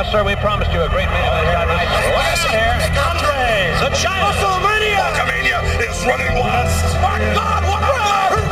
Yes, sir, we promised you a great match here tonight. Last here, Andres, the. WrestleMania! Hulkamania is running wild! My God, what a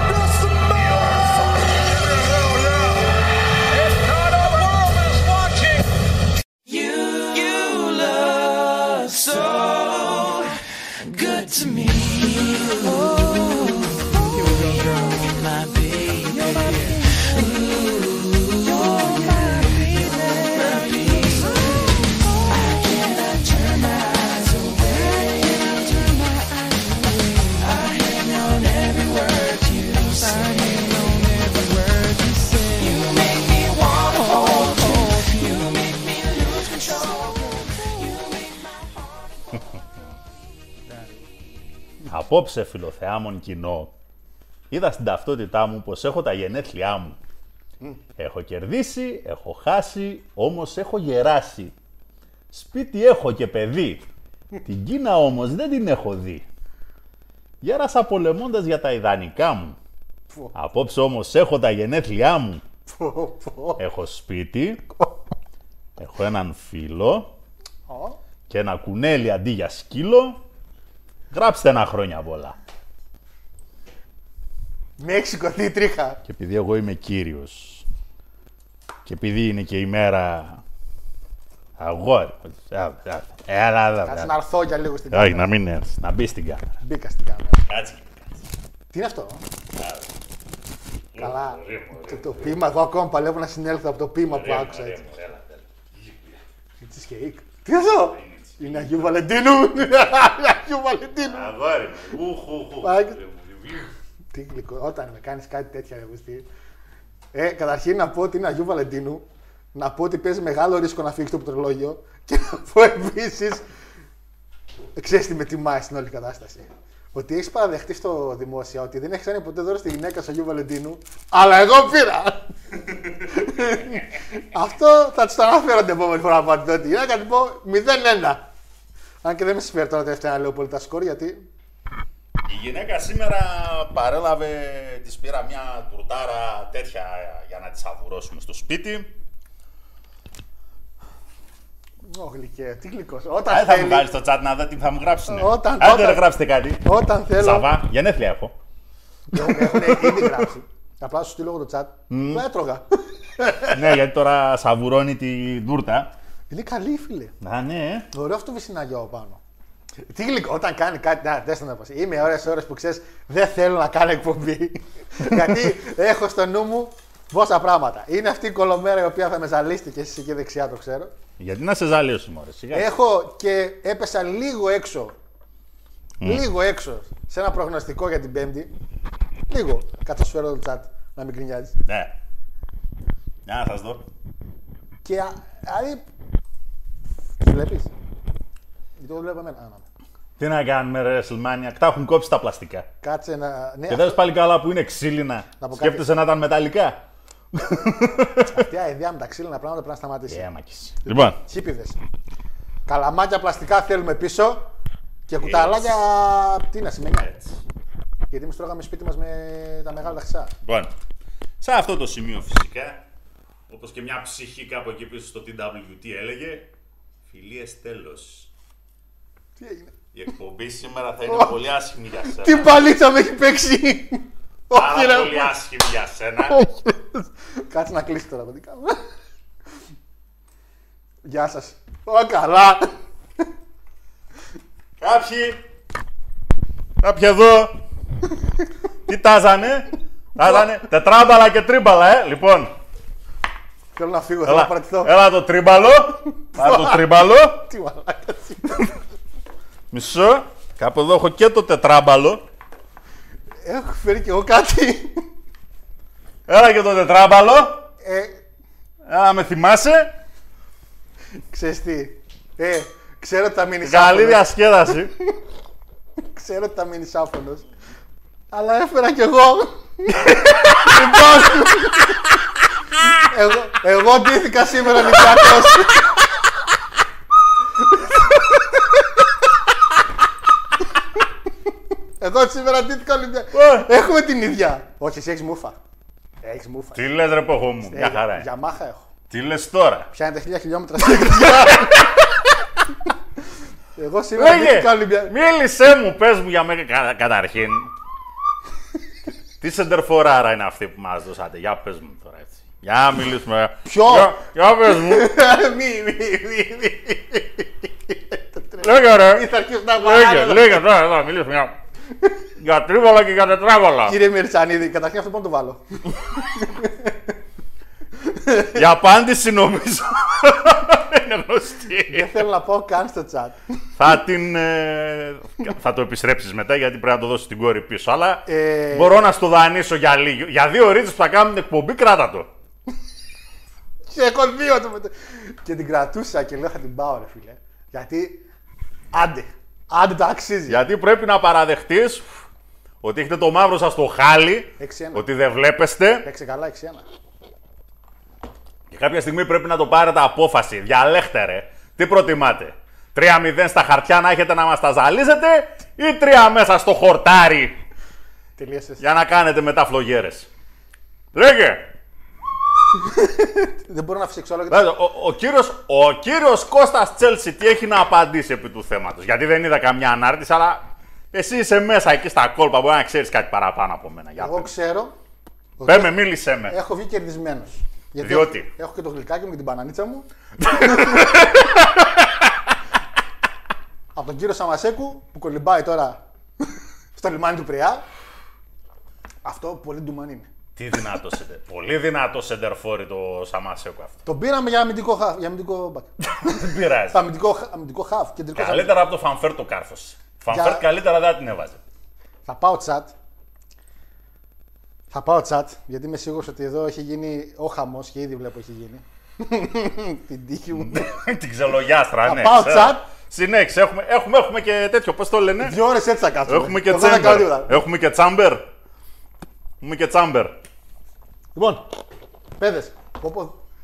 Απόψε, φιλοθεάμον κοινό, είδα στην ταυτότητά μου πως έχω τα γενέθλιά μου. Έχω κερδίσει, έχω χάσει, όμως έχω γεράσει. Σπίτι έχω και παιδί. Την Κίνα όμως δεν την έχω δει. Γέρασα πολεμώντας για τα ιδανικά μου. Απόψε όμως έχω τα γενέθλιά μου. Έχω σπίτι, έχω έναν φίλο και ένα κουνέλι αντί για σκύλο. Γράψτε ένα χρόνια πολλά. Με έχεις σηκωθεί η τρίχα. Και επειδή εγώ είμαι κύριος και επειδή είναι και η μέρα αγόρι. Α, α, Έλα εδώ. Κάτσε έλα. να έρθω για λίγο στην Όχι, κάμερα. να μην έρθεις. Να μπεις στην κάμερα. Μπήκα στην κάμερα. Κάτσε. Τι είναι αυτό; Καλά. Το, το ποίημα, εγώ ακόμα παλεύω να συνέλθω από το ποίημα που άκουσα έτσι. Cheesecake. Τι είναι αυτό; Είναι Αγίου Βαλεντίνου. Είναι Αγίου Βαλεντίνου. Αγόρι μου. Ουχ, ουχ, ουχ. Πάει. Τι γλυκό. Όταν με κάνεις κάτι τέτοια, ρε γουστή. Ε, καταρχήν να πω ότι είναι Αγίου Βαλεντίνου. Να πω ότι παίζει μεγάλο ρίσκο να φύγει το πληκτρολόγιο. Και να πω επίσης. Ξέρεις τι με τιμάει στην όλη κατάσταση. Ότι έχεις παραδεχτεί στο δημόσια ότι δεν έχεις κάνει ποτέ δώρο στη γυναίκα σου Αγίου Βαλεντίνου. Αλλά εγώ πήρα! Αυτό θα του το αναφέρω την επόμενη φορά που θα τη γυναίκα. Θα την πω 0-1. Αν και δεν με συμφέρει τώρα τελευταία να λέω πολύ τα σκορ γιατί Η γυναίκα σήμερα παρέλαβε, της πήρα μια τουρτάρα τέτοια για να της σαβουρώσουμε στο σπίτι. Ω, γλυκέ, τι γλυκός. Δεν Όταν θα μου θέλει, βάλει στο chat να δω τι θα μου γράψουνε. Όταν- Άντε όταν- ρε γράψτε κάτι. όταν θέλω. Σαβά, γενέθλια έχω. Έχουν ήδη γράψει. Απλά σου στείλω εγώ το chat. Το έτρωγα. ναι, γιατί τώρα σαβουρώνει τη τούρτα. Είναι καλή, φίλε. Α, ναι. Ωραίο αυτό βυσιναγιό πάνω. Τι γλυκό, όταν κάνει κάτι. Να, δεν να πω. Είμαι ώρες ώρες που ξέρεις, δεν θέλω να κάνω εκπομπή. Γιατί έχω στο νου μου πόσα πράγματα. Είναι αυτή η κολομέρα η οποία θα με ζαλίσει και εσύ εκεί δεξιά το ξέρω. Γιατί να σε ζαλίσω, μωρέ. Σιγά. Έχω και έπεσα λίγο έξω. Λίγο έξω σε ένα προγνωστικό για την Πέμπτη. Λίγο. Κάτσε σου φέρω το chat να μην κρινιάζει. Ναι. Για να σας δω. Και α- δηλαδή. Τι βλέπεις; Γιατί το βλέπω εμένα. Α, να. Τι να κάνουμε, ρε WrestleMania. Τα έχουν κόψει τα πλαστικά. Κάτσε να. Ναι, Και δεν πάλι καλά που είναι ξύλινα. Να πω Σκέφτεσαι να ήταν μεταλλικά. αυτή η ιδέα με τα ξύλινα πράγματα πρέπει να σταματήσει. Ε, μάκης. Λοιπόν, Χίπηδες. Καλαμάκια πλαστικά θέλουμε πίσω και κουταλάκια. Τι να σημαίνει. Γιατί εμείς τρώγαμε σπίτι μας με τα μεγάλα τα χρυσά. λοιπόν. Σε αυτό το σημείο φυσικά, όπως και μια ψυχή κάπου εκεί πίσω στο TWT έλεγε, φιλίες τέλος. Τι έγινε; Η εκπομπή σήμερα θα είναι πολύ άσχημη για σένα. Τι παλίτσα με έχει παίξει. Όχι, Πάρα ρε. πολύ άσχημη για σένα. Κάτσε να κλείσει τώρα το δικά μου. Γεια σας. Ω, καλά. Κάποιοι, κάποιοι εδώ, τι τάζανε, τάζανε τετράμπαλα και τρίμπαλα, ε. Λοιπόν, Θέλω να φύγω, θέλω να έλα, παρατηθώ. έλα το τρίμπαλο, έλα το τρίμπαλο, Τι μαλάκα. μισό, κάπου εδώ έχω και το τετράμπαλο, Έχω φέρει κι εγώ κάτι. έλα και το τετράμπαλο, Ε, έλα με θυμάσαι, ξέρεις τι. Ε, ξέρω ότι θα μείνεις καλή διασκέδαση. Ξέρω ότι θα μείνεις άφωνος. Αλλά έφερα κι εγώ. λοιπόν. εγώ, εγώ ντύθηκα σήμερα Ολυμπιακός. Εδώ σήμερα ντύθηκα Ολυμπιακός. Έχουμε την ίδια. Όχι, εσύ έχεις μούφα. Έχεις μούφα. Τι λες, ρε ποχό μου, μια χαρά. είναι. Για μάχα έχω. Τι λες τώρα; Πιάνετε χίλια χιλιόμετρα στην εκκλησιά. Εγώ σήμερα Λέγε, ντύθηκα Ολυμπιακός. μίλησέ μου, πες μου για μένα κα- καταρχήν. Τι σεντερφοράρα είναι αυτή που μας δώσατε, για πες μου τώρα έτσι. Για μιλήσουμε. Ποιο; Για, για πες μου. Μη, μη, μη, μη. Λέγε ρε. Ή θα αρχίσω να Λέγε, βαράνω. λέγε τώρα, εδώ μιλήσουμε για, για τρίβολα και για τετράβολα. Κύριε Μυρτσανίδη, καταρχήν αυτό πρέπει να το βάλω. Η απάντηση νομίζω είναι γνωστή. Δεν θέλω να πω καν στο chat. θα την. ε, θα το επιστρέψεις μετά γιατί πρέπει να το δώσεις την κόρη πίσω. Αλλά Ε, μπορώ να στο δανείσω για λίγο. Για δύο ώρε που θα κάνουμε την εκπομπή, κράτα το. Και έχω δύο το μετα... Και την κρατούσα και λέω θα την πάω, ρε φίλε. Γιατί. Άντε. Άντε το αξίζει. Γιατί πρέπει να παραδεχτείς ότι έχετε το μαύρο σας στο χάλι, 6-1. ότι δεν βλέπεστε Παίξε καλά 6-1. και κάποια στιγμή πρέπει να το πάρετε απόφαση. Διαλέχτε ρε. Τι προτιμάτε. 3-0 στα χαρτιά να έχετε να μας τα ζαλίζετε ή 3 μέσα στο χορτάρι Τελείωσες. για να κάνετε μετά φλογέρες. Λέγε. Δεν μπορώ να φυσήξω άλλο. Δηλαδή, ο, ο, κύριος, ο κύριος Κώστας Τσέλσι τι έχει να απαντήσει επί του θέματος; Γιατί δεν είδα καμιά ανάρτηση, αλλά εσύ είσαι μέσα εκεί στα κόλπα. Μπορεί να ξέρεις κάτι παραπάνω από μένα. Για Εγώ πες. ξέρω. ότι Πες με, μίλησέ με. Έχω βγει κερδισμένος. Διότι; Έχω, έχω και το γλυκάκι μου και την μπανανίτσα μου. Από τον κύριο Σαμασέκου που κολυμπάει τώρα στο λιμάνι του Πριά. Αυτό πολύ ντουμαν είναι. Τι δυνατό σεντερ. Πολύ δυνατό σεντερφόρι το Σαμασέκο αυτό. Τον πήραμε για αμυντικό χαφ. Για αμυντικό μπακ. Δεν πειράζει. αμυντικό, χα- αμυντικό χαφ. Κεντρικός χαφ. Καλύτερα από το Φανφέρ το κάρφος. Φανφέρ Για- καλύτερα δεν την έβαζε. Θα πάω chat. Θα πάω chat γιατί είμαι σίγουρος ότι εδώ έχει γίνει ο χαμός και ήδη βλέπω έχει γίνει. Την τύχη μου. την ξελογιάστρα, Θα ναι. πάω ξέρω. chat. Συνέχισε. Έχουμε, έχουμε, έχουμε και τέτοιο, πώς το λένε; Δύο ώρες έτσι θα κάτσουμε. Έχουμε και Εγώ δεν θα κάνω τσάμπερ. τίποτα. Έχουμε και τσάμπερ. Έχουμε και τσάμπερ. Λοιπόν, παιδες.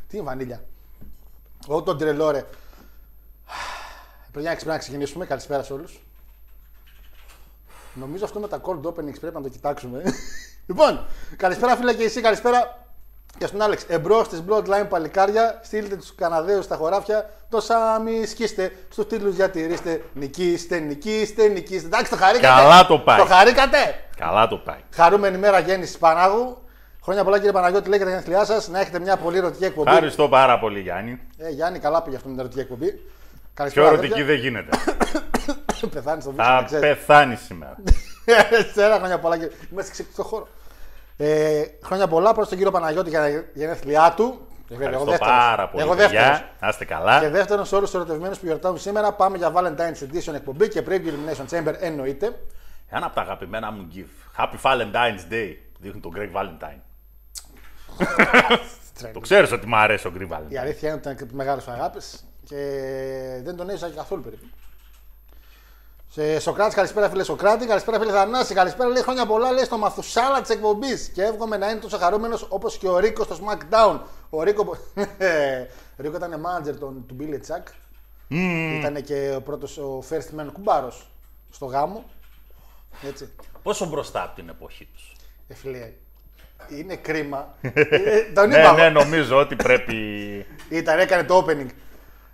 Τι είναι βανίλια; Εγώ τον τρελό ρε. Πρέπει να ξεκινήσουμε. Καλησπέρα σε όλους. Νομίζω αυτό με τα cold openings πρέπει να το κοιτάξουμε. λοιπόν, καλησπέρα φίλε και εσύ, καλησπέρα και στον Άλεξ. Εμπρός στι Bloodline παλικάρια, στείλτε τους Καναδέους στα χωράφια. Το Σάμι σκίστε στους τίτλους διατηρήστε. Νικήστε, νικήστε, νικήστε. Εντάξει, το χαρήκατε. Καλά το πάει. Το χαρήκατε. Καλά το πάει. Χαρούμενη μέρα γέννησης Πανάγου. Χρόνια πολλά κύριε Παναγιώτη, λέγεται τα γενέθλιά σας. Να έχετε μια πολύ ερωτική εκπομπή. Ευχαριστώ πάρα πολύ, Γιάννη. Ε, Γιάννη, καλά πήγε αυτό με την ερωτική εκπομπή. Πιο Καλησπέρα. ερωτική δεν γίνεται. Πεθάνεις στο βίντεο, Θα να ξέρεις. πεθάνεις σήμερα. Σέρα, χρόνια πολλά. κύριε. Είμαστε σε στο χώρο. Ε, χρόνια πολλά προς τον κύριο Παναγιώτη για τα γενέθλιά του. Ε, βέβαια, εγώ Ευχαριστώ δεύτερος. πάρα πολύ. Εγώ δεύτερος. παιδιά. Να είστε καλά. Και δεύτερον, σε όλους τους ερωτευμένους που γιορτάζουν σήμερα, πάμε για Valentine's Edition εκπομπή και Preview Elimination Chamber εννοείται. Ένα από τα αγαπημένα μου gift. Happy Valentine's Day. Δείχνει τον Greg Valentine. Το ξέρεις ότι μου αρέσει ο Greg Η Valentine. αλήθεια είναι ότι ήταν μεγάλο αγάπη και δεν τον έζησα και καθόλου περίπου. Σε Σοκράτη, καλησπέρα φίλε Σοκράτη, καλησπέρα φίλε Θανάση, καλησπέρα λέει χρόνια πολλά λέει στο Μαθουσάλα της εκπομπής και εύχομαι να είναι τόσο χαρούμενος όπως και ο Ρίκος στο SmackDown. Ο Ρίκο, ο Ρίκο ήταν manager των, του Billy Chuck. Ήταν και ο πρώτος ο first man κουμπάρος στο γάμο. Έτσι. Πόσο μπροστά από την εποχή τους; Ε, φίλε, είναι κρίμα. ε, τον Ναι, είπαμε. ναι, νομίζω ότι πρέπει. Ήταν, έκανε το opening.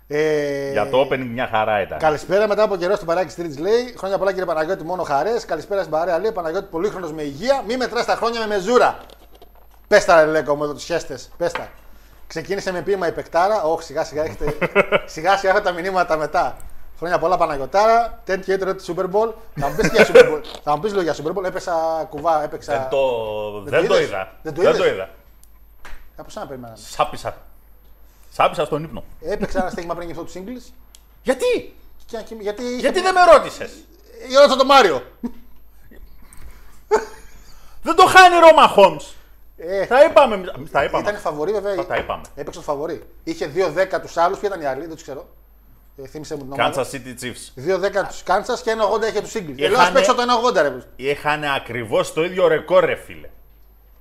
Ε, Για το opening μια χαρά ήταν. Καλησπέρα μετά από καιρό στο παράκι Streets λέει. Χρόνια πολλά κύριε Παναγιώτη, μόνο χαρές. Καλησπέρα στην παρέα λέει. Παναγιώτη πολύχρονος με υγεία. Μη μετράς τα χρόνια με μεζούρα. Πες τα ρε λέκο με τους χέστες. Πες τα. Ξεκίνησε με ποίημα η Πεκτάρα. Όχι, σιγά σιγά έχετε. σιγά σιγά έχω τα μηνύματα μετά. Χρόνια πολλά Παναγιωτάρα. Τέτοιο έτρεο τη Super Bowl. Θα μου πεις για Super Bowl. Θα μου πεις λόγια Super Bowl. Έπεσα κουβά, έπαιξα. Δεν το, Δεν δεν το το είδες; είδα. Δεν το Δεν είδες; το είδα. Από σένα περιμέναμε. Σάπισα. Σάπισα στον ύπνο. Έπαιξα ένα στίγμα πριν αυτό του Singles. Γιατί; Και, και, γιατί. είχε- Γιατί δεν με ρώτησες; Η ώρα το Μάριο. Δεν το χάνει Ρώμα Χόμ. Ε, Τα είπαμε. Τα είπαμε. Ήταν φαβορή βέβαια. Θα τα είπαμε. Έπαιξε το φαβορή. Είχε 2-10 τους άλλους. Ποιοι ήταν οι άλλοι, δεν τους ξέρω. Ε, θύμισε μου την ομάδα. Kansas City Chiefs. 2-10 τους Κάνσα και 1-80 είχε τους Eagles. Είχανε- Λέω ας παίξω το 1-80 ρε. Είχαν ακριβώς το ίδιο ρεκόρ, ρε φίλε.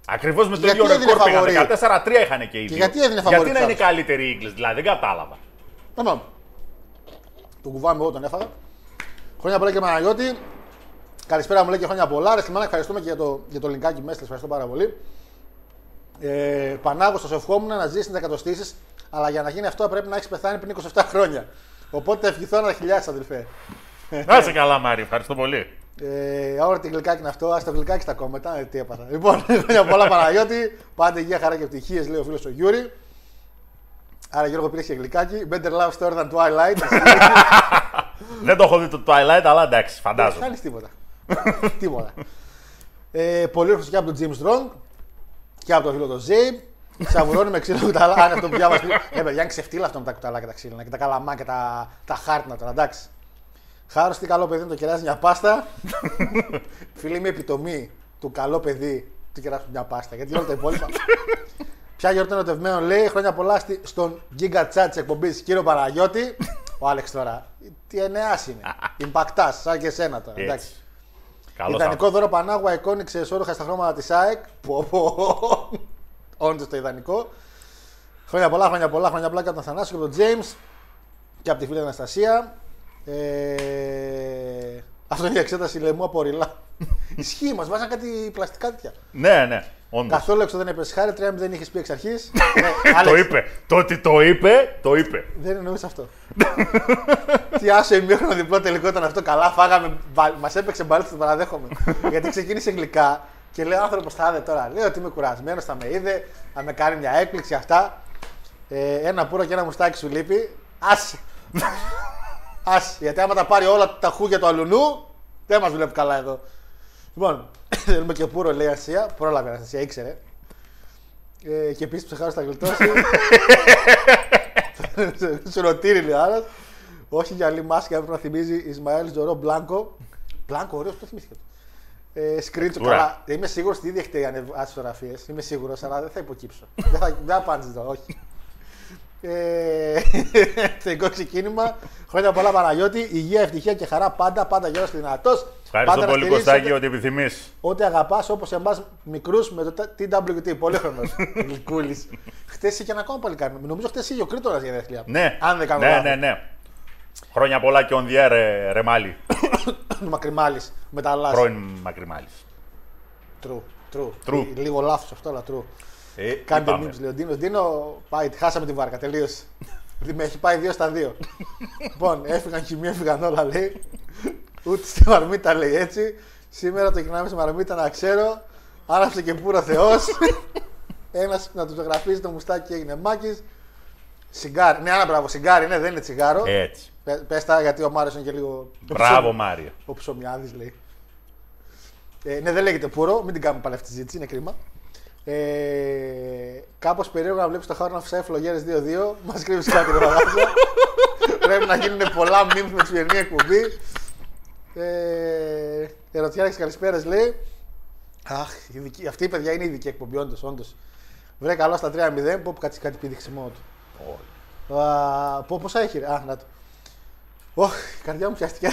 Ακριβώς με το Γιατί ίδιο έδινε ρεκόρ πήγαν. φαβορί; 14-3 είχαν και οι δύο. γιατί έδινε φαβορί Γιατί να τους είναι άλλους; καλύτεροι οι Eagles, δηλαδή δεν κατάλαβα. Λοιπόν, τον κουβάμε εγώ τον έφαγα. Χρόνια πολλά και Παναγιώτη. Καλησπέρα μου λέει και χρόνια πολλά. Ρε Σλιμάνα, ευχαριστούμε και για το, για το λινκάκι μέσα. Ευχαριστώ πάρα πολύ. Ε, Πανάγος, στο ευχόμουν να ζήσεις την εκατοστήσεις, αλλά για να γίνει αυτό πρέπει να έχεις πεθάνει πριν 27 χρόνια. Οπότε ευχηθώ ένα χιλιάδε αδελφέ. Να είσαι καλά, Μάρι, ευχαριστώ πολύ. Ε, ώρα τι γλυκάκι είναι αυτό, ας το γλυκάκι στα κόμματα. Ε, τι έπαθα. Λοιπόν, χρόνια πολλά Παναγιώτη. Πάντε υγεία, χαρά και ευτυχίε, λέει ο φίλος ο Γιούρι. Άρα Γιώργο πήρες και γλυκάκι. Better love story than Twilight. Δεν το έχω δει το Twilight, αλλά εντάξει, φαντάζομαι. Κάνεις τίποτα. τίποτα. Ε, πολύ όρθιος και από τον James Strong και από τον φίλο τον Zabe. Σαβουρώνει με ξύλο κουταλά. Αν αυτό που διάβασες. Ε, παιδιά, είναι ξεφτύλα αυτό με τα κουταλά και τα ξύλινα και τα καλαμά και τα, τα χάρτινα τώρα, εντάξει. Χάρο, τι καλό παιδί, το κεράζει μια πάστα. Φίλε, είμαι επιτομή του καλό παιδί του κεράζει μια πάστα. Γιατί όλα τα υπόλοιπα. Ποια γιορτή ερωτευμένων λέει χρόνια πολλά στη- στον Giga Chat της εκπομπής κύριο Παναγιώτη. Ο Άλεξ τώρα. Τι εννέα είναι. Ιμπακτάς, σαν και εσένα τώρα. Εντάξει. Έτσι. Καλό Ιδανικό δώρο Πανάγουα εικόνη ξεσόρουχα στα χρώματα της ΑΕΚ. Πω, πω. Όντως το ιδανικό. Χρόνια πολλά, χρόνια πολλά, χρόνια πολλά και από τον Θανάσιο και από τον James και από τη φίλη Αναστασία. Ε... Αυτό είναι η εξέταση λαιμού από ρηλά. Ισχύει, μας βάζαν κάτι πλαστικά τέτοια. Ναι, ναι, όντως. Καθόλου έξω δεν έπεσε χάρη, τρία δεν είχες πει εξ αρχής. Το είπε. Το ότι το είπε, το είπε. Δεν εννοούσε αυτό. Τι άσο ημίχρονο διπλό τελικό ήταν αυτό. Καλά, φάγαμε. Μας έπαιξε μπαλί, το παραδέχομαι. Γιατί ξεκίνησε γλυκά και λέει ο άνθρωπος θα είδε τώρα. Λέει ότι είμαι κουρασμένος, θα με είδε, θα με κάνει μια έκπληξη αυτά. Ε, ένα πουρο και ένα μουστάκι σου λείπει. Άσε. Άσε. Γιατί άμα τα πάρει όλα τα χούγια του αλουνού, δεν μας βλέπει καλά εδώ. Λοιπόν, θέλουμε και πουρο, λέει η Ασία. Πρόλαβε η Ασία, ήξερε. Ε, και επίσης ψεχάρω στα γλιτώσει. Σουρωτήρι λέει ο άλλος. Όχι για άλλη μάσκα, έπρεπε να θυμίζει Ισμαήλ Ζωρό Μπλάνκο. Μπλάνκο, ωραίος, το θυμήθηκα. Ε, σκρίτσο, Ουρα. καλά. Είμαι σίγουρος ότι ήδη έχετε ανεβάσει φωτογραφίες. Είμαι σίγουρος, αλλά δεν θα υποκύψω. δεν θα, δεν θα απάντησε τώρα, όχι. Ε, Θεϊκό ξεκίνημα. Χρόνια πολλά Παναγιώτη. Υγεία, ευτυχία και χαρά πάντα, πάντα γέρος και δυνατός. Ευχαριστώ πολύ, Κωστάκη, ότι επιθυμείς. Ό,τι αγαπάς όπως εμάς μικρούς με το TWT. Πολύχρονο. Γλυκούλης. Χθε είχε ένα ακόμα παλικάρι. Νομίζω χθε είχε ο Κρήτορας για δέχτυλια. Ναι, Αν δεν κάνω ναι, λάθος. ναι, ναι. Χρόνια πολλά και on the air, ρε, ρε Μάλι. Του μακριμάλης με τα λάθη. Πρώην Μακρυμάλη. True. True. True. Ε, Λίγο λάθος αυτό, αλλά true. Ε, Κάντε είπαμε. μίψ, λέει ο Ντίνο. Ντίνο, πάει, χάσαμε τη βάρκα, τελείωσε. Δηλαδή με έχει πάει δύο στα δύο. λοιπόν, έφυγαν και μία, έφυγαν όλα, λέει. Ούτε στη μαρμίτα λέει έτσι. Σήμερα το κοινάμε στη μαρμίτα να ξέρω. Άναψε και πούρο Θεός. Ένας να του ζωγραφίζει το μουστάκι και έγινε μάκης. Σιγκάρι. Ναι, άνα μπράβο, σιγκάρι, ναι, δεν είναι τσιγάρο. Έτσι. Πε πες τα γιατί ο Μάριος είναι και λίγο. Μπράβο, Μάριο. Ο ψωμιάδης λέει. Ε, ναι, δεν λέγεται πουρο, μην την κάνουμε πάλι αυτή τη συζήτηση, είναι κρίμα. Ε, Κάπως περίεργο να βλέπεις το χάρο να φυσάει φλογέρε 2-2. Μας κρύβεις κάτι ρε μαγάζα. Πρέπει να γίνουν πολλά μήνυμα με τη σημερινή εκπομπή. Ε, Ερωτιάρη καλησπέρας λέει. Αχ, ειδική, αυτή η παιδιά είναι ειδική εκπομπή, όντως. Όντως. Βρε καλό στα 3-0. Πω που κάτσει κάτι πήδηξιμό του. Α, πω, πόσα έχει, ρε; Α, να το. Ωχ, η καρδιά μου πιάστηκε.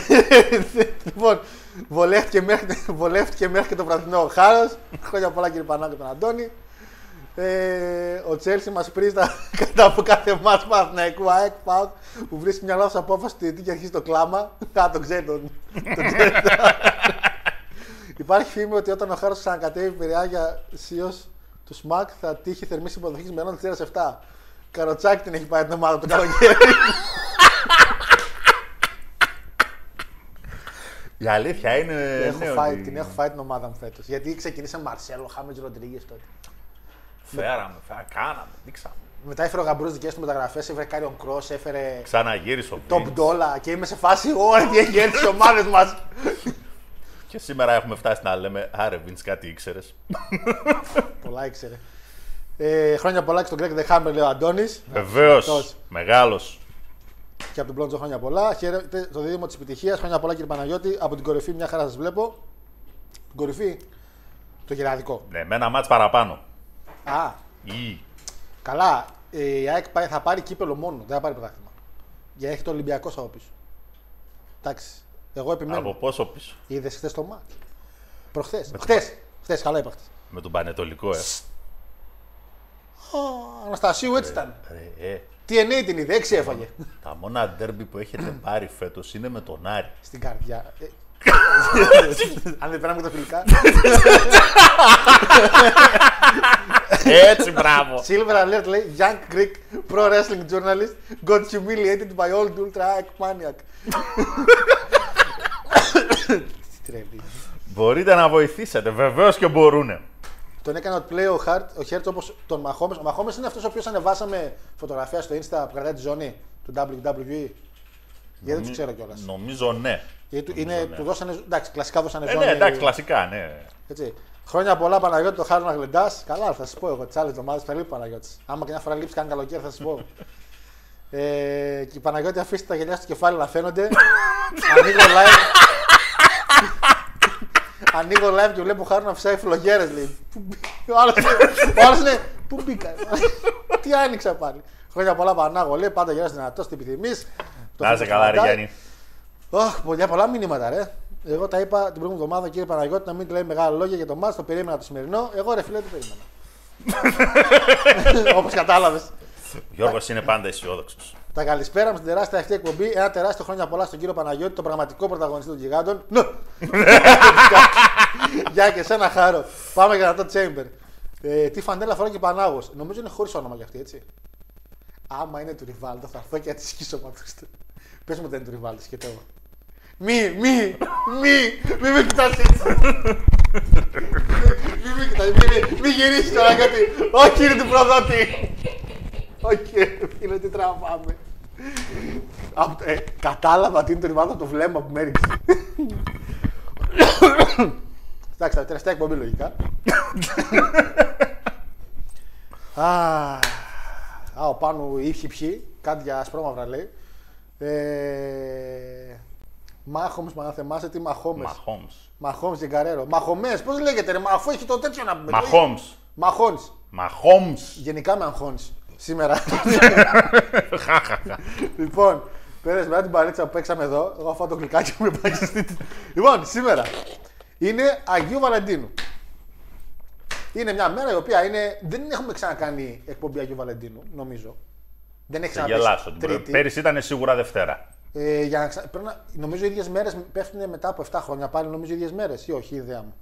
λοιπόν, βολεύτηκε μέχρι, βολεύτηκε μέχρι και το βραδινό ο Χάρος. Χρόνια πολλά κύριε Πανάκο τον Αντώνη. Ε, ο Τσέλσι μας πρίζει τα κατά από κάθε μάτς Παναθηναϊκού ΑΕΚ ΠΑΟΚ, που βρίσκει μια λάθος απόφαση του διαιτητή και αρχίζει το κλάμα. Α, τον ξέρει τον, τον ξέρει. Υπάρχει φήμη ότι όταν ο Χάρος ξανακατέβει πειραιά για σίω του ΣΜΑΚ θα τύχει θερμή υποδοχή με έναν 7. Καροτσάκι την έχει πάει την ομάδα του καλοκαίρι. Η αλήθεια είναι. Την έχω ναι, φάει, ότι την έχω φάει την ομάδα μου φέτος. Γιατί ξεκινήσαμε Μαρσέλο, Χάμες Ροντρίγκες τότε. Φέραμε, φέραμε, κάναμε, δείξαμε. Μετά έφερε ο Γαμπρό δικές του μεταγραφές, έφερε Karrion Kross, έφερε Ξαναγύρισε ο Top Vince. Dollar και είμαι σε φάση. Ωραία, τι έχει έρθει στις ομάδες μας. Και σήμερα έχουμε φτάσει να λέμε Άρε, Vince, κάτι ήξερες. Πολλά ήξερε. Ε, χρόνια πολλά και στον Greg The Hammer, λέει ο Αντώνης. Βεβαίως. Αυτός. Μεγάλος. Και από τον Μπλόντζο χρόνια πολλά. Χαίρετε το δίδυμο της επιτυχίας. Χρόνια πολλά κύριε Παναγιώτη. Από την κορυφή, μια χαρά σας βλέπω. Την κορυφή, το γεραδικό. Ναι, με ένα μάτς παραπάνω. Α, Ή. καλά. Ε, Η ΑΕΚ πάει- θα πάρει κύπελο μόνο, δεν θα πάρει πρωτάθλημα. Για έχει το Ολυμπιακό από πίσω. Εντάξει. Εγώ επιμένω. Από πόσο πίσω; Είδες χθες το μάτς. Προχθές. Χθες. Χθες, καλά είπα χθες. Με τον Πανετολικό, ε. Αναστασίου έτσι ήταν. ε, ε. TNA την είδε, έξι έφαγε. Τα μόνα ντέρμπι που έχετε πάρει φέτος είναι με τον Άρη. Στην καρδιά. Ε, Αν δεν περνάμε τα φιλικά. Έτσι, μπράβο. Silver alert λέει Young Greek pro wrestling journalist got humiliated by old ultra maniac. Τι τρέμει. Μπορείτε να βοηθήσετε, βεβαίως και μπορούνε. Τον έκανε ο play ο Χαρτ, ο Χέρτ όπως τον Μαχόμε. Ο Μαχόμε είναι αυτός ο οποίος ανεβάσαμε φωτογραφία στο Insta που κρατάει τη ζώνη του WWE. Γιατί δεν τους ξέρω κιόλας. Νομίζω ναι. Γιατί του- Νομίζω, είναι, ναι. του δώσανε. Εντάξει, κλασικά δώσανε Ε, ζώνη. ναι, εντάξει, κλασικά, ναι. Έτσι. Χρόνια πολλά Παναγιώτη, το χάρη να γλεντά. Καλά, θα σας πω εγώ. Τις άλλες εβδομάδες θα λείπει Παναγιώτη. Άμα και μια φορά λείψει κάνει καλοκαίρι, θα σας πω. ε, και η Παναγιώτη αφήστε τα γελιά στο κεφάλι να φαίνονται. Ανοίγω live. Ανοίγω live και βλέπω χάρη να φυσάει φλογέρες. Λέει. Πού μπήκα; Ο άλλος είναι- Ο άλλος είναι. Πού μπήκα. Τι άνοιξα πάλι; Χρόνια πολλά Πανάγο. Λέει πάντα γελάς δυνατός, τι επιθυμείς. Να είσαι καλά, ρε Γιάννη. Αχ, πολλά, πολλά μηνύματα, ρε. Εγώ τα είπα την προηγούμενη εβδομάδα, κύριε Παναγιώτη, να μην λέει μεγάλα λόγια για το μάτς, το περίμενα το σημερινό. Εγώ ρε φίλε, δεν περίμενα. Όπως κατάλαβες. Ο Γιώργος είναι πάντα αισιόδοξος. Τα καλησπέρα με στην τεράστια αυτή εκπομπή. Ένα τεράστιο χρόνια πολλά στον κύριο Παναγιώτη, τον πραγματικό πρωταγωνιστή των γιγάντων. Ναι. Γεια και σένα χάρο. Πάμε για το Chamber. Ε, τι φαντέλα φοράει και Πανάγος. Νομίζω είναι χωρίς όνομα για αυτή, έτσι. Άμα είναι του Ριβάλτο, θα έρθω και θα τη σκίσω πατούστε. Πες μου δεν είναι του Ριβάλτο, σκεφτώ εγώ. Μη, μη, μη, μη με κοιτάς έτσι. Μη με κοιτάς, μη, μη, μη γυρίσεις τώρα γιατί. Όχι είναι του προδότη. Όχι, ρε φίλε, τι τραβάμε. Απ' το- ε, κατάλαβα τι είναι το Ριβάλτο από το βλέμμα που με έριξε. Εντάξει, τα τελευταία εκπομπή λογικά. Α, α, ο πάνω ήχη πιει, κάτι για ασπρόμαυρα λέει. Ε, Μάχομς, μα να θυμάσαι τι Μαχόμες; Μαχόμς. Μαχόμς και Γκαρέρο. Μαχομές, πώς λέγεται ρε, μα αφού έχει το τέτοιο να πούμε. Μαχόμς. Μαχώνεις. Μαχόμς. Γενικά με αγχώνεις σήμερα. λοιπόν, πέρασε μετά την παρέτσα που παίξαμε εδώ, εγώ φάω το κλικάκι μου με πάει στη... Λοιπόν, σήμερα είναι Αγίου Βαλεντίνου. Είναι μια μέρα η οποία είναι... δεν έχουμε ξανακάνει εκπομπή Αγίου Βαλεντίνου, νομίζω. Δεν έχει Θα ξαναπέσει γελάσω. την προ- Τρίτη. Πέρυσι ήταν σίγουρα Δευτέρα. Ε, για να ξα... πρέπει να... Νομίζω οι ίδιες μέρες πέφτουν μετά από 7 χρόνια πάλι, νομίζω οι ίδιες μέρες ή όχι, η ιδέα μου.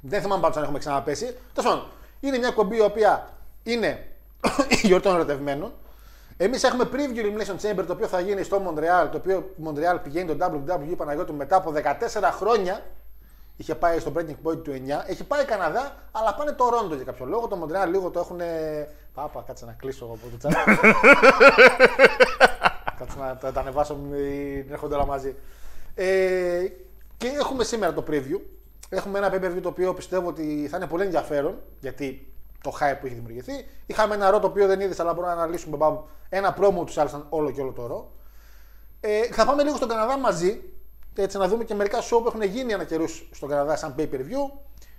Δεν θυμάμαι πάντως αν έχουμε ξαναπέσει. Τέλος πάντων, είναι μια κομπή η οποία είναι η γιορτή των ερωτευμένων. Εμείς έχουμε preview Elimination Chamber το οποίο θα γίνει στο Montreal. Το οποίο Montreal πηγαίνει το WWE Παναγιώτου μετά από 14 χρόνια. Είχε πάει στο Breaking Point του 9. Έχει πάει Καναδά, αλλά πάνε το Ρόντο για κάποιο λόγο. Το Montreal λίγο το έχουν. Πάπα, κάτσε να κλείσω εγώ από το chat. Κάτσε να τα, τα ανεβάσω, μην έρχονται όλα μαζί. Ε, και έχουμε σήμερα το preview. Έχουμε ένα pay το οποίο πιστεύω ότι θα είναι πολύ ενδιαφέρον, γιατί το hype που έχει δημιουργηθεί. Είχαμε ένα ρο το οποίο δεν είδες, αλλά μπορούμε να αναλύσουμε μπαμ, ένα promo τους άλλου όλο και όλο το ρο. Ε, θα πάμε λίγο στον Καναδά μαζί, έτσι να δούμε και μερικά show που έχουν γίνει ένα καιρούς στον Καναδά σαν pay per view.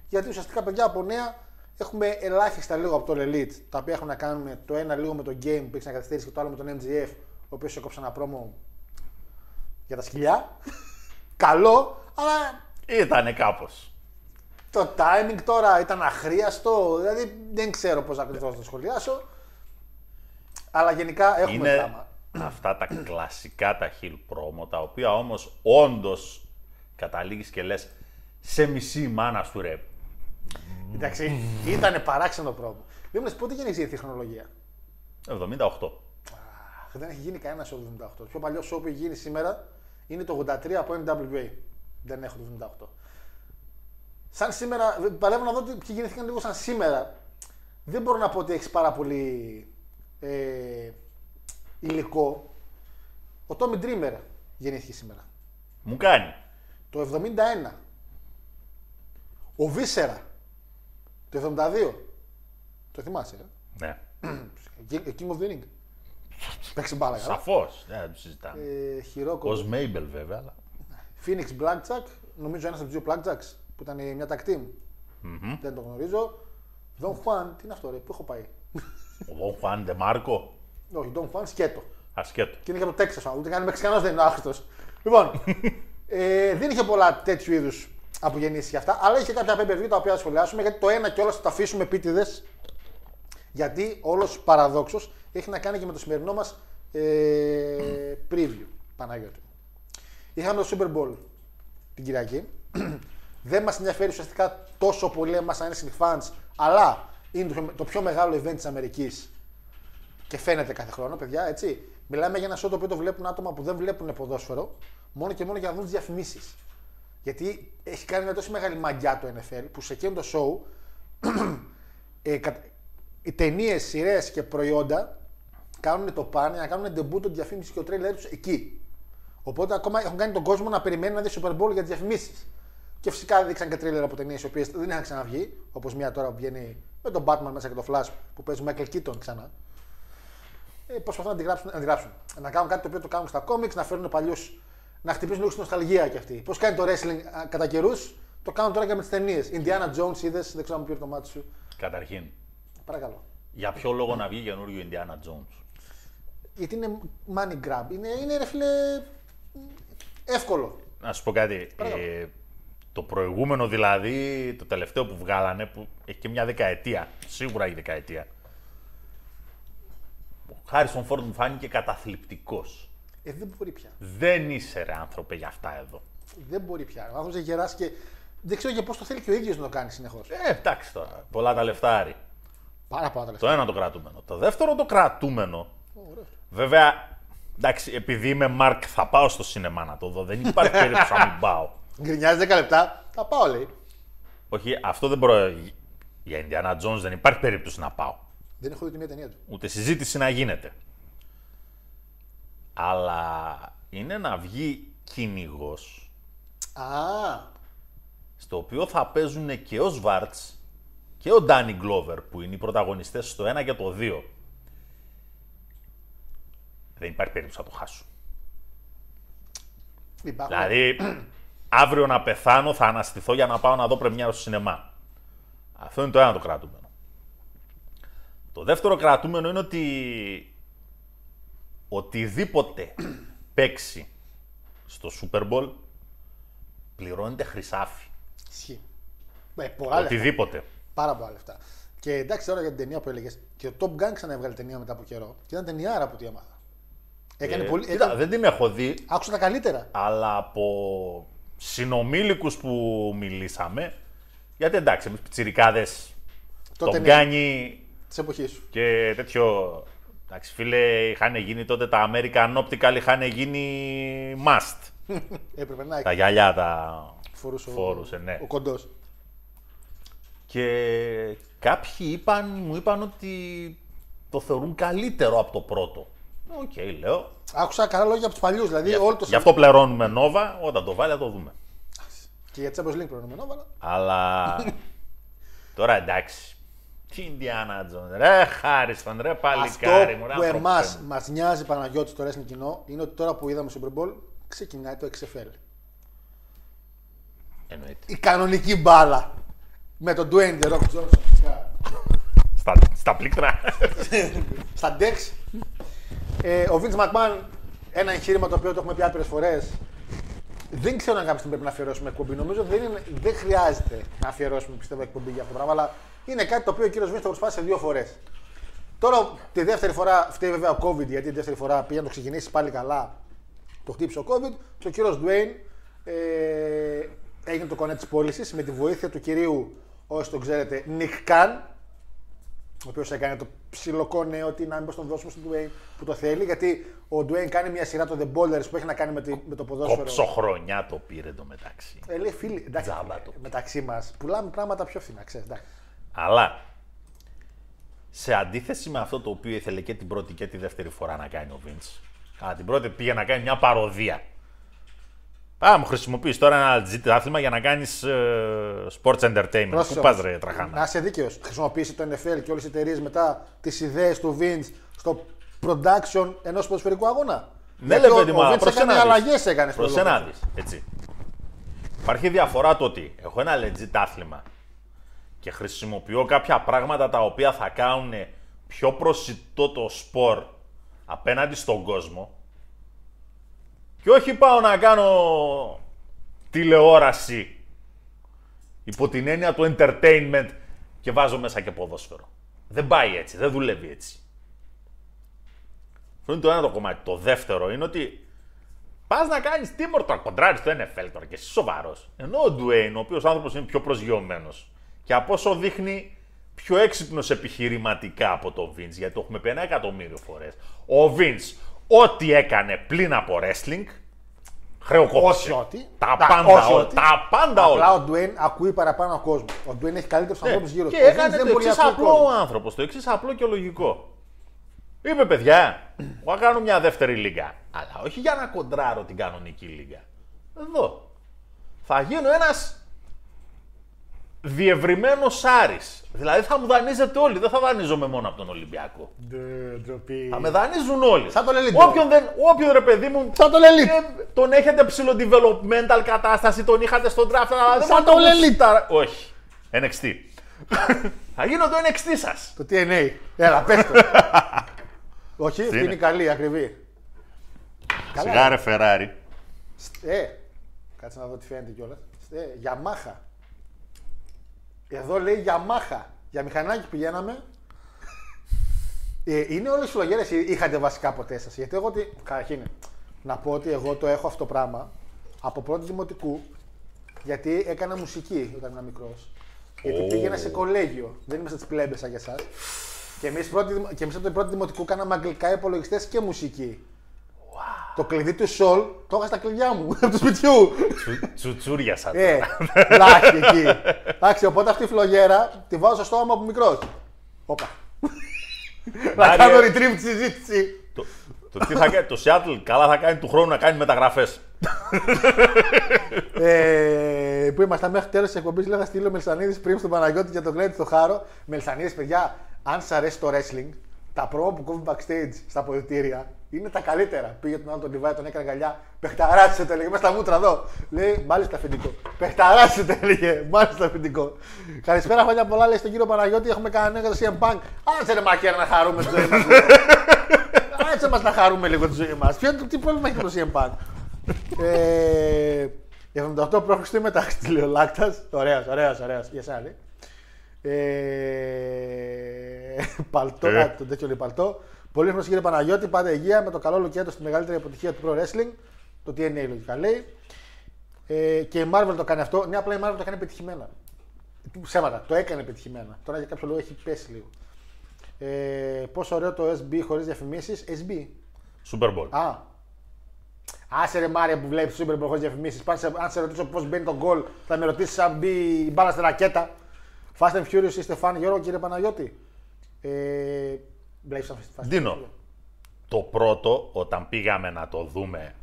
Γιατί ουσιαστικά παιδιά από νέα έχουμε ελάχιστα λίγο από το Elite, τα οποία έχουν να κάνουν το ένα λίγο με το game που έχει να καθυστερήσει και το άλλο με τον MGF, ο οποίος έκοψε ένα πρόμο για τα σκυλιά. Καλό, αλλά Ήτανε κάπως. Το timing τώρα ήταν αχρίαστο. Δηλαδή δεν ξέρω πώς ακριβώς να το σχολιάσω. Αλλά γενικά έχουμε Είναι πράγμα. αυτά τα κλασικά τα heel promo, τα οποία όμως όντως καταλήγεις και λες σε μισή μάνα του ρε. Εντάξει, ήταν παράξενο πρόμο. Δεν μου λες πότε γεννήθηκε η χρονολογία. 78. Αχ, Δεν έχει γίνει κανένα show το 78. Το πιο παλιό show που έχει γίνει σήμερα είναι το 83 από NWA. Δεν έχω το 78. Σαν σήμερα, παλεύω να δω τι- ποιοι γεννήθηκαν λίγο σαν σήμερα. Δεν μπορώ να πω ότι έχεις πάρα πολύ ε, υλικό. Ο Tommy Dreamer γεννήθηκε σήμερα. Μου κάνει. Το 71. Ο Βίσερα. Το 72. Το θυμάσαι, ε; Ναι. King of the Ring. Παίξει μπάλα, καλά. Σαφώς. Δεν το συζητάμε. Ε, Χειρόκο. Ω Μέιμπελ βέβαια. Αλλά... Phoenix Blackjack, νομίζω ένας από τους δύο Blackjacks που ήταν μια tag team. Δεν το γνωρίζω. Don Juan, τι είναι αυτό, ρε, πού έχω πάει; Ο Δον Χουάν Ντε Μάρκο; Όχι, Don Juan σκέτο. Ασκέτο. Και είναι και από το Τέξας. Ούτε καν Μεξικανός δεν είναι ο άχρηστος. Λοιπόν, ε, δεν είχε πολλά τέτοιου είδους απογεννήσεις για αυτά, αλλά είχε κάποια pay τα οποία θα σχολιάσουμε γιατί το ένα κιόλα θα τα αφήσουμε επίτηδες. Γιατί όλος παραδόξως έχει να κάνει και με το σημερινό μας ε, preview. Παναγιώτη. Είχαμε το Super Bowl την Κυριακή. Δεν μας ενδιαφέρει ουσιαστικά τόσο πολύ εμάς σαν wrestling fans, αλλά είναι το, το πιο μεγάλο event της Αμερικής και φαίνεται κάθε χρόνο, παιδιά, έτσι. Μιλάμε για ένα show το οποίο το βλέπουν άτομα που δεν βλέπουν ποδόσφαιρο, μόνο και μόνο για να δουν τις διαφημίσεις. Γιατί έχει κάνει μια τόσο μεγάλη μαγιά το NFL που σε εκείνο το show ε, κα- οι ταινίες, σειρές και προϊόντα κάνουν το πάνε να κάνουν debut τη διαφήμιση και ο τρέιλερ τους εκεί. Οπότε ακόμα έχουν κάνει τον κόσμο να περιμένει να δει Super Bowl για τις διαφημίσεις. Και φυσικά δείξαν και τρέιλερ από ταινίες οι οποίες δεν είχαν ξαναβγεί. Όπως μια τώρα που βγαίνει με τον Batman μέσα και το Flash που παίζει Michael Keaton ξανά. Ε, προσπαθούν να αντιγράψουν, να αντιγράψουν. Να κάνουν κάτι το οποίο το κάνουν στα κόμιξ, να φέρουν παλιούς. Να χτυπήσουν λίγο στην νοσταλγία κι αυτοί. Πώς κάνει το wrestling α, κατά καιρούς, το κάνουν τώρα και με τις ταινίες. Indiana Jones είδες, δεν ξέρω αν πήρε το μάτι σου. Καταρχήν, Παρακαλώ. για ποιο λόγο να βγει καινούριο Indiana Jones; Γιατί είναι money grab. Είναι, είναι ρε φίλε. εύκολο. Να σου πω κάτι. Παρακαλώ. Ε, το προηγούμενο δηλαδή, το τελευταίο που βγάλανε, που έχει και μια δεκαετία, σίγουρα έχει δεκαετία. Ο Χάρισον Φόρντ μου φάνηκε καταθλιπτικός. Ε, δεν μπορεί πια. Δεν είσαι ρε άνθρωπε για αυτά εδώ. Δεν μπορεί πια. Ο άνθρωπος έχει γεράσει και δεν ξέρω για πώς το θέλει και ο ίδιος να το κάνει συνεχώς. Ε, εντάξει τώρα. Πολλά τα λεφτάρι. Πάρα πολλά τα λεφτά. Το ένα το κρατούμενο. Το δεύτερο το κρατούμενο. Βέβαια, εντάξει, επειδή είμαι Μαρκ, θα πάω στο σινεμά να το δω. Δεν υπάρχει περίπτωση να μην πάω. Γκρινιάζει 10 λεπτά. Θα πάω, λέει. Όχι, αυτό δεν προ... Για Indiana Jones δεν υπάρχει περίπτωση να πάω. Δεν έχω δει τη μία ταινία του. Ούτε συζήτηση να γίνεται. Αλλά είναι να βγει κυνηγός Α, στο οποίο θα παίζουν και ο Σβάρτς και ο Ντάνι Γκλόβερ που είναι οι πρωταγωνιστές στο 1 και το 2. Δεν υπάρχει περίπτωση να το χάσουν. υπάρχουν. Δηλαδή, αύριο να πεθάνω θα αναστηθώ για να πάω να δω πρεμιέρα στο σινεμά. Αυτό είναι το ένα το κρατούμενο. Το δεύτερο κρατούμενο είναι ότι οτιδήποτε παίξει στο Super Bowl πληρώνεται χρυσάφι. Ισχύει. Ε, πολλά λεφτά. Οτιδήποτε. Πάρα πολλά λεφτά. Και εντάξει τώρα για την ταινία που έλεγες. Και ο Top Gun ξαναέβγαλε ταινία μετά από καιρό. Και ήταν ταινιάρα από ό,τι έμαθα. Έκανε Ε, πολύ. κοίτα, έκανε- Δεν την έχω δει, Άκουσα τα καλύτερα. αλλά από συνομήλικους που μιλήσαμε, γιατί εντάξει, εμείς πιτσιρικάδες Τότε τον ναι. κάνει Της εποχής σου. και τέτοιο. Εντάξει, φίλε, είχαν γίνει τότε τα American Optical, είχαν γίνει must. Έπρεπε να τα έχει. γυαλιά τα Φορούσε ο- φορούσε, ναι. Ο κοντός. Και κάποιοι είπαν, μου είπαν ότι το θεωρούν καλύτερο από το πρώτο. Οκ, λέω. Άκουσα καλά λόγια από τους παλιούς. Δηλαδή Γι' όλο αυτό, το γι' αυτό πληρώνουμε Nova, όταν το βάλει θα το δούμε. Και για Champions League προηγουμένως, αλλά. Αλλά τώρα εντάξει. Τι Indiana Jones, ρε Χάριστον, ρε παλικάρι μου, ρε Αυτό που άνθρωπε εμάς μου. μας νοιάζει Παναγιώτης στο wrestling κοινό είναι ότι τώρα που είδαμε Super Bowl ξεκινάει το XFL. Εννοείται. Η κανονική μπάλα. Με τον Dwayne The Rock Johnson. Στα, στα πλήκτρα. στα Dex. Ε, ο Vince McMahon, ένα εγχείρημα το οποίο το έχουμε πει άπειρες φορές. Δεν ξέρω αν κάποια στιγμή πρέπει να αφιερώσουμε εκπομπή. Νομίζω δεν, είναι, δεν χρειάζεται να αφιερώσουμε πιστεύω εκπομπή για αυτό το πράγμα. Αλλά είναι κάτι το οποίο ο κύριος Vince το προσπάθησε δύο φορές. Τώρα τη δεύτερη φορά φταίει βέβαια ο COVID γιατί τη δεύτερη φορά πήγε να το ξεκινήσει πάλι καλά. Το χτύπησε ο COVID. Και ο κύριος Dwayne ε, έγινε το κονέ της πώλησης με τη βοήθεια του κυρίου, όσοι τον ξέρετε, Nick Khan, ο οποίος έκανε το ψιλοκό νέο ότι να μην τον δώσουμε στον Dwayne που το θέλει. Γιατί ο Dwayne κάνει μια σειρά το The Ballers που έχει να κάνει με, τη- με το ποδόσφαιρο. Κόψω χρονιά το πήρε το μεταξύ. Ε, λέει φίλοι, εντάξει, Τζάμπα το. μεταξύ μας πουλάμε πράγματα πιο φθηνά, ξέρεις, εντάξει. Αλλά σε αντίθεση με αυτό το οποίο ήθελε και την πρώτη και τη δεύτερη φορά να κάνει ο Vince. Α, την πρώτη πήγε να κάνει μια παροδία. Α, μου χρησιμοποιείς τώρα ένα legit άθλημα για να κάνεις sports entertainment. Πρόσεξε Πού πας, όμως, ρε, τραχάνα; Να είσαι δίκαιος. Χρησιμοποιήσει το NFL και όλες οι εταιρείες μετά τις ιδέες του Vince στο production ενός ποδοσφαιρικού αγώνα. Ναι, Γιατί ρε ο- παιδί μου, ο αλλά Vince πρόσεχε έκανε να δεις. αλλαγές έκανε στο Πρόσεχε να λόγο. δεις, έτσι. Υπάρχει διαφορά το ότι έχω ένα legit άθλημα και χρησιμοποιώ κάποια πράγματα τα οποία θα κάνουν πιο προσιτό το σπορ απέναντι στον κόσμο και όχι πάω να κάνω τηλεόραση υπό την έννοια του entertainment και βάζω μέσα και ποδόσφαιρο. Δεν πάει έτσι, δεν δουλεύει έτσι. Αυτό είναι το ένα το κομμάτι. Το δεύτερο είναι ότι πας να κάνεις τι τώρα, κοντράρεις στο NFL τώρα και εσύ σοβαρός. Ενώ ο Ντουέιν, ο οποίος άνθρωπος είναι πιο προσγειωμένος και από όσο δείχνει πιο έξυπνος επιχειρηματικά από τον Vince, γιατί το έχουμε πει ένα εκατομμύριο φορές. Ο Vince, ό,τι έκανε πλην από wrestling, χρεοκόπησε. Όχι ότι. Τα Τα- πάντα, όχι όλα, ότι. τα πάντα Απλά όλα. ο Ντουέιν ακούει παραπάνω κόσμος. Ο Ντουέιν έχει καλύτερους Ναι. ανθρώπους γύρω του. Και Ο Vince έκανε δεν το μπορεί να εξής ακούει απλό ο κόσμο. άνθρωπος. Το εξής απλό και λογικό. Είπε παιδιά, εγώ θα κάνω μια δεύτερη λίγα. Αλλά όχι για να κοντράρω την κανονική λίγα. Εδώ. Θα γίνω ένας διευρυμένος Άρη. Δηλαδή θα μου δανείζετε όλοι. Δεν θα δανείζομαι μόνο από τον Ολυμπιακό. Ντε, ντροπή. Θα με δανείζουν όλοι. Σαν τον Elite. Όποιον, δεν, όποιον ρε παιδί μου. Σαν τον Elite. ε, τον έχετε ψηλό developmental κατάσταση, τον είχατε στον draft. Αλλά δεν Σαν θα τον τον Elite. σταρα- Όχι. NXT. θα γίνω το NXT σας. Το TNA. Έλα, πες το. Όχι, αυτή είναι; είναι; καλή, ακριβή. Καλά. Σιγά ρε Φεράρι. Ε, κάτσε να δω τι φαίνεται κιόλας. Ε, Γιαμάχα. Εδώ λέει Γιαμάχα. Για μηχανάκι πηγαίναμε. Ε, είναι όλες οι φλογέρε είχατε βασικά ποτέ σα. Γιατί εγώ τι. Καταρχήν, να πω ότι εγώ το έχω αυτό το πράγμα από πρώτη δημοτικού. Γιατί έκανα μουσική όταν ήμουν μικρός. Γιατί πήγαινα σε κολέγιο. Δεν είμαι τη πλέμπες σαν για εσάς. Και εμείς και εμείς από την πρώτη δημοτικού κάναμε αγγλικά υπολογιστές και μουσική. Το κλειδί του Σολ το είχα στα κλειδιά μου από του σπιτιού. Τσουτσούρια σαν. Ε, λάχι εκεί. Εντάξει, οπότε αυτή η φλογέρα τη βάζω στο στόμα μου από μικρός. Όπα. Να Μάριε. κάνω retrieve τη συζήτηση. Το, το, τι θα κάνει, το Seattle καλά θα κάνει του χρόνου να κάνει μεταγραφές. ε, που ήμασταν μέχρι τέλος της εκπομπής, λέγα στείλω Μελσανίδη πριν στον Παναγιώτη για τον Γκλέντι στο χάρο. Μελσανίδη, παιδιά, αν σα αρέσει το wrestling, τα promo που κόβει backstage στα αποδητήρια είναι τα καλύτερα. Πήγε τον άλλο τον Λιβάη, τον έκανε γαλιά. Πεχταράσετε, έλεγε μέσα στα μούτρα εδώ. Λέει, μάλιστα αφεντικό. Πεχταράσετε, έλεγε, μάλιστα αφεντικό. Καλησπέρα, χρόνια πολλά, λέει στον κύριο Παναγιώτη, έχουμε κανένα για το CM Punk. Άσε ρε μακέρα να χαρούμε τη ζωή μας. Άσε μας να χαρούμε λίγο τη ζωή μας. Τι πρόβλημα έχει το CM Punk; Ε, 78 π.Χ. μεταξύ λέει ο Λάκτας. Ωραίος, ωραίος, ωραίος. Για εσά, λέει. Ε, παλτό, Ε. α, το τέτοιο λέει παλτό. Πολύ γνωστό κύριε Παναγιώτη, πάντα υγεία με το καλό λουκέτο στη μεγαλύτερη αποτυχία του Pro Wrestling. Το TNA λογικά λέει. Ε, και η Marvel το κάνει αυτό. Ναι, απλά η Marvel το κάνει πετυχημένα. Ψέματα, το έκανε πετυχημένα. Τώρα για κάποιο λόγο έχει πέσει λίγο. Ε, πόσο ωραίο το SB χωρίς διαφημίσεις. SB. Super Bowl. Α. Άσε ρε Μάρια που βλέπεις Super Bowl χωρίς διαφημίσεις. Αν σε ρωτήσω πώς μπαίνει το γκολ, θα με ρωτήσεις αν μπει η μπάλα στη ρακέτα. Fast and Furious είστε φαν, Γιώργο, κύριε Παναγιώτη. Ε, βλέπεις αυτή τη φάση. Δίνω. Το πρώτο, όταν πήγαμε να το δούμε,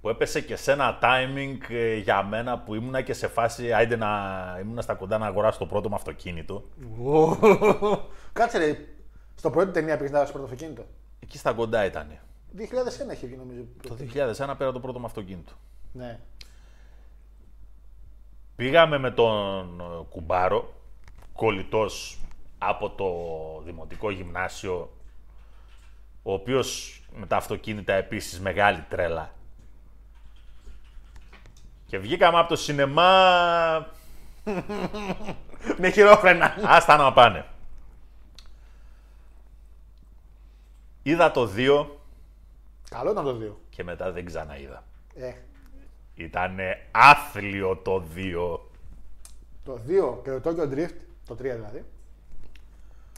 που έπεσε και σε ένα timing ε, για μένα που ήμουνα και σε φάση, άιντε να ήμουνα στα κοντά να αγοράσω το πρώτο μου αυτοκίνητο. Ω, Κάτσε ρε, στο πρώτο ταινία πήγες να δώσεις πρώτο αυτοκίνητο; Εκεί στα κοντά ήταν. 2001 είχε βγει νομίζω. Το 2001 πήρα το πρώτο μου αυτοκίνητο. Ναι. Πήγαμε με τον ε, Κουμπάρο, κολλητός από το Δημοτικό Γυμνάσιο, ο οποίος με τα αυτοκίνητα επίσης μεγάλη τρέλα. Και βγήκαμε από το σινεμά, Με χειρόφρενα. άστα να πάνε. Είδα το 2 Καλό ήταν το 2. και μετά δεν ξαναείδα. Ε, Ήτανε άθλιο το 2. το 2 και το Tokyo Drift, το 3 δηλαδή,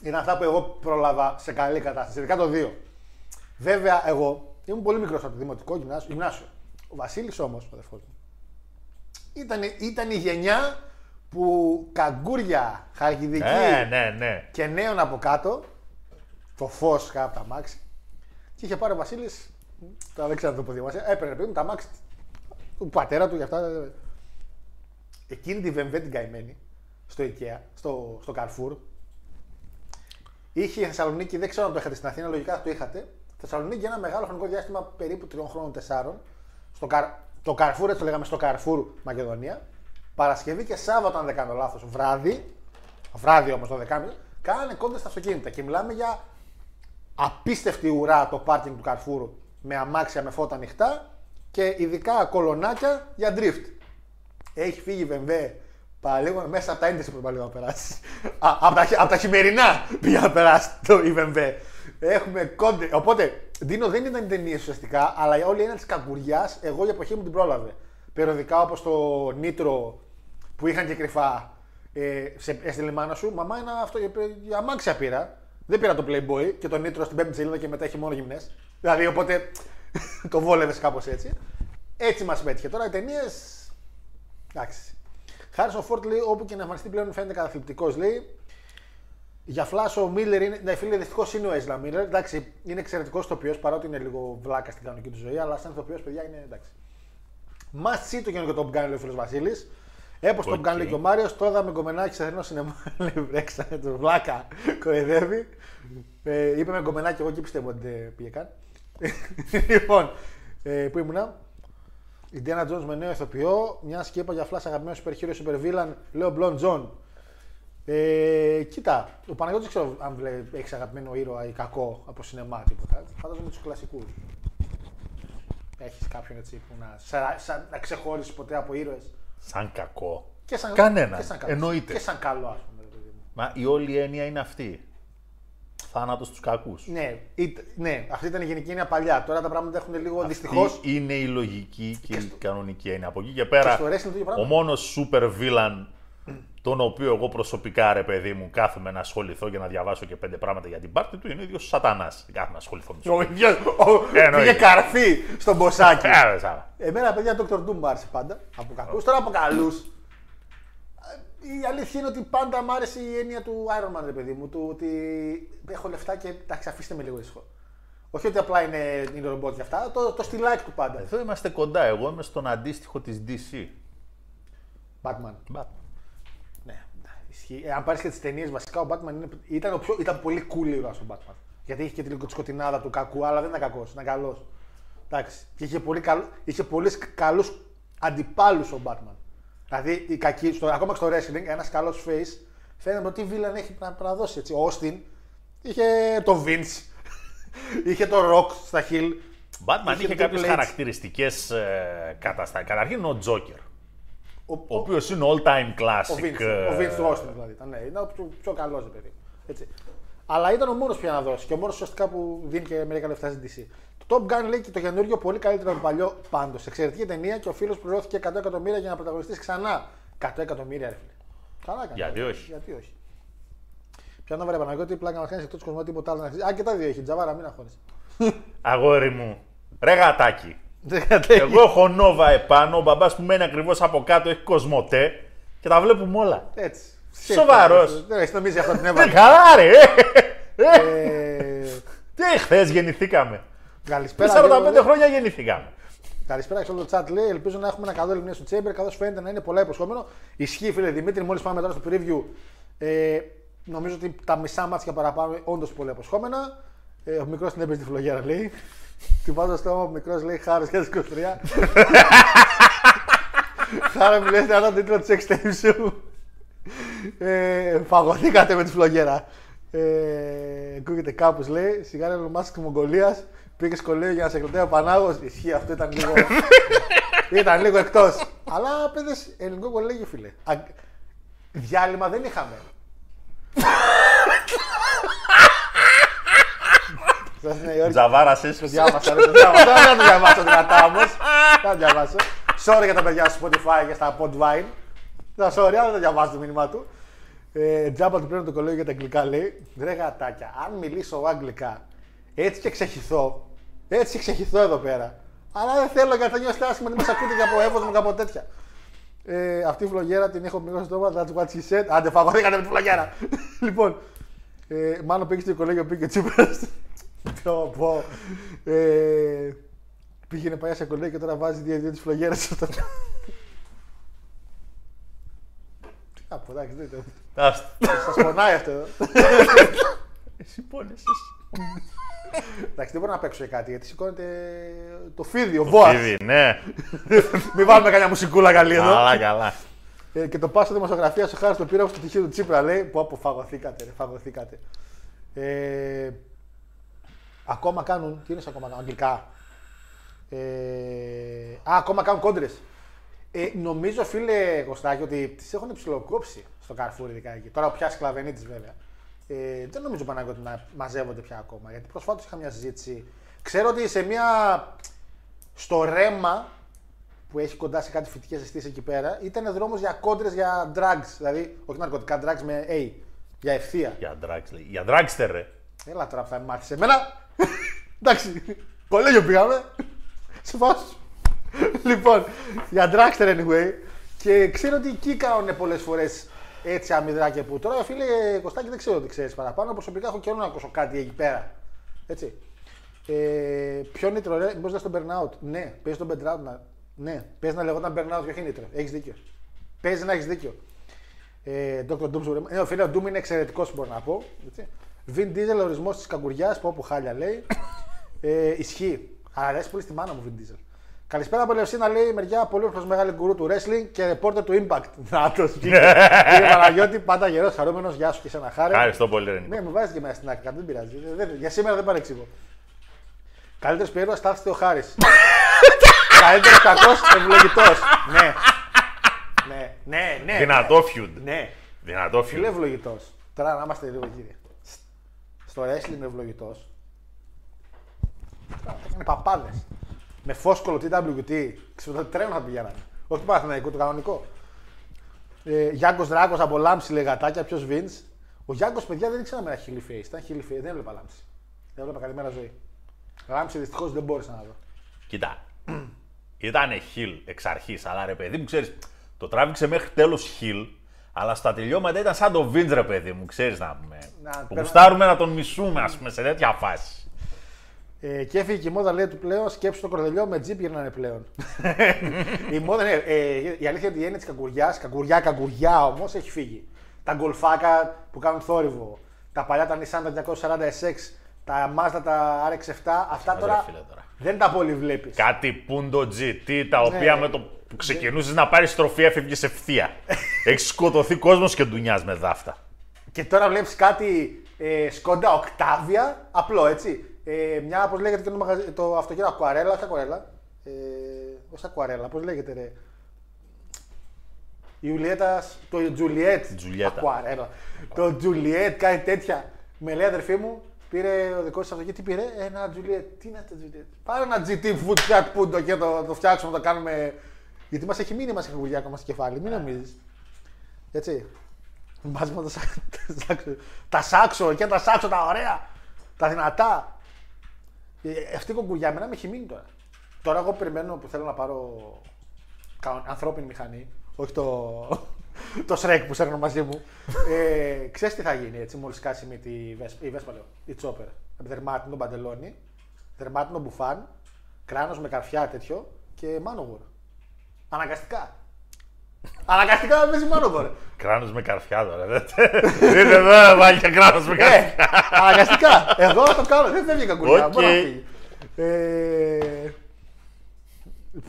είναι αυτά που εγώ πρόλαβα σε καλή κατάσταση. Ειδικά το 2. Βέβαια, εγώ ήμουν πολύ μικρός από το δημοτικό γυμνάσιο. γυμνάσιο. Ο Βασίλης όμως, ο αδερφός μου, ήταν, ήταν η γενιά που καγκούρια, χαλκιδική Ναι, ναι, ναι. και νέων από κάτω, το φω κάτω από τα μάξι, και είχε πάρει ο Βασίλης. Τώρα δεν ξέρω αν το πω δημόσια. Έπαιρνε παιδί μου τα μάξι του πατέρα του για αυτά. Εκείνη τη βεμβέ την καημένη στο IKEA, στο, στο Carrefour. Είχε η Θεσσαλονίκη, δεν ξέρω αν το είχατε στην Αθήνα, λογικά το είχατε. Θεσσαλονίκη για ένα μεγάλο χρονικό διάστημα, περίπου τριών χρόνων, τεσσάρων. Στο Car... Το Carrefour, έτσι το λέγαμε, στο Carrefour Μακεδονία. Παρασκευή και Σάββατο, αν δεν κάνω λάθος, βράδυ. Βράδυ όμως το δεκάμινο, κάνανε κόντε στα αυτοκίνητα. Και μιλάμε για απίστευτη ουρά το πάρκινγκ του Καρφούρου με αμάξια με φώτα ανοιχτά και ειδικά κολονάκια για drift. Έχει φύγει η Βεμβέ παραλίγο μέσα από τα έντεση που παλιό να περάσει. Α, από, τα, χει- από τα χειμερινά πήγε να περάσει το η Βεμβέ. Έχουμε κόντε. Οπότε, Ντίνο δεν ήταν ταινίες ουσιαστικά, αλλά όλη ένα της κακουριάς, εγώ η εποχή μου την πρόλαβε. Περιοδικά όπως το Νίτρο που είχαν και κρυφά ε, σε, έστειλε η μάνα σου, μαμά είναι αυτό για, για αμάξια πήρα. Δεν πήρα το Playboy και το Nitro στην πέμπτη σελίδα και μετά έχει μόνο γυμνές. Δηλαδή, οπότε το βόλευες κάπως έτσι. Έτσι μας πέτυχε. Τώρα οι ταινίες. Εντάξει. Χάρισον Φόρτ λέει όπου και να εμφανιστεί πλέον φαίνεται καταθλιπτικός. Λέει για φλάσο ο Μίλλερ είναι. Ναι, φίλε, δυστυχώς είναι ο Έζλα Μίλλερ. Εντάξει, είναι εξαιρετικός ηθοποιός παρότι είναι λίγο βλάκα στην κανονική του ζωή, αλλά σαν ηθοποιός, παιδιά είναι εντάξει. Must see το καινούργιο Top Gun, λέει ο φίλος Βασίλης. Έπω Top Gun Οκ. λέει και ο Μάριος. Τώρα με γκομενάκι σε θερινό σινεμά. Λέει βρέξανε το βλάκα. Κοροϊδεύει. Ε, είπε με γκομενάκι, εγώ εκεί πιστεύω ότι δεν πήγε καν. λοιπόν, ε, πού ήμουνα; Η Ντιάνα Jones με νέο ηθοποιό. Μια και είπα για φλάσσα αγαπημένος super hero super villain. Λέω Blond John. Ε, κοίτα, ο Παναγιώτης δεν ξέρω αν έχεις αγαπημένο ήρωα ή κακό από σινεμά τίποτα. Φαντάζομαι τους κλασικούς. Έχεις κάποιον έτσι που να, σα- σα- να ξεχώρισει ποτέ από ήρωες. Σαν κακό. Και σαν, Κανένα. και σαν καλό. Εννοείται. Και σαν καλό, ας πούμε. ρε παιδί μου. Μα η όλη έννοια είναι αυτή. Θάνατος στου κακούς. Ναι, ήτ- ναι, αυτή ήταν η γενική έννοια παλιά. Τώρα τα πράγματα έχουν λίγο δυστυχώ. είναι η λογική και, η κανονική έννοια. Από εκεί και πέρα, στο wrestling το ίδιο πράγμα. ο μόνος super villain τον οποίο εγώ προσωπικά ρε παιδί μου κάθομαι να ασχοληθώ και να διαβάσω και πέντε πράγματα για την πάρτη του είναι ο ίδιος Σατανάς. Δεν κάθομαι να ασχοληθώ με Ο του. ίδιος. Εννοείται. Πήγε καρφί στον μποσάκι. Ε, Σάρα. Εμένα, παιδιά, Dr. Doom μου άρεσε πάντα. Από κακούς. Τώρα από καλούς. Η αλήθεια είναι ότι πάντα μου άρεσε η έννοια του Iron Man, ρε παιδί μου. Του ότι έχω λεφτά και εντάξει, αφήστε με λίγο ήσυχο. Όχι ότι απλά είναι, είναι ρομπότ και αυτά, το, το στυλάκι του πάντα. Εδώ είμαστε κοντά. Εγώ είμαι στον αντίστοιχο της DC. Batman. Batman. Ναι, ισχύει. Ε, αν πάρεις και τις ταινίες, βασικά ο Batman είναι, ήταν, ο πιο, ήταν πολύ cool ήρωας ο Batman. Γιατί είχε και τη λίγο τη σκοτεινάδα του κακού, αλλά δεν ήταν κακός, ήταν καλός. Εντάξει. Και είχε πολύ, καλ, είχε πολύ καλούς αντιπάλους ο Batman. Δηλαδή, οι κακοί, στο, ακόμα και στο wrestling, ένας καλός face φαίνεται ότι βίλαν έχει να, να δώσει. Έτσι. Ο Austin είχε το Vince, είχε το Rock στα Hill. Batman Είχε είχε το Triple κάποιες H. χαρακτηριστικές ε, καταστάσει. Καταρχήν ο Τζόκερ. Ο, Ο οποίος είναι all time Ο classic. Vince, ε, ο Vince του Austin δηλαδή. Ήταν, ναι, είναι ο πιο, πιο καλός παιδί. Έτσι. Αλλά ήταν ο μόνος πια να δώσει και ο μόνος ουσιαστικά που δίνει και μερικά λεφτά στην DC. Το Top Gun λέει και το καινούργιο πολύ καλύτερο από το παλιό πάντως. Εξαιρετική ταινία και ο φίλος πληρώθηκε 100 εκατομμύρια για να πρωταγωνιστήσει ξανά. 100 εκατομμύρια, ρε φίλε. Καλά έκανε. Γιατί όχι; Γιατί όχι. Ποια νόβαρε Παναγιώτη, πλάκα μας κάνει εκτό κοσμό τίποτα άλλο να ξέρει. Α, και τα δύο έχει. Τζαβάρα, μην αγχώνεσαι. Αγόρι μου. Ρε γατάκι. Εγώ έχω νόβα επάνω, ο μπαμπάς που μένει ακριβώς από κάτω έχει κοσμοτέ και τα βλέπουμε όλα. Έτσι. Σοβαρός. Δεν έχει νομίζει αυτό την Ε, έβαλε. Καλά, ρε! Ε, Ε, Τι χθες γεννηθήκαμε. Καλησπέρα. 45 Γιώργο. χρόνια γεννηθήκαμε. Καλησπέρα και σε όλο το chat λέει. Ελπίζω να έχουμε ένα καλό Ελληνικό στο Chamber καθώς φαίνεται να είναι πολλά υποσχόμενο. Ισχύει, φίλε Δημήτρη, μόλις πάμε τώρα στο preview. Ε, νομίζω ότι τα μισά μάτια παραπάνω είναι όντως πολλά υποσχόμενα. Ε, ο μικρός την έπαιζε τη φλογέρα λέει. Του βάζω στο όνομα ο μικρός λέει Χάρο 2023. Χάρο μου λες ένα τίτλο της εξτέμι σου. Ε, φαγωθήκατε με τη φλογέρα. Ε, ακούγεται κάπως λέει. Σιγάρι ο Μάσκ τη Μογγολίας. Πήγες σχολείο για να σε κρατάει ο Πανάγος. Ισχύει αυτό ήταν λίγο. ήταν λίγο εκτός. Αλλά παιδες ελληνικό κολέγιο φίλε. Α, διάλειμμα δεν είχαμε. Σας Νέα Υόρκη. Τζαβάρα Το έσπασε. διάβασα, ρε, το διάβασα. Δεν θα το διαβάσω δυνατά όμως. Δεν το διαβάσω. Sorry για τα παιδιά στο Spotify και στα Podvine. Τα sorry, αλλά δεν το διαβάζω το μήνυμά του. Ε, τζάμπα του παίρνω το κολλέγιο για τα αγγλικά λέει. Ρε γατάκια, αν μιλήσω αγγλικά έτσι και ξεχυθώ, έτσι και ξεχυθώ εδώ πέρα. Αλλά δεν θέλω γιατί θα νιώσετε άσχημα ότι με ακούτε και από εύωσμο και από τέτοια. Ε, αυτή η φλογέρα την έχω μικρό στο στόμα, that's what she said. Άντε, φαγωθήκατε με τη φλογέρα. λοιπόν, ε, μάλλον πήγε στο κολέγιο, πήγε τσίπρα. Το πω. Ε, πήγαινε παλιά σε κολέγιο και τώρα βάζει δύο-δύο τι φλογέρε αυτό. Τι να πω, εντάξει, δεν το. Άστα. Σας πονάει αυτό εδώ. Εσύ πόνεσες. Εντάξει, δεν μπορώ να παίξω για κάτι γιατί σηκώνεται το φίδι, ο Βόα. Ήδη, ναι. Μην βάλουμε κανένα μουσικούλα καλή εδώ. Καλά, καλά. Ε, και το πάσο δημοσιογραφίας στο χάρης στο πύραυλο στο πτυχίο του Τσίπρα λέει: Που από φαγωθήκατε, ρε, φαγωθήκατε. Ε, Ακόμα κάνουν. Τι είναι σε ακόμα κάνουν, αγγλικά. Ε, α, ακόμα κάνουν κόντρες. Ε, νομίζω, φίλε Κωστάκη, ότι τις έχουν ψηλοκόψει στο Καρφούρ, ειδικά εκεί. Τώρα πιάσει κλαβενίτη βέβαια. Ε, δεν νομίζω Παναγιώτη να μαζεύονται πια ακόμα. Γιατί προσφάτως είχα μια συζήτηση. Ξέρω ότι σε μια. στο ρέμα που έχει κοντά σε κάτι φοιτικέ αισθήσει εκεί πέρα, ήταν δρόμος για κόντρες για drugs. Δηλαδή, όχι ναρκωτικά drugs με A. Για ευθεία. Για drugs, λέει. Για dragster, ρε. Έλα τώρα που θα με μάθεις εμένα. Εντάξει. Κολέγιο πήγαμε. Σε φάσου. λοιπόν, για dragster anyway. Και ξέρω ότι εκεί κάνουν πολλές φορές έτσι αμυδράκια που τώρα, φίλε Κωστάκη, δεν ξέρω τι ξέρεις παραπάνω. Προσωπικά έχω καιρό να ακούσω κάτι εκεί πέρα. Έτσι. Ε, ποιο νήτρο, ρε, μήπως στον burnout. Ναι, παίζει τον burnout. Να... Ναι, παίζει να λεγόταν burnout και όχι νήτρο. Έχεις δίκιο. Παίζει να έχεις δίκιο. Ε, Dr. Doom, ε, ο φίλος Doom είναι εξαιρετικός, μπορώ να πω. Έτσι. Vin Diesel, ορισμός της κακουριάς, που όπου χάλια λέει. Ε, ισχύει. Αρέσει πολύ στη μάνα μου, Vin Diesel. Καλησπέρα από Ελευσίνα, λέει η μεριά πολύ προς μεγάλη γκουρού του wrestling και reporter του Impact. Να το Κύριε Παναγιώτη, πάντα γερός, χαρούμενος, γεια σου και σε ένα χάρη. Ευχαριστώ πολύ, ρε. Ναι, με βάζεις και μέσα στην άκρη, δεν πειράζει. Δεν- για σήμερα δεν παρεξηγώ. Καλύτερος περίεργο στάθεται ο Χάρη. Καλύτερος κακός ευλογητός. Ναι. Ναι, ναι, ναι. Δυνατό feud. Ναι. Δυνατό Φίλε feud. ευλογητός. Τώρα να είμαστε λίγο κύριε. Στο wrestling ευλογητός. Είναι παπάδες. Με φόσκολο TWT. Ξέρω το τρένο θα πηγαίνανε. Όχι του Παναθηναϊκού, το κανονικό. Ε, Γιάνκος Δράκος από Λάμψη λέει γατάκια, ποιος Βίντ. Ο Γιάνκος, παιδιά, δεν ήξερα να είναι χιλι face. Ήταν χιλι face, δεν έβλεπα Λάμψη. Δεν έβλεπα καλημέρα ζωή. Λάμψη δυστυχώς δεν μπόρεσα να δω. Κοίτα. Ήταν χιλ εξ αρχής, αλλά ρε παιδί μου, ξέρεις, το τράβηξε μέχρι τέλος χιλ, αλλά στα τελειώματα ήταν σαν το Vince, ρε παιδί μου, ξέρεις να πούμε. Να, που παίρνω- γουστάρουμε να τον μισούμε, ας πούμε, σε τέτοια φάση. Ε, και έφυγε και η μόδα λέει του πλέον σκέψου το κορδελιό με τζιπ γυρνάνε πλέον. η μόδα είναι, ε, η αλήθεια είναι ότι η έννοια της κακουριάς, κακουριά, κακουριά όμως έχει φύγει. Τα γκολφάκα που κάνουν θόρυβο, τα παλιά τα Nissan τα 240 SX, τα Mazda τα RX7, αυτά Ρε τώρα, φίλε, τώρα. δεν τα πολύ βλέπεις. Κάτι πούντο GT, τα Ναι. οποία με το που ξεκινούσες να πάρεις τροφή έφευγες ευθεία. Έχεις σκοτωθεί κόσμος και ντουνιάς με δάφτα. Και τώρα βλέπεις κάτι ε, Skoda Octavia, απλό έτσι. Ε, μια, πώς λέγεται και το, μαγαζί, το αυτοκίνητο Aquarella, όχι Aquarella. Ε, όχι Aquarella, πώς λέγεται ρε. Η Ιουλιέτα, το Juliet. Τζουλιέτα. Aquarella. Το Juliet, κάτι τέτοια. Με λέει αδερφή μου, πήρε ο δικός της αυτοκίνητος, τι πήρε, ένα Juliet. Τι είναι αυτό Juliet. Πάρε ένα GT Food Chat Punto και το, το φτιάξουμε, το κάνουμε. Γιατί μας έχει μείνει, μας έχει βουλιά ακόμα στο κεφάλι, μην νομίζεις. Έτσι. Βάζουμε τα, σα- τα σάξο. Τα σάξο, και τα σάξο τα ωραία. Τα δυνατά. Ε, αυτή η κογκουριά εμένα με έχει μείνει τώρα. Τώρα εγώ περιμένω που θέλω να πάρω κανο- ανθρώπινη μηχανή. Όχι το, το Shrek που σέρνω μαζί μου. Ε, ξέρεις τι θα γίνει έτσι μόλις κάσει με τη Βέσπα, η Βέσπα λέω, η Τσόπερ. Δερμάτινο μπαντελόνι, δερμάτινο μπουφάν, κράνος με καρφιά τέτοιο και μάνογορ. Αναγκαστικά. Αναγκαστικά να παίζει μάνογορ. Κράνος με καρφιά τώρα. δεν- Δείτε εδώ, βάλει και κράνος με Ε, καρφιά. αναγκαστικά. Εγώ το κάνω. Δεν φεύγει κακουλιά. Οκ. Μπορεί να φύγει. Ε,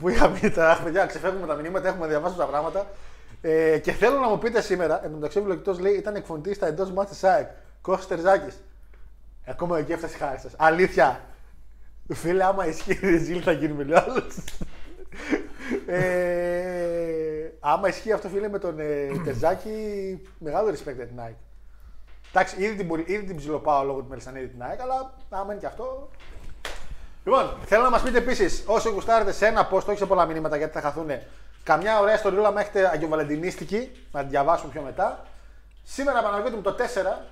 Πού είχαμε τα παιδιά, ξεφεύγουμε τα μηνύματα, έχουμε διαβάσει τα πράγματα. Ε, και θέλω να μου πείτε σήμερα, εν τω μεταξύ ο ευλογητός λέει ήταν εκφωνητής στα εντός ματς της ΑΕΚ. Κώστας Τερζάκης. Ακόμα εκεί έφτασε η χάρη σας. Αλήθεια. Φίλε, άμα ισχύει η Ζήλ θα γίνουμε λίγο άλλος. ε, άμα ισχύει αυτό, φίλε, με τον ε, Τερζάκη, μεγάλο respect για την Nike. Εντάξει, ήδη την, πολύ- ήδη την ψιλοπάω λόγω του Μελισανίδη την ΑΕΚ, αλλά άμα είναι και αυτό. Λοιπόν, θέλω να μας πείτε επίσης, όσοι γουστάρετε σε ένα post, όχι σε πολλά μηνύματα γιατί θα χαθούν, καμιά ωραία ιστοριούλα με έχετε αγιοβαλεντινίστικη, να την διαβάσουμε πιο μετά. Σήμερα, Παναγιώτη μου, το 4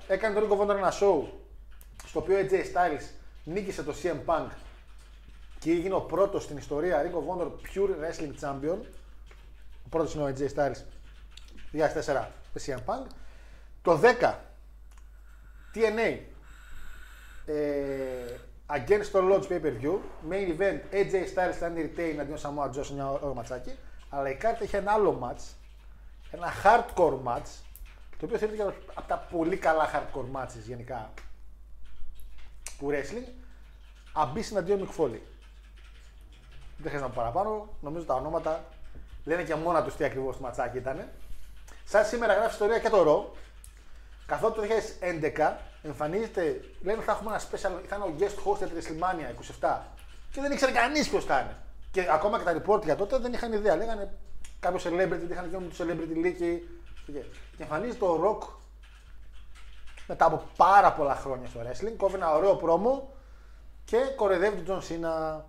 έκανε το Ring of Honor ένα show στο οποίο AJ Styles νίκησε το CM Punk και έγινε ο πρώτος στην ιστορία Ring of Honor Pure Wrestling Champion. Ο πρώτος είναι ο AJ Styles 2004 με CM Punk. Το 10 TNA ε, against the Lodge Pay Per View. Main event AJ Styles θα είναι retain αντίον Samoa Joe σε μια ώρα ματσάκι. Αλλά η κάρτα είχε ένα άλλο match. Ένα hardcore match. Το οποίο θεωρείται από τα πολύ καλά hardcore matches γενικά του wrestling. Αμπίς εναντίον Mick Foley. Δεν χρειάζεται να πω παραπάνω. Νομίζω τα ονόματα λένε και μόνα τους τι ακριβώς το ματσάκι ήταν. Σαν σήμερα γράφει ιστορία και το Raw. Καθότι το 2011 εμφανίζεται, λένε θα έχουμε ένα special, θα είναι ο guest host τη WrestleMania 27 και δεν ήξερε κανείς ποιος θα είναι. Και ακόμα και τα report για τότε δεν είχαν ιδέα. Λέγανε κάποιος celebrity, είχαν γίνει το celebrity league. Και, και εμφανίζεται ο Rock μετά από πάρα πολλά χρόνια στο wrestling, κόβει ένα ωραίο πρόμο και κοροϊδεύει τον Τζον Σίνα.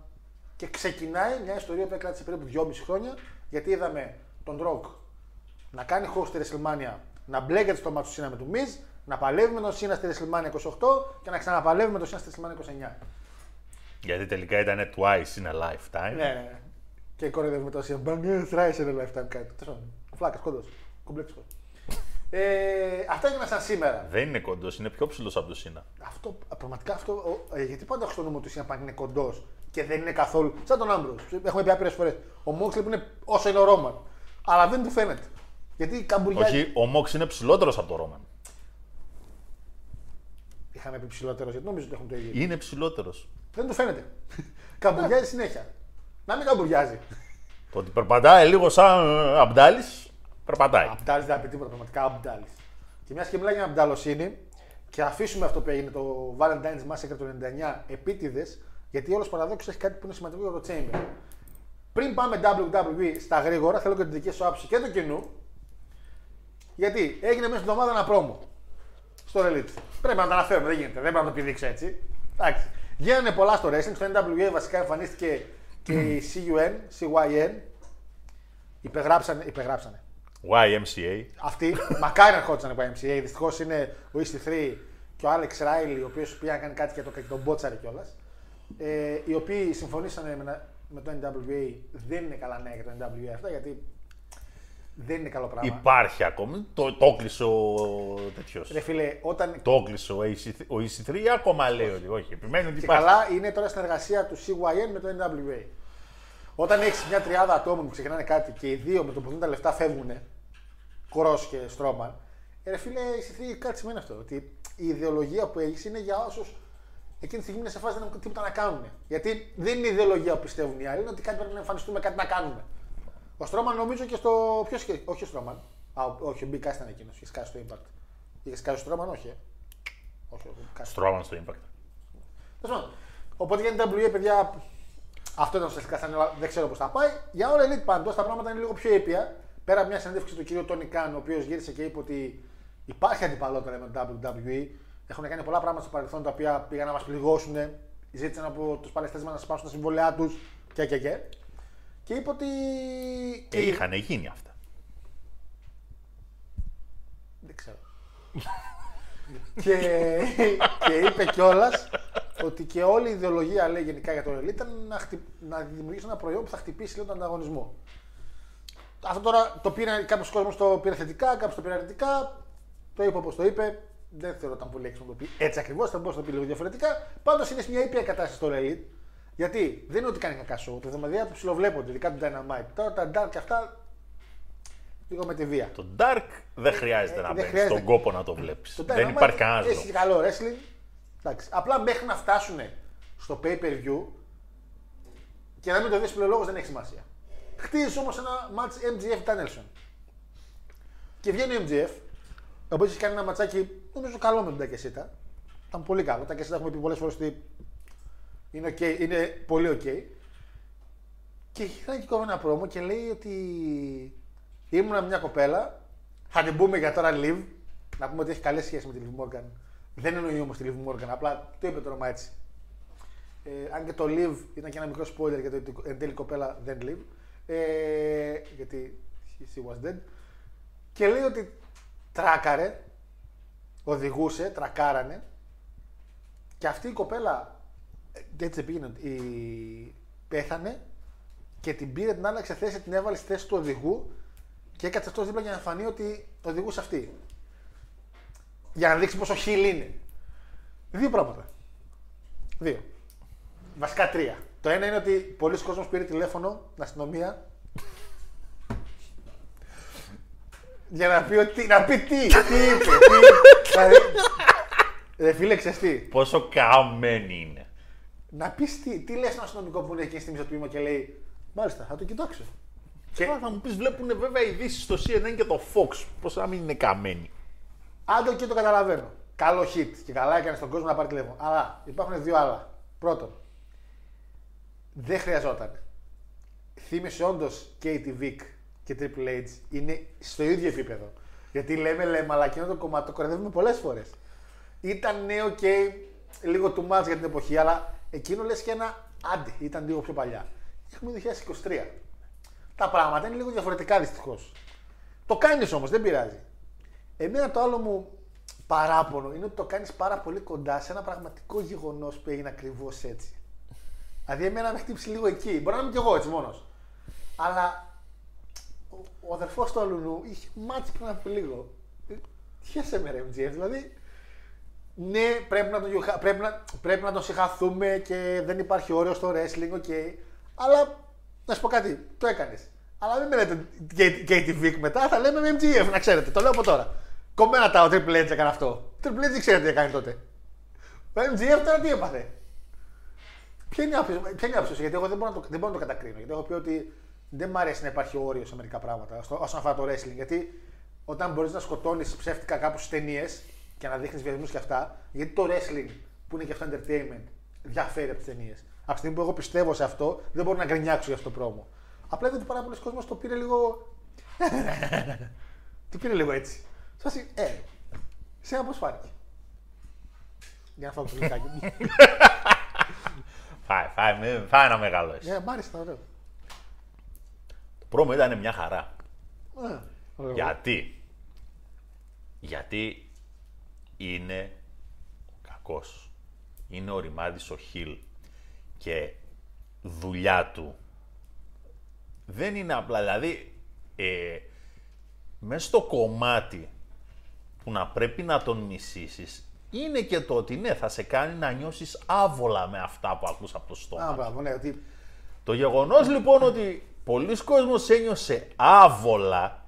Και ξεκινάει μια ιστορία που κράτησε περίπου 2,5 χρόνια γιατί είδαμε τον Rock να κάνει host στη WrestleMania, να μπλέκεται στο ματς του Σίνα με τον Miz, να παλεύει με τον Σίνα στη WrestleMania 28 και να ξαναπαλεύει με τον Σίνα στη WrestleMania 29. Γιατί τελικά ήταν twice in a lifetime. Ναι, ναι, ναι. Και κοροϊδεύει με τον Σίνα. Μπαγκέ, thrice in a lifetime κάτι. Τέλος πάντων. Φλάκας, κόντο. Κομπλέξικο. Ε, αυτά έγιναν σαν σήμερα. Δεν είναι κοντός, είναι πιο ψηλός από το Σίνα. Αυτό, πραγματικά αυτό. ο- ε, γιατί πάντα έχω στο νου μου ότι ο CM Punk είναι κοντός και δεν είναι καθόλου. Σαν τον Ambrose. Έχουμε πει άπειρες φορές. Ο Μόξλι που είναι όσο είναι ο Ρόμαν. Αλλά δεν του φαίνεται. Γιατί καμπουριάζει. Όχι, ο Μόξ είναι ψηλότερος από το Ρόμαν. Είχαμε πει ψηλότερος γιατί νομίζω ότι έχουν το ίδιο. Είναι ψηλότερος. Δεν του φαίνεται. καμπουριάζει συνέχεια. Να μην καμπουριάζει. Το ότι περπατάει λίγο σαν Αμπτάλης, περπατάει. Αμπτάλης δεν πει τίποτα, πραγματικά Αμπτάλης. Και μιας και μιλάει για αμπταλοσύνη, και αφήσουμε αυτό που έγινε το Valentine's Massacre το 99 επίτηδες, γιατί όλος παραδόξως έχει κάτι που είναι σημαντικό για το Chamber. Πριν πάμε WWE στα γρήγορα, θέλω και την δική σου άποψη και του κοινού, γιατί έγινε μέσα στην εβδομάδα ένα πρόμο στο Elite. Πρέπει να το αναφέρουμε, δεν γίνεται, δεν πρέπει να το πηδήξω έτσι. Εντάξει. Γίνανε πολλά στο wrestling, στο NWA βασικά εμφανίστηκε και η CUN, CYN. Υπεγράψανε, υπεγράψανε. YMCA. Αυτοί μακάρι να ερχόντουσαν από MCA. Δυστυχώς είναι ο EC3 και ο Alex Riley, ο οποίος πήγε να κάνει κάτι και, το, και τον μπότσαρε κιόλας. Ε, οι οποίοι συμφωνήσανε με, να- με το NWA. Δεν είναι καλά νέα για το NWA αυτά γιατί δεν είναι καλό πράγμα. Υπάρχει ακόμη. Το, το έκλεισε ο τέτοιος. Ρε φίλε, όταν. Το έκλεισε ο EC3, ο EC3 ακόμα λέει ότι όχι. Επιμένει ότι Και υπάρχει. καλά είναι τώρα συνεργασία του CYN με το NWA. Όταν έχεις μια τριάδα ατόμων που ξεκινάνε κάτι και οι δύο με το που δίνουν τα λεφτά φεύγουν, Κρό και Στρόμαν, ε, ρε φίλε, η κάτι σημαίνει αυτό. Ότι η ιδεολογία που έχεις είναι για όσους εκείνη τη στιγμή είναι σε φάση δεν έχουν τίποτα να κάνουν. Γιατί δεν είναι η ιδεολογία που πιστεύουν οι άλλοι, είναι ότι κάτι πρέπει να εμφανιστούμε, κάτι να κάνουμε. Ο Στρόμαν νομίζω και στο. Ποιος είχε. Όχι ο Στρόμαν. Α, ο- όχι, ο Μπίκα ήταν εκείνος. Είχες σκάσει στο Impact. Είχες σκάσει ο Στρόμαν, όχι. ε. Όχι, ο Μπίκας. Στρώμαν στο Impact. Τέλος πάντων. Οπότε για την WA, παιδιά, αυτό ήταν ουσιαστικά σαν όλα, δεν ξέρω πώς θα πάει. Για όλα Elite πάντως τα πράγματα είναι λίγο πιο ήπια. Πέρα από μια συνέντευξη του κ. Τόνι Καν, ο οποίος γύρισε και είπε ότι υπάρχει αντιπαλότητα με το WWE. Έχουν κάνει πολλά πράγματα στο παρελθόν τα οποία πήγαν να μας πληγώσουν. Ζήτησαν από τους παλαιστές μας να σπάσουν τα συμβολιά τους και, και, και. Και είπε ότι. Και είχαν γίνει αυτά. Δεν ξέρω. και, και είπε κιόλας ότι και όλη η ιδεολογία λέει γενικά για το Elite ήταν να, χτυ... να δημιουργήσει ένα προϊόν που θα χτυπήσει λίγο τον ανταγωνισμό. Αυτό τώρα το πήρε κάποιος κόσμος το πήρε θετικά, κάποιος το πήρε αρνητικά. Το είπε όπως το είπε. Δεν θεωρώ ότι ήταν πολύ έξυπνο να το πει έτσι ακριβώς, θα μπορούσε να το πει λίγο διαφορετικά. Πάντως είναι σε μια ήπια κατάσταση στο Elite. Γιατί δεν είναι ότι κάνει κακά show. Τα εβδομαδία του ψιλοβλέπονται, ειδικά του Dynamite. Τώρα τα Dark και αυτά λίγο με τη βία. Το Dark δεν χρειάζεται ε, να δεν μπαίνεις χρειάζεται. στον κόπο να το βλέπεις. Το Δεν Dynamite υπάρχει κανένας Έχει λόγος. καλό wrestling. Εντάξει. Απλά μέχρι να φτάσουν στο pay per view και να μην το δεις πλέον δεν έχει σημασία. Χτίζεις όμως ένα match MGF Danielson. Και βγαίνει ο MGF, ο οποίο έχεις κάνει ένα ματσάκι νομίζω καλό με τον Τακεσίτα. Ήταν πολύ καλό. Τα Τακεσίτα έχουμε πει πολλές φορές ότι είναι, okay, είναι πολύ ok. Και έχει και κόβει ένα πρόμο και λέει ότι ήμουνα μια κοπέλα. Θα την πούμε για τώρα Liv. Να πούμε ότι έχει καλές σχέσεις με τη Liv Morgan. Δεν εννοεί όμως τη Liv Morgan, απλά το είπε το όνομα έτσι. Ε, αν και το Liv ήταν και ένα μικρό spoiler γιατί εν τέλει η κοπέλα δεν Liv. Ε, γιατί she was dead. Και λέει ότι τράκαρε, οδηγούσε, τρακάρανε και αυτή η κοπέλα ε, έτσι πήγαινε, η... πέθανε και την πήρε, την άλλαξε θέση, την έβαλε στη θέση του οδηγού και έκατσε αυτός δίπλα για να φανεί ότι οδηγούσε αυτή. Για να δείξει πόσο χιλ είναι. Δύο πράγματα. Δύο. Βασικά τρία. Το ένα είναι ότι πολλοί κόσμος πήρε τηλέφωνο, την αστυνομία, για να πει ότι. Να πει τι, τι είπε, τι. δηλαδή, ρε φίλε, ξέρεις τι; Πόσο καμένη είναι. Να πεις τι, τι λες ένα αστυνομικό που είναι εκεί στιγμή στο τμήμα και λέει Μάλιστα, θα το κοιτάξω. Και θα μου πεις, βλέπουν βέβαια ειδήσεις στο CNN και το Fox. Πώς να μην είναι καμένη. Άντε και το καταλαβαίνω. Καλό hit και καλά έκανε στον κόσμο να πάρει τηλέφωνο. Αλλά υπάρχουν δύο άλλα. Πρώτον, δεν χρειαζόταν. Θύμησε όντως Katie Vick και Triple H είναι στο ίδιο επίπεδο. Γιατί λέμε, λέμε, αλλά εκείνο το κομμάτι το κοροϊδεύουμε πολλές φορές. Ήταν ναι, οκ, λίγο του much για την εποχή, αλλά εκείνο λες και ένα άντε, ήταν λίγο πιο παλιά. Έχουμε 2023. Τα πράγματα είναι λίγο διαφορετικά δυστυχώς. Το κάνεις όμως, δεν πειράζει. Εμένα το άλλο μου παράπονο είναι ότι το κάνεις πάρα πολύ κοντά σε ένα πραγματικό γεγονός που έγινε ακριβώς έτσι. Δηλαδή, εμένα με χτύπησε λίγο εκεί. Μπορεί να είμαι κι εγώ έτσι μόνος. Αλλά ο, ο αδερφός του αλουνού είχε μάτσει πριν από λίγο. Χαίρεσαι με ρε MGF, δηλαδή. Ναι, πρέπει να, τον, γιοχα- πρέπει, να, πρέπει να τον συγχαθούμε και δεν υπάρχει όριο στο wrestling, οκ. Αλλά να σου πω κάτι, το έκανες. Αλλά μην με λέτε Katie Vick μετά, θα λέμε με MGF, να ξέρετε. Το λέω από τώρα. Κομμένα τα ο Triple H έκανε αυτό. Ο Triple H δεν ξέρετε τι έκανε τότε. Ο MGF τώρα τι έπαθε; Ποια είναι η άποψη, ποια είναι η άποψη σου, γιατί εγώ δεν μπορώ, να το, δεν μπορώ να το κατακρίνω. Γιατί έχω πει ότι δεν μου αρέσει να υπάρχει όριο σε μερικά πράγματα στο, όσον αφορά το wrestling. Γιατί όταν μπορείς να σκοτώνεις ψεύτικα κάπου στις ταινίες και να δείχνεις βιασμούς και αυτά, γιατί το wrestling που είναι και αυτό entertainment διαφέρει από τις ταινίες. Από τη στιγμή που εγώ πιστεύω σε αυτό, δεν μπορώ να γκρινιάξω για αυτό το πρόμο. Απλά είδα ότι πάρα πολλοί κόσμοι το πήρε λίγο. το πήρε λίγο έτσι. Σα ε, σε ένα πώς φάνηκε. Για να φάω το λιγάκι μου. Φάει, φάει, με- φάει ένα μεγάλο έτσι. Ε, μ' άρεσε, ήταν ωραίο. Το πρόμο ήταν μια χαρά. Ε, ωραίο. Γιατί; Γιατί είναι ο κακός. Είναι ο ρημάδης ο Χιλ. Και δουλειά του δεν είναι απλά. Δηλαδή, ε, μέσα στο κομμάτι που να πρέπει να τον μισήσεις είναι και το ότι ναι, θα σε κάνει να νιώσεις άβολα με αυτά που ακούς από το στόμα. Α, μπράβο, ναι, ότι Το γεγονός λοιπόν ότι πολλοί κόσμος ένιωσε άβολα,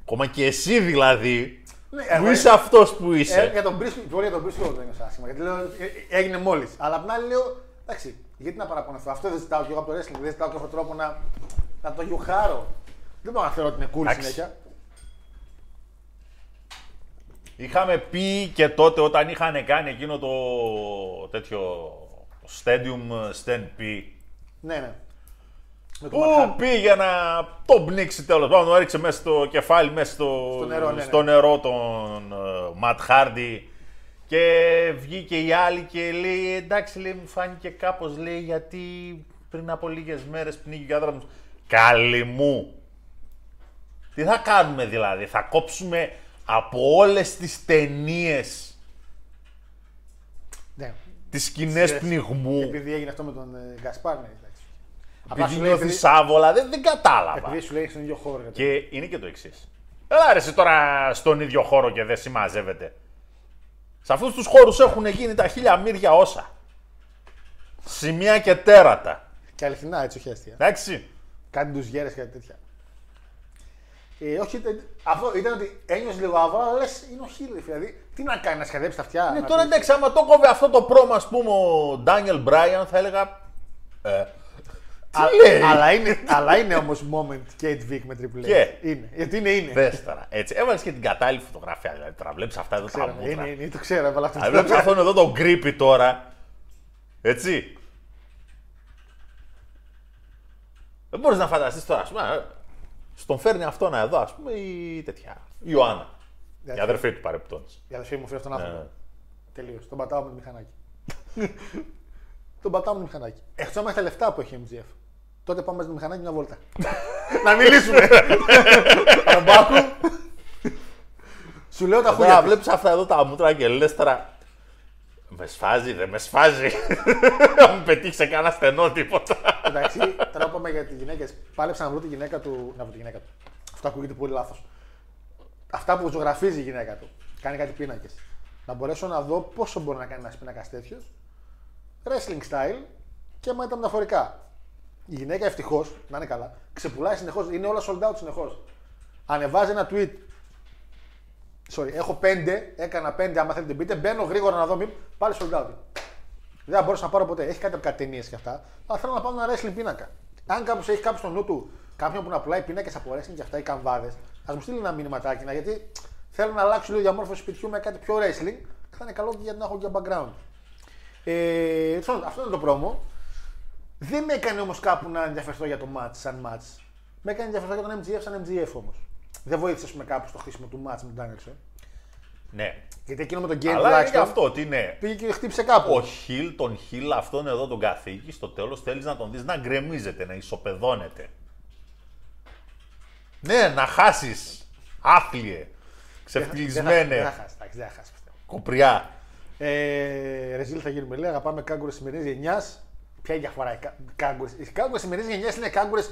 ακόμα και εσύ δηλαδή, Ναι, που εγώ- είσαι αυτός που Ε, είσαι. για τον Μπρίσκο, πολύ για τον Μπρίσκο δεν ένιωσα άσχημα. Γιατί λέω, ε, ε, έγινε μόλις. Αλλά απ' την άλλη λέω, εντάξει, γιατί να παραπονεθώ; Αυτό δεν ζητάω και εγώ από το wrestling. Δεν ζητάω και αυτόν τον τρόπο να, να το γιουχάρω. Δεν μπορώ να θεωρώ ότι είναι cool Εντάξει. συνέχεια. Είχαμε πει και τότε όταν είχαν κάνει εκείνο το τέτοιο Stadium Stand P, Ναι, ναι. Με το που Manhattan. πήγε να τον πνίξει τέλος πάντων, τον έριξε μέσα στο κεφάλι, μέσα στο, Στο νερό, ναι, ναι. στο νερό τον Ματ Χάρντι. Και βγήκε η άλλη και λέει: Εντάξει, λέει, μου φάνηκε κάπως λέει γιατί πριν από λίγες μέρες πνίγηκε ο άντρα μου. Καλή μου. Τι θα κάνουμε δηλαδή, θα κόψουμε από όλες τις ταινίες Ναι. τις σκηνές Ξέρεις, πνιγμού. Επειδή έγινε αυτό με τον ε, Γκασπάρ, ναι, εντάξει. Απλά Επειδή σου λέει, νιώθεις άβολα, δεν, δεν κατάλαβα. επειδή σου λέει στον ίδιο χώρο. γιατί- Και είναι και το εξής. Έλα ρε εσύ τώρα στον ίδιο χώρο και δεν συμμαζεύεται. Σε αυτούς τους χώρους έχουν γίνει τα χίλια μύρια όσα. Σημεία και τέρατα. Και αληθινά, έτσι, όχι αστεία. Εντάξει. Κάτι τους γέρες, κάτι τέτοια. Ε, όχι, τε- αυτό ήταν ότι ένιωσε λίγο άβολα, αλλά λες είναι ο Χίλ. Δηλαδή, τι να κάνει, να σχεδέψει τα αυτιά. Ναι, να τώρα πεις- εντάξει, άμα το κόβε αυτό το πρόμα, ας πούμε, ο Ντάνιελ Μπράιαν, θα έλεγα. Ε, Α- τι λέει; αλλά είναι, αλλά είναι όμως moment Kate Vick με Triple H. Και. Είναι. Γιατί είναι, είναι. Δες τώρα. Έτσι. Έβαλες και την κατάλληλη φωτογραφία. Δηλαδή, τώρα βλέπεις αυτά εδώ τα Ξέρω, μούτρα. είναι, είναι, το ξέρω, έβαλα αυτό. Αν βλέπεις αυτόν εδώ τον creepy τώρα. Έτσι. Δεν μπορείς να φανταστείς τώρα, ας πούμε. ε, Στον φέρνει αυτόν εδώ, ας πούμε, η τέτοια. Η Ιωάννα. Η αδερφή. αδερφή του παρεπτόντω. Η αδερφή μου φέρει τον Ναι. άνθρωπο. Τελείως. Τον πατάω με το μηχανάκι. τον πατάω με το μηχανάκι. Εκτός αν έχει τα λεφτά που έχει η MGF. Τότε πάμε με το μηχανάκι μια βόλτα. να μιλήσουμε. Αμπάκου. Σου λέω τα Τώρα χούλια. βλέπεις αυτά εδώ τα μούτρα και λες τώρα. Με σφάζει, δεν με σφάζει. Να μου πετύχει σε κανένα στενό τίποτα. Εντάξει, τώρα πάμε για τις γυναίκες. Πάλεψα να βρω τη γυναίκα του. Να βρω τη γυναίκα του. Αυτό ακούγεται πολύ λάθος. Αυτά που ζωγραφίζει η γυναίκα του. Κάνει κάτι πίνακες. Να μπορέσω να δω πόσο μπορεί να κάνει ένας πίνακας τέτοιος. Wrestling style και μετά μεταφορικά. Η γυναίκα ευτυχώς, να είναι καλά, ξεπουλάει συνεχώς. Είναι όλα sold out συνεχώς. Ανεβάζει ένα tweet. Sorry, έχω πέντε, έκανα πέντε. Άμα θέλετε μπείτε, μπαίνω γρήγορα να δω. Μη, πάλι sold out. Δεν θα μπορούσα να πάρω ποτέ. Έχει κάτι από κάτι ταινίες και αυτά. Αλλά θέλω να πάω ένα wrestling πίνακα. Αν κάποιος έχει κάποιος στο νου του κάποιον που να πουλάει πίνακες από wrestling και αυτά ή καμβάδες, ας μου στείλει ένα μηνυματάκι να, γιατί Θέλω να αλλάξω λίγο διαμόρφωση σπιτιού με κάτι πιο wrestling. Και θα είναι καλό και για να έχω και background. Ε, αυτό αυτό είναι το πρόμο. Δεν με έκανε όμως κάπου να ενδιαφερθώ για το match σαν match. Με έκανε ενδιαφερθώ για τον MGF σαν MGF όμως. Δεν βοήθησε ας πούμε, κάπου στο χτίσιμο του match με τον Danielson. Ναι. Γιατί εκείνο με τον Γκέιν Αλλά είναι και τουλάχιστον αυτό ότι είναι. πήγε και χτύπησε κάπου. Ο Χιλ, τον Χιλ, αυτόν εδώ τον καθήκη, στο τέλος θέλεις να τον δεις να γκρεμίζεται, να ισοπεδώνεται. Ναι, να χάσεις. Άθλιε. Δεν θα- Ξεφτυλισμένε. Δεν θα χάσεις, εντάξει, δεν θα χάσεις. πιστεύω. Κοπριά. Ε, Ρεζίλ θα γίνουμε λέει, αγαπάμε κάγκουρες σημερινή γενιάς. Ποια είναι η διαφορά, οι κα- κάγκουρες. Οι κάγκουρες σημερινής γενιάς είναι κάγκουρες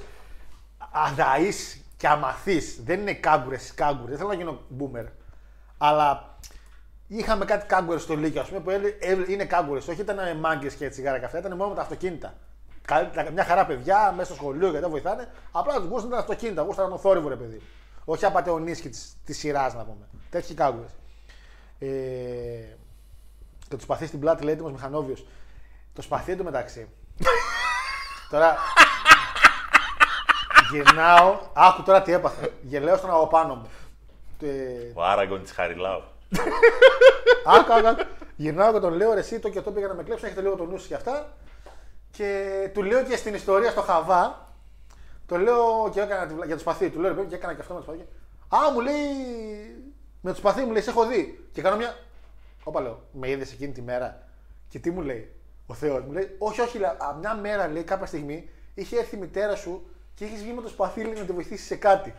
αδαείς και αμαθείς. Δεν είναι κάγκουρες κάγκουρες. Δεν θέλω να γίνω boomer. Αλλά είχαμε κάτι κάγκουρες στο Λύκειο, ας πούμε, που έλε- έλε- είναι κάγκουρες. Όχι ήταν μάγκες και τσιγάρα καφέ, ήταν μόνο με τα αυτοκίνητα. Καλ- τα- Μια χαρά παιδιά μέσα στο σχολείο και δεν βοηθάνε. Απλά τους γούσταν τα αυτοκίνητα, γούσταν τον θόρυβος, ρε παιδί. Όχι απαταιωνίσκη της σειράς, να πούμε. Τέτοιοι κάγκουρες. Ε, και το σπαθί στην πλάτη λέει έτοιμο μηχανόβιος. Το σπαθί εντωμεταξύ. τώρα. Γυρνάω. Άκου τώρα τι έπαθα. Γελάω στον από πάνω μου. Ε, Ο Άραγκον της Χαριλάου. Άκου, άκου, άκου. Γυρνάω και τον λέω ρε, εσύ το και το πήγα να με κλέψουν. Έχετε λίγο το νους σας για αυτά. Και του λέω και στην ιστορία στο Χαβά. Το λέω και έκανα τη βλα- για το σπαθί. Του λέω ρε, παιδί, και έκανα και αυτό με το σπαθί. Α, μου λέει. Με το σπαθί μου λέει, σε έχω δει. Και κάνω μια. Όπα λέω, με είδες εκείνη τη μέρα. Και τι μου λέει, ο Θεός μου λέει, Όχι, όχι, λέει, «Α, μια μέρα λέει κάποια στιγμή είχε έρθει η μητέρα σου και έχεις βγει με το σπαθί λέει, να τη βοηθήσεις σε κάτι.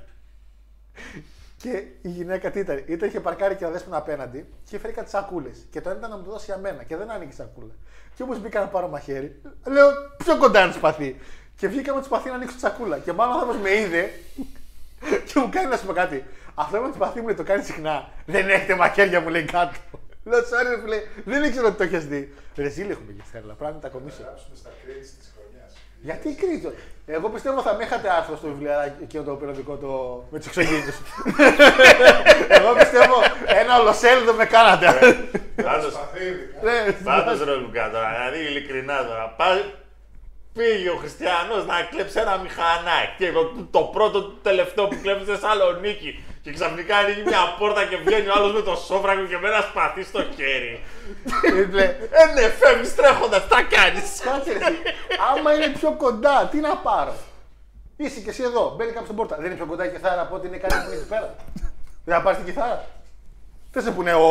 Και η γυναίκα τι ήταν, ήταν είχε παρκάρει και ο δέσπονα απέναντι και είχε φέρει κάτι σακούλες. Και το ένα ήταν να μου το δώσει για μένα και δεν άνοιγε η σακούλα. Και όπως μπήκα να πάρω μαχαίρι, λέω πιο κοντά είναι το σπαθί. Και βγήκα με το σπαθί να ανοίξω τη σακούλα. Και μάλλον ο άνθρωπος με είδε και μου κάνει να σου πω κάτι. Αυτό με το σπαθί μου λέει, το κάνει συχνά. Δεν έχετε μαχαίρια μου λέει κάτω. Λέω sorry, ρε φίλε, δεν ήξερα ότι το έχει δει. Ρεζίλ έχουμε και στέρλα, πράγματα τα κομίσια. Γιατί κρίζο. Εγώ πιστεύω θα με είχατε άρθρο στο βιβλιαράκι και το περιοδικό το... με τους εξωγήινους. Εγώ πιστεύω ένα ολοσέλιδο με κάνατε. Ναι, Πάντως ρε Λουκά τώρα, δηλαδή ειλικρινά τώρα. Πά- Πήγε ο Χριστιανός να κλέψει ένα μηχανάκι. Και το, το πρώτο το τελευταίο που κλέψει στη Θεσσαλονίκη. Και ξαφνικά ανοίγει μια πόρτα και βγαίνει ο άλλος με το σόφρακο και με ένα σπαθί στο χέρι. Λέει, Ε, ναι, φεύγεις τρέχοντα, τα κάνεις. Κάτσε ρε. εσύ. Άμα είναι πιο κοντά, τι να πάρω; Είσαι και εσύ εδώ, μπαίνει κάποιο στην πόρτα. Δεν είναι πιο κοντά η κιθάρα από ότι είναι κάτι που είναι εκεί πέρα. Δεν θα πάρεις την κιθάρα. Δεν σε πούνε ο.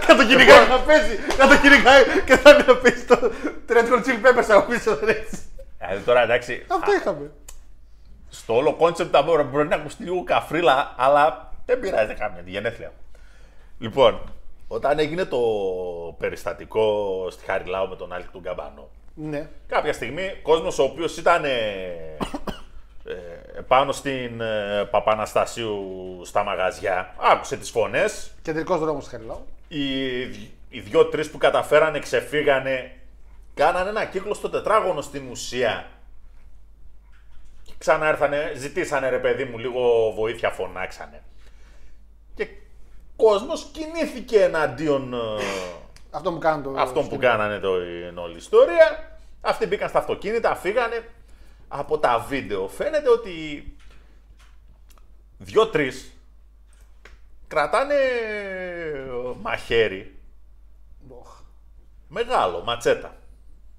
Θα το κυνηγάει να παίζει. Θα το κυνηγάει και θα είναι να παίζει το Red Hot Chili Peppers από πίσω. έτσι. Δηλαδή τώρα εντάξει, Αυτό είχαμε. Στο όλο κόνσεπτ θα μπορεί, μπορεί να ακουστεί λίγο καφρίλα, αλλά δεν πειράζει, δεν κάνουμε τη γενέθλια. Λοιπόν, όταν έγινε το περιστατικό στη Χαριλάου με τον Άλκη του Γκαμπάνο, Ναι. κάποια στιγμή κόσμος ο οποίος ήταν ε, ε, πάνω στην ε, Παπαναστασίου στα μαγαζιά, άκουσε τις φωνές, Κεντρικός δρόμος Χαριλάου. οι, οι δύο-τρεις που καταφέρανε ξεφύγανε, κάνανε ένα κύκλο στο τετράγωνο στην ουσία. Και ξανά έρθανε, ζητήσανε ρε παιδί μου λίγο βοήθεια, φωνάξανε. Και κόσμος κινήθηκε εναντίον ε, Αυτό μου κάνει το. αυτών που στην- κάνανε το, την όλη ιστορία. Αυτοί μπήκαν στα αυτοκίνητα, φύγανε. Από τα βίντεο φαίνεται ότι δύο-τρεις κρατάνε μαχαίρι. Οχ. Μεγάλο, ματσέτα.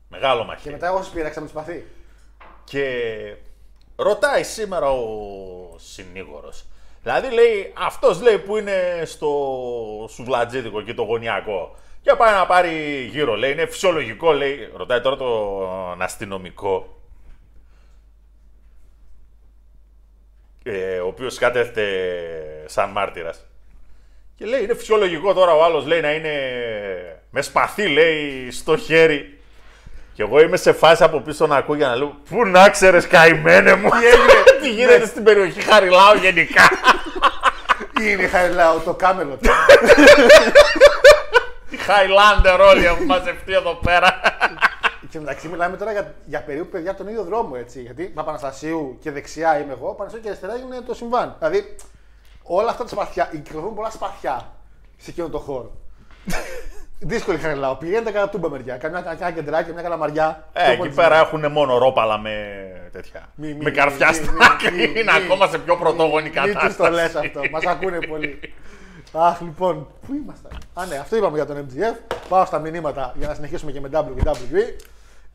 Μεγάλο Και μαχαίρι. μετά εγώ σας πήραξα με το σπαθί. Και ρωτάει σήμερα ο συνήγορος. Δηλαδή λέει, αυτός λέει που είναι στο σουβλατζίδικο και το γωνιακό. Και πάει να πάρει γύρω, λέει, είναι φυσιολογικό, λέει. Ρωτάει τώρα τον αστυνομικό. Ε, ο οποίος κατέθεται σαν μάρτυρας. Και λέει, είναι φυσιολογικό τώρα ο άλλος λέει να είναι με σπαθί, λέει, στο χέρι. Και εγώ είμαι σε φάση από πίσω να ακούω για να λέω Πού να ξέρεις καημένε μου; Τι γίνεται στην περιοχή Χαριλάου γενικά Είναι η Χαριλάου, το κάμελο. Οι Highlander όλοι έχουν μαζευτεί εδώ πέρα Και μεταξύ μιλάμε τώρα για, για περίπου παιδιά τον ίδιο δρόμο έτσι. Γιατί Παπαναστασίου και δεξιά είμαι εγώ, Παναστασίου και αριστερά είναι το συμβάν. Δηλαδή όλα αυτά τα σπαθιά, κυκλοφορούν πολλά σπαθιά σε εκείνο το χώρο. Δύσκολη χαρελάω. Πηγαίνετε κατά τούμπα μεριά. Καμιά μια κεντράκι, μια καλαμαριά. Ε, Το εκεί πολύ πέρα έχουν μόνο ρόπαλα με τέτοια. Μη- μη- με μη- καρφιά μη- στην μη- άκρη. μη- Είναι μη- ακόμα σε πιο πρωτόγονη Μην τους το κατάσταση. λες αυτό. Μας ακούνε πολύ. Αχ, λοιπόν, πού ήμασταν. Α, ναι, αυτό είπαμε για τον MGF. Πάω στα μηνύματα για να συνεχίσουμε και με WWE.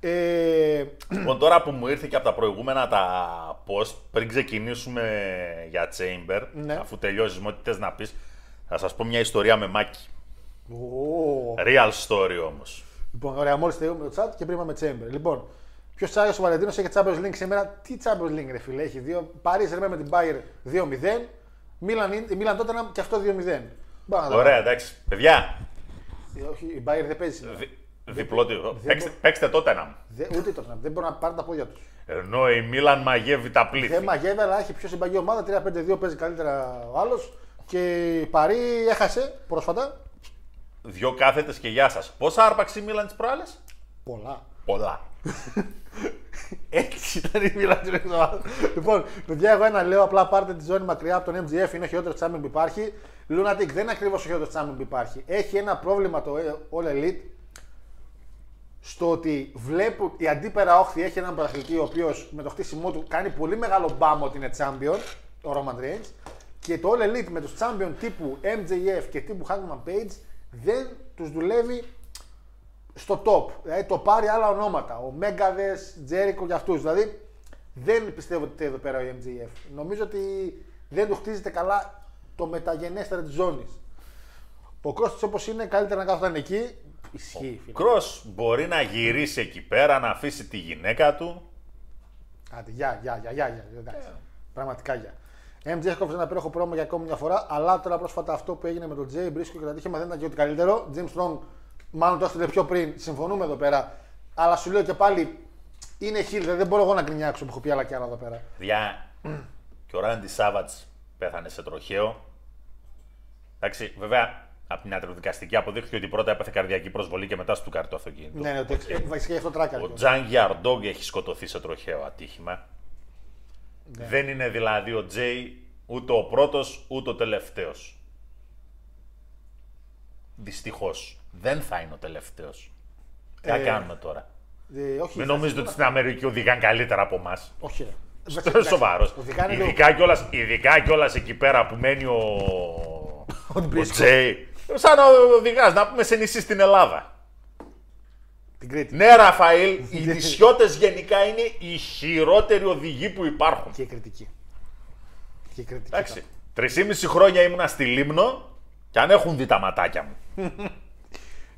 Ε, Λοιπόν, τώρα που μου ήρθε και από τα προηγούμενα τα post, πριν ξεκινήσουμε για Chamber, Ναι. αφού τελειώσεις με ό,τι θες να πεις, θα σας πω μια ιστορία με Μάκη. Ω, Real story όμως. Λοιπόν, ωραία, μόλις τελειώσουμε το chat και πριν με Chamber. Λοιπόν, ποιος Άγιο ο Βαλεντίνος έχει Champions League σήμερα. Τι Champions League, ρε φίλε, έχει δύο. Παρίζ ρε με την Bayer 2-0. Μίλαν, Μίλαν τότε και αυτό 2-0. Πάμε να τα Ωραία, εντάξει. Παιδιά, πάμε. Ε, Όχι, η Bayer δεν παίζει σήμερα. δι, διπλό τι- Παίξτε, παίξτε τότε να μου. Δεν- ούτε το δεν μπορούν να πάρουν τα πόδια τους. Ενώ η Μίλαν μαγεύει τα πλήθη. Δεν μαγεύει, αλλά έχει πιο συμπαγή ομάδα. 3-5-2 παίζει καλύτερα ο άλλος. Και η Παρή έχασε πρόσφατα. Δυο κάθετες και γεια σας. Πόσα άρπαξε η Μίλαν τις προάλλες; Πολλά. Πολλά. Έτσι ήταν η Μίλαν την εβδομάδα. λοιπόν, παιδιά, εγώ ένα λέω απλά πάρτε τη ζώνη μακριά από τον MGF, είναι ο χειρότερος τσάμιον που υπάρχει. Lunatic δεν είναι ακριβώς ο χειρότερος τσάμιον που υπάρχει. Έχει ένα πρόβλημα το All Elite στο ότι βλέπουν η αντίπερα όχθη έχει έναν πρωταθλητή ο οποίος με το χτίσιμό του κάνει πολύ μεγάλο μπάμ ότι είναι champion, ο Roman Reigns. Και το All Elite με τους champion τύπου MJF και τύπου Hangman Page δεν τους δουλεύει στο top. Δηλαδή το πάρει άλλα ονόματα. Ο Μέγκαδες, Τζέρικο για αυτούς. Δηλαδή δεν πιστεύω ότι εδώ πέρα ο MJF. Νομίζω ότι δεν του χτίζεται καλά το μεταγενέστερο της ζώνης. Ο Κρόστη όπως είναι, καλύτερα να κάθονταν εκεί. Ισχύει, φίλε. Κρός μπορεί να γυρίσει εκεί πέρα, να αφήσει τη γυναίκα του. Άντε, γεια, γεια, γεια, γεια, γεια. εντάξει. Πραγματικά γεια. MJF κόψε ένα υπέροχο πρόμο για ακόμη μια φορά, αλλά τώρα πρόσφατα αυτό που έγινε με τον Jay Briscoe και το ατύχημα δεν ήταν και ό,τι καλύτερο. Jim Strong, μάλλον το έστειλε πιο πριν, συμφωνούμε εδώ πέρα. Αλλά σου λέω και πάλι είναι χίλ, δηλαδή δεν μπορώ εγώ να γκρινιάξω που έχω πει άλλα και άλλα εδώ πέρα. Διά, και ο Ράντι Σάβατς πέθανε σε τροχαίο. Εντάξει, βέβαια, από την ιατροδικαστική αποδείχθηκε ότι πρώτα έπαθε καρδιακή προσβολή και μετά του κάρει το αυτοκίνητο. Ναι, ναι, το εξ- βασικά γι' αυτό τράκα. Ο λίγο. Τζαν Γιαρντόγκ έχει σκοτωθεί σε τροχαίο ατύχημα. Ναι. Δεν είναι δηλαδή ο Τζέι ούτε ο πρώτος ούτε ο τελευταίος. Δυστυχώς. Δεν θα είναι ο τελευταίος. Τι θα Ε, κάνουμε τώρα; Ε, όχι, Μην θα- νομίζετε ότι στην Αμερική οδηγάνε καλύτερα από εμάς. Όχι, ρε. Στο σοβαρός. Οδηγάνε λίγο- Ειδικά κιόλας, ειδικά κιόλας εκεί πέρα που μένει ο, ο Μπρίσκο. Τζέι. Σαν να οδηγάς, να πούμε σε νησί στην Ελλάδα. Την Κρήτη. Ναι, Ραφαήλ, οι νησιώτες γενικά είναι οι χειρότεροι οδηγοί που υπάρχουν. Και οι Κρητικοί. Και οι Κρητικοί. Εντάξει. Τρισήμιση χρόνια ήμουνα στη Λήμνο και αν έχουν δει τα ματάκια μου.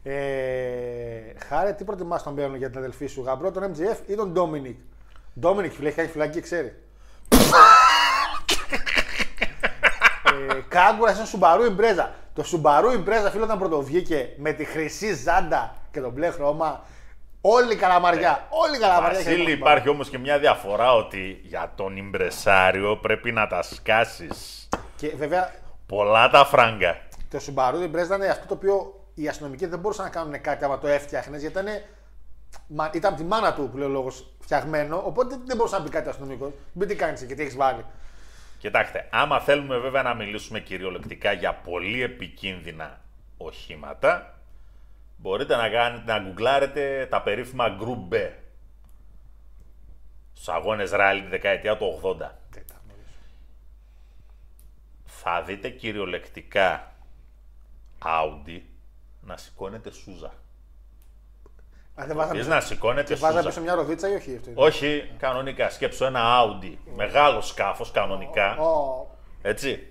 Ε, Χάρε, τι προτιμάς τον Μπέρνο για την αδελφή σου, γαμπρό, τον MJF ή τον Ντόμινικ; Ντόμινικ, φίλε, έχει κάνει φυλακή, ξέρει. ε, Κάγκουρα είναι Σουμπαρού Ιμπρέζα. Το Σουμπαρού Ιμπρέζα, φίλε, όταν πρωτοβγήκε με τη χρυσή ζάντα και τον μπλε χρώμα, όλη η καλαμαριά. Όλη η καλαμαριά. είχε Βασίλη, τον υπάρχει όμως και μια διαφορά ότι για τον Ιμπρεσάριο πρέπει να τα σκάσεις. Και βέβαια, Πολλά τα φράγκα. το Subaru Impreza ήταν αυτό το οποίο οι αστυνομικοί δεν μπορούσαν να κάνουν κάτι άμα το έφτιαχνες γιατί ήταν, μα, ήταν από τη μάνα του που λέει ο λόγος φτιαγμένο. Οπότε δεν μπορούσε να πει κάτι αστυνομικός. Μην τι κάνεις και τι έχεις βάλει. Κοιτάξτε, άμα θέλουμε βέβαια να μιλήσουμε κυριολεκτικά για πολύ επικίνδυνα οχήματα, μπορείτε να, κάνετε, να γκουγκλάρετε τα περίφημα Group B. Στους αγώνες ράλι τη δεκαετία του 80. Δεν τα γνωρίζω. Θα δείτε κυριολεκτικά Audi να σηκώνεται σούζα. Α, δεν βάζαμε Θες πίσω, να σηκώνεται βάζαμε σούζα. πίσω μια ροδίτσα ή όχι αυτό. Όχι, κανονικά. Σκέψου ένα Audi. Μεγάλο σκάφος κανονικά. Ω, Έτσι.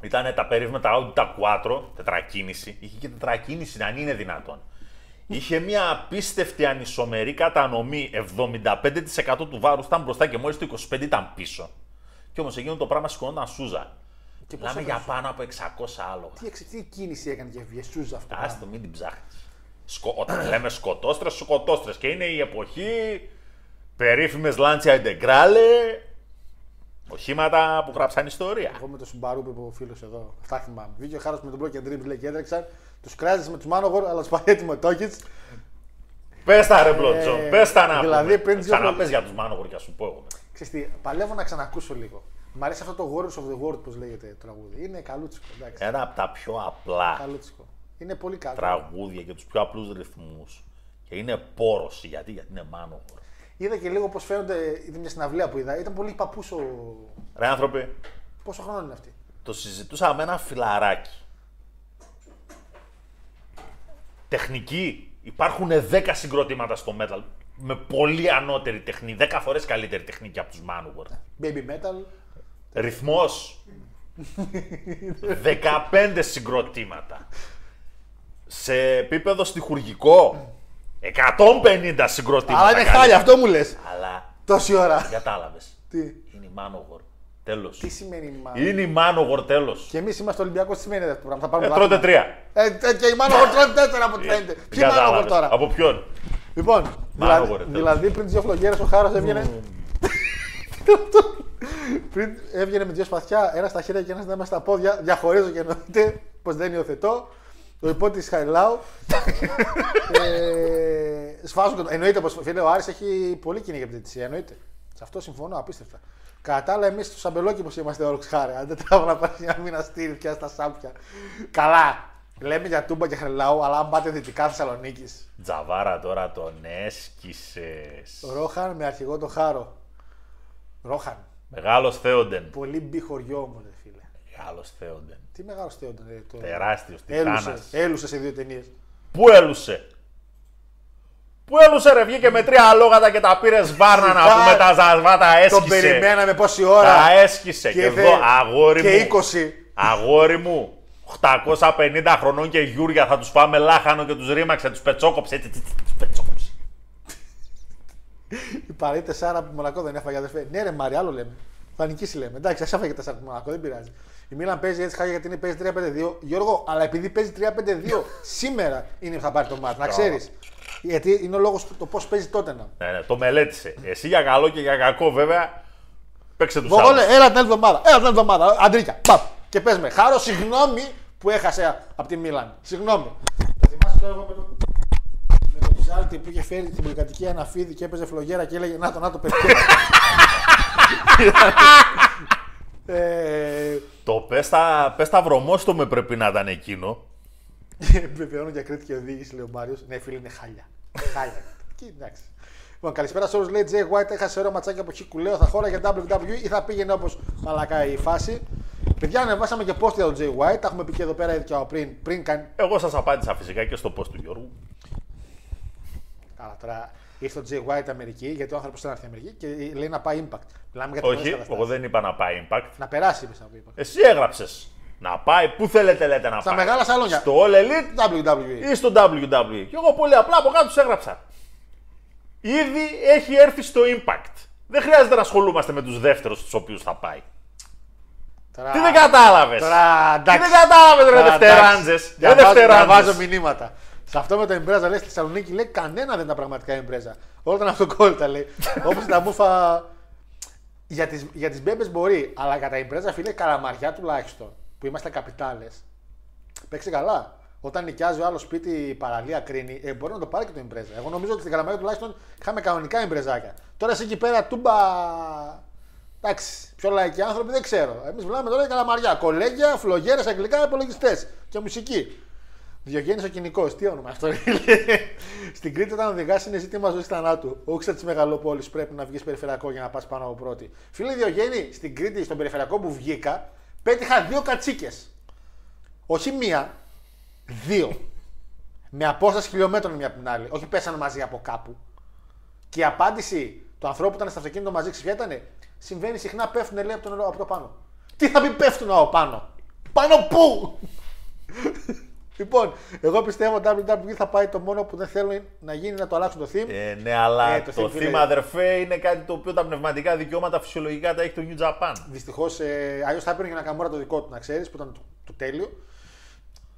Ήταν τα περίφημα τα Audi τα Quattro, τετρακίνηση. Είχε και τετρακίνηση, αν είναι δυνατόν. Είχε μια απίστευτη ανισομερή κατανομή. 75% του βάρους ήταν μπροστά και μόλις το 25% ήταν πίσω. Και όμως εκείνο το πράγμα σηκωνόταν σούζα. Και πώς Μιλάμε έκανε για πάνω από 600 άλογα. τι, εξ- τι κίνηση έκανε και βγήκε σούζα αυτό. το Άστο, πράγμα; μην την ψάχνεις. Σκο... Όταν λέμε σκοτόστρε, σκοτόστρε. Και είναι η εποχή περίφημες Lancia Integrale. Οχήματα που γράψαν ιστορία. Εγώ με το Subaru που είπε ο φίλος εδώ. Αυτά θυμάμαι. Βγήκε ο Χάρος με τον Broken Dreams λέει και έτρεξαν. Τους κράζε με τους Manowar, αλλά τους πάει έτοιμο Τόκιτ. Πες τα ρε Μπλοτζόν, Ε, πες τα να δηλαδή, πούμε. πριν δύο Ξαναπες χρόνια- για τους Μάνογορ και να σου πω εγώ. Ξέρεις τι, παλεύω να ξανακούσω λίγο. Μ' αρέσει αυτό το Warriors of the World, πώς λέγεται το τραγούδι. Είναι καλούτσικο. Εντάξει. Ένα από τα πιο απλά Καλούτσικο. Είναι πολύ καλό. τραγούδια και τους πιο απλούς ρυθμούς. Και είναι πόρωση. Γιατί, γιατί είναι μάνογο. Είδα και λίγο πώς φαίνονται. Είδα μια συναυλία που είδα. Ήταν πολύ παππούς ο. Ρε άνθρωποι, Πόσο χρόνο είναι αυτή; το συζητούσα με ένα φιλαράκι. Τεχνική. Υπάρχουν 10 συγκροτήματα στο metal με πολύ ανώτερη τεχνική, 10 φορές καλύτερη τεχνική από τους Manowar. Baby metal. Ρυθμός. 15 συγκροτήματα. Σε επίπεδο στοιχουργικό. 150 συγκροτήματα. Αλλά είναι καλύτερα. χάλια, αυτό μου λες. Αλλά Τόση ώρα. κατάλαβες. Τι; Είναι η Manowar. Τέλος. Τι σημαίνει μα. Είναι η Manowar τέλος. Και εμείς είμαστε Ολυμπιακός, τι σημαίνει αυτό το πράγμα; Θα Ε, πάρουμε τρώτε δάχτυλα. τρία. Ε, ε, και η Manowar τρώει τέσσερα από ό,τι φαίνεται. Ποιοι Manowar Κατάλαβες. τώρα; Από ποιον; Λοιπόν, Manowar, δηλαδή, τέλος. δηλαδή πριν τις δύο φλογέρε ο Χάρος έβγαινε. πριν έβγαινε με δύο σπαθιά, ένα στα χέρια και ένας μέσα στα πόδια. Διαχωρίζω και εννοείται πως δεν υιοθετώ. Το υπότι Χαϊλάου. ε, σφάζουν το. Εννοείται πως φίλε, ο Άρης έχει πολύ κοινή για την διαιτησία. Εννοείται. Σε αυτό συμφωνώ απίστευτα. Κατά τα άλλα, εμείς του Σαμπελόκηπου είμαστε όρεξ χάρη. Αν δεν τράβω να πάρει μια μήνα στήρι πια στα σάπια. Καλά. Λέμε για τούμπα και χρελάου, αλλά αν πάτε δυτικά Θεσσαλονίκης. Τζαβάρα τώρα τον έσκησες. Ρόχαν με αρχηγό το Χάρο. Ρόχαν. Μεγάλος Θέοντεν. Πολύ μπει χωριό μου, ρε φίλε. Μεγάλος Θέοντεν. Τι μεγάλο θεόταν. ρε, Το... Τεράστιος Έλουσες, τιτάνας. έλουσες σε δύο ταινίες. Πού έλουσε; Πού έλουσε ρε βγήκε με τρία αλόγατα και τα πήρε βάρνα να Φυσικά. πούμε τα ζασβά τα έσκησε. Τον περιμέναμε πόση ώρα. Τα έσκησε και, ήρθε- εδώ αγόρι και μου. 20. Αγόρι μου. 850 χρονών και γιούρια θα τους φάμε λάχανο και τους ρήμαξε, τους πετσόκοψε. Έτσι, έτσι, τους πετσόκοψε. Η παρή τεσσάρα από Μονακό δεν έφαγε αδερφέ. Ναι, ρε Μάρι, άλλο λέμε. Θα νικήσει λέμε. Εντάξει, ας έφαγε τεσσάρα από Μονακό, δεν πειράζει. Η Μίλαν παίζει έτσι χάγια γιατί είναι παίζει 3-5-2. Γιώργο, αλλά επειδή παίζει 3-5-2 σήμερα είναι που θα πάρει το μάτι. Να ξέρεις. Γιατί είναι ο λόγος το πώς παίζει τότε να. Ναι, ναι, το μελέτησε. Εσύ για καλό και για κακό βέβαια παίξε τους Βογόλε, άλλους. έλα την άλλη εβδομάδα. Έλα την άλλη εβδομάδα. Αντρίκια. Παπ. Και πες με. Χάρο, συγγνώμη που έχασε από τη Μίλαν. Συγγνώμη. Θα θυμάσαι τώρα εγώ με το. Με τον Ψάλτη που είχε φέρει την πολυκατοικία ένα φίδι και έπαιζε φλογέρα και έλεγε Να το, να το παιδί. ε, Το πες τα, πες τα βρωμόστομε πρέπει να ήταν εκείνο. Επιβεβαιώνω για Κρήτη και οδήγηση, λέει ο Μάριος. Ναι, φίλε, είναι χάλια. χάλια. Και εντάξει. Λοιπόν, καλησπέρα σε όλους. Λέει Jay White, έχασε ωραίο ματσάκι από Χίκου. Λέω θα χώρα για WWE ή θα πήγαινε όπως μαλακά η φάση. Παιδιά, ανεβάσαμε και post για τον Jay White. Τα έχουμε πει και εδώ πέρα ήδη και από πριν. Πριν κάνει. Εγώ σας απάντησα φυσικά και στο post του Γιώργου. Καλά, τώρα ήρθε ο Jay White Αμερική, γιατί ο άνθρωπος δεν έρθει Αμερική και λέει να πάει impact. Μιλάμε για Όχι, τρομερές εγώ καταστάσεις. δεν είπα να πάει Impact. Να περάσει, είπε να πει impact. Εσύ έγραψες. Να πάει, πού θέλετε λέτε να Στα πάει. μεγάλα σαλόνια. Στο All Elite WWE. ή στο WWE. Και εγώ πολύ απλά από κάτω τους έγραψα. Ήδη έχει έρθει στο Impact. Δεν χρειάζεται να ασχολούμαστε με τους δεύτερους τους οποίους θα πάει. Τώρα... Τι δεν κατάλαβες; Τώρα, Τι εντάξει. δεν κατάλαβες ρε Τώρα, δευτεράντζες; εντάξει. Ρε Διαβάζω- δευτεράντζες. Διαβάζω μηνύματα. Σε αυτό με το Εμπρέζα λέει στη Θεσσαλονίκη λέει κανένα δεν ήταν πραγματικά Εμπρέζα. Όλα ήταν αυτοκόλλητα λέει. Όπως τα μούφα. Για τις για τις μπέμπες μπορεί, αλλά κατά Εμπρέζα φίλε καλαμαριά τουλάχιστον που είμαστε καπιτάλες. Παίξει καλά. Όταν νοικιάζει ο άλλος σπίτι παραλία κρίνει, ε, μπορεί να το πάρει και το Εμπρέζα. Εγώ νομίζω ότι στην Καλαμαριά τουλάχιστον είχαμε κανονικά Εμπρεζάκια. Τώρα εσύ εκεί πέρα τούμπα. Εντάξει, πιο λαϊκοί άνθρωποι δεν ξέρω. Εμείς μιλάμε τώρα για Καλαμαριά. Κολέγια, φλογέρες, αγγλικά, υπολογιστές και μουσική. Διογέννης ο κοινικό. Τι όνομα αυτό είναι. Στην Κρήτη, όταν οδηγάς, είναι ζήτημα ζωής θανάτου. Όχι της μεγαλοπόλη πρέπει να βγεις περιφερειακό για να πας πάνω από πρώτη. Φίλε Διογέννη, στην Κρήτη, στον περιφερειακό που βγήκα, πέτυχα δύο κατσίκες. Όχι μία, δύο. Με απόσταση χιλιόμετρων μία από την άλλη. Όχι πέσανε μαζί από κάπου. Και η απάντηση του ανθρώπου που ήταν στο αυτοκίνητο μαζί, ξέρει ποια ήταν. Συμβαίνει συχνά, πέφτουν λέει από το νερό από το πάνω. Τι θα πει πέφτουν από πάνω; Πάνω πού! Λοιπόν, εγώ πιστεύω ότι WWE θα πάει το μόνο που δεν θέλουν να γίνει να το αλλάξουν το theme. Ε, ναι, αλλά Ε, το το, theme, θύμα φίλε. αδερφέ είναι κάτι το οποίο τα πνευματικά δικαιώματα φυσιολογικά τα έχει το New Japan. Δυστυχώς, ε, αλλιώς θα έπαιρνε και ένα καμόρα το δικό του να ξέρεις που ήταν το, το τέλειο.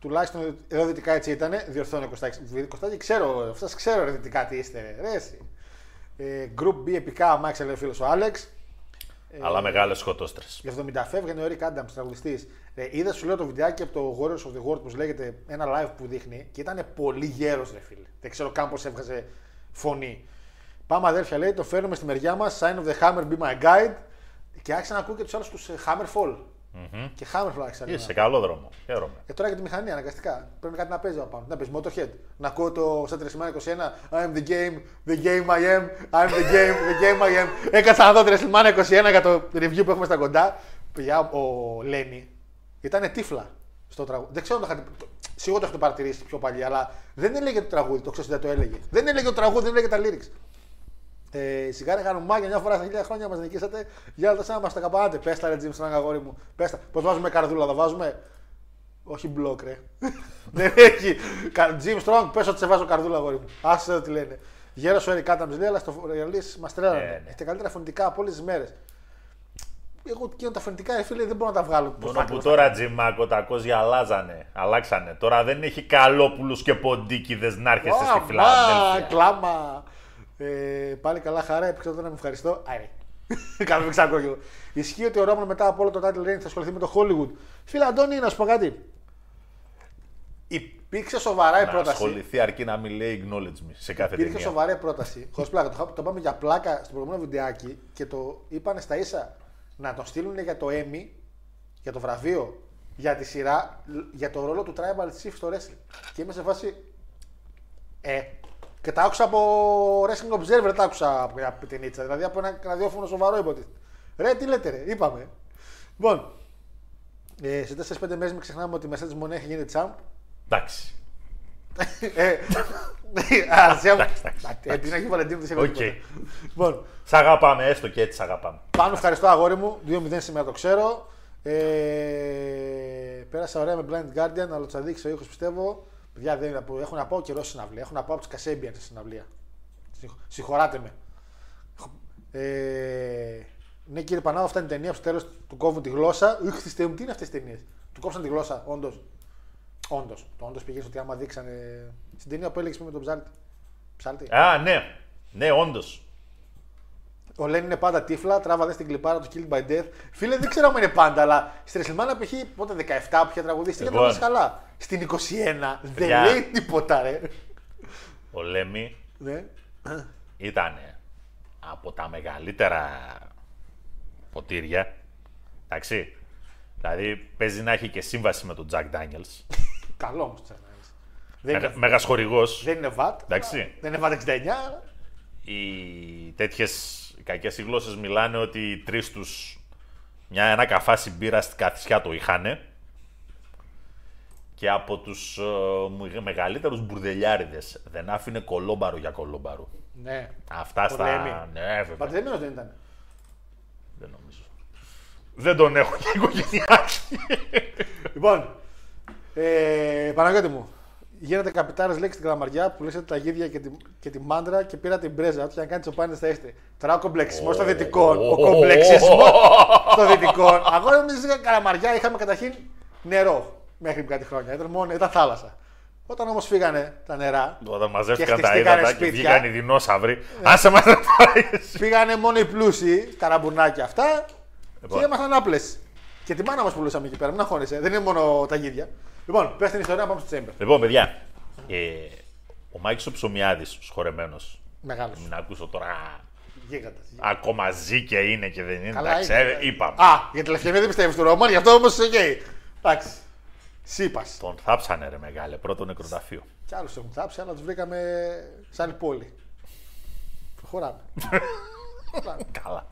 Τουλάχιστον εδώ δυτικά έτσι ήταν. Διορθώνει ο Κωστάκη. Κωστάκη, ξέρω, αυτά ξέρω ρε δυτικά τι είστε. Ρε, εσύ. Ε, group B επικά, Μάξ λέει ο φίλος ο Άλεξ. Αλλά μεγάλες σκοτώστρες. Για 70 φεύγανε ο Eric Adams, τραγουδιστής. Ε, είδα σου λέω το βιντεάκι από το Warriors of the World που λέγεται ένα live που δείχνει και ήταν πολύ γέρος, ρε φίλε. Δεν ξέρω καν πώς έβγαζε φωνή. Πάμε αδέρφια, λέει, το φέρνουμε στη μεριά μας. Sign of the Hammer, be my guide. Και άρχισα να ακούω και τους άλλους τους Hammerfall. Και χάμε φλάξει. Είσαι σε καλό δρόμο. Χαίρομαι. Και τώρα για τη μηχανή αναγκαστικά. Πρέπει κάτι να παίζει από πάνω. Να παίζει Motorhead. Να ακούω το στα 21. I'm the game, the game I am. I'm the game, the game I am. Έκατσα να δω τη WrestleMania 21 για το review που έχουμε στα κοντά. Παιδιά, ο Λένι ήταν τύφλα στο τραγούδι. Δεν ξέρω αν το είχατε. Σίγουρα το έχετε παρατηρήσει πιο παλιά, αλλά δεν έλεγε το τραγούδι. Το ξέρω ότι δεν το έλεγε. Δεν έλεγε το τραγούδι, δεν έλεγε τα lyrics. Ε, σιγάρι κάνουν μάγια μια φορά στα χίλια χρόνια μας νικήσατε. Για να τα μας τα καπανάτε. Πες τα ρε Jim Strong, αγόρι μου. Πες τα. Πώς βάζουμε καρδούλα, θα βάζουμε; Όχι μπλοκ, ρε. Δεν έχει. Κα- Jim Strong, πες ότι σε βάζω καρδούλα, αγόρι μου. Άσε τι λένε. Γέρος ο Eric Adams λέει, αλλά στο ρεαλί μας τρέλανε. Ε, ναι. Έχετε καλύτερα φωνητικά από όλες τις μέρες. Εγώ και τα φωνητικά, ε, φίλε, δεν μπορώ να τα βγάλω. πώς Μόνο θα που κάνω. τώρα Τζιμάκο τα κόζια αλλάζανε, αλλάξανε. Τώρα δεν έχει καλόπουλου και ποντίκιδε να έρχεσαι στη Αμά, Φιλαδέλφια. κλάμα. Ε, πάλι καλά χαρά, έπαιξα τότε να με ευχαριστώ. Άρε. Κάνω με ξακόγελο. Ισχύει ότι ο Ρόμαν μετά από όλο το title reign θα ασχοληθεί με το Hollywood. Φίλε Αντώνη, να σου πω κάτι. Υπήρξε σοβαρά η Να πρόταση. ασχοληθεί αρκεί να μην λέει acknowledge me σε κάθε Υπήρχε ταινία. σοβαρή πρόταση. Χωρίς πλάκα. Το, είχα- το πάμε για πλάκα στο προηγούμενο βιντεάκι και το είπαν στα ίσα να τον στείλουν για το Emmy, για το βραβείο, για τη σειρά, για το ρόλο του Tribal Chief στο wrestling. Και είμαι σε φάση. Ε. Και τα άκουσα από Wrestling Observer, δεν τα άκουσα από από την Ίτσα. Δηλαδή από ένα ραδιόφωνο σοβαρό υποτίθεται. Ρε, τι λέτε, ρε, είπαμε. Λοιπόν, ε, σε 4-5 μέρες μην ξεχνάμε ότι η Mercedes Moné έχει γίνει champ. Εντάξει. Ε, ας, σε- εντάξει, Ε, Την Αγίου Βαλεντίνου δεν σε έχω Οκ. τίποτα. Λοιπόν, Σ' αγαπάμε, έστω και έτσι σ' αγαπάμε. πάνω ευχαριστώ αγόρι μου. 2-0 σήμερα το ξέρω. Ε, πέρασα ωραία με Blind Guardian, αλλά τους αδείξει ο ήχος πιστεύω. Παιδιά δεν είναι από, έχω να πάω καιρό στη συναυλία. Έχω να πάω από τις Κασέμπιαν στη συναυλία. Συγχω- Συγχωράτε με. Ε, ναι, κύριε Πανάδο, αυτά είναι η ταινία που στο τέλος του κόβουν τη γλώσσα. Ουχ, Χριστέ μου, τι είναι αυτές τι ταινίες; Του κόψαν τη γλώσσα, όντως. Όντως. Το όντως πήγε ότι άμα δείξανε. Στην ταινία που έλεγες πριν με τον ψάλτη. Ψάλτη. Α, ναι. Ναι, όντως. Ο Λέν είναι πάντα τύφλα, τράβα στην κλιπάρα του Killed by Death. Φίλε, δεν ξέρω αν είναι πάντα, αλλά στη WrestleMania π.χ. πότε 17 που είχε τραγουδίσει, είχε Λοιπόν. τραγουδίσει καλά. Στην 21 δεν Παιδιά. λέει τίποτα, ρε. Ο Λέμι Ναι. ήταν από τα μεγαλύτερα ποτήρια. Εντάξει. Δηλαδή παίζει να έχει και σύμβαση με τον Jack Daniels. Καλό όμως το δεν, είναι, Μέγα χορηγό. δεν είναι VAT. Εντάξει. Δεν είναι VAT 69. Οι τέτοιες κακέ γλώσσες μιλάνε ότι οι τρεις τους μια, ένα καφάσι μπύρα στην καθισιά το είχαν. Και από τους ε, μεγαλύτερους μπουρδελιάριδες δεν άφηνε κολόμπαρο για κολόμπαρο. Ναι. Αυτά στα. Λέμι. Ναι, βέβαια. Παντρεμένο δεν ήταν. Δεν νομίζω. Δεν τον έχω και οικογενειάρχη. Λοιπόν, ε, Παναγιώτη μου, γίνατε καπιτάρες λέξη στην καλαμαριά που λέσατε τα γίδια και τη, και τη μάντρα και πήρατε την πρέζα. Ό,τι και αν κάνει τσοπάνι θα είστε. Τώρα ο κομπλεξισμό των δυτικών. Ο κομπλεξισμός των δυτικών. Αγόρι μου, στην καλαμαριά είχαμε καταρχήν νερό μέχρι πριν κάτι χρόνια. Ήταν, μόνο, ήταν θάλασσα. Όταν όμως φύγανε τα νερά, Όταν μαζεύτηκαν Και τα χτιστήκανε ύδατα και σπίτια. βγήκαν οι δεινόσαυροι. Άσε μας να πάει εσύ. πήγανε μόνο οι πλούσιοι, καραμπουνάκια αυτά Λοιπόν. και ήμασταν άπλες. Και τη μάνα μας πουλούσαμε εκεί πέρα, μην αγχώνεσαι. Δεν είναι μόνο τα γίδια. Λοιπόν, πες την ιστορία, πάμε στο Chamber. Λοιπόν, παιδιά, ε, ο Μάκης ο Ψωμιάδης, ο σχορεμένος, Μεγάλος. μην ακούσω τώρα Γίγαντας. ακόμα ζει και είναι και δεν είναι, Καλά εντάξει, είναι, ε, ναι. είπαμε. Α, για τελευταία δεν πιστεύεις στο Ρώμαν, γι' αυτό όμως είσαι γκέι. Εντάξει. Σύπας. Τον θάψανε ρε μεγάλε, πρώτο νεκροταφείο. Κι άλλους έχουν θάψει, αλλά τους βρήκαμε σε άλλη πόλη. Προχωράμε. Προχωράμε. Καλά.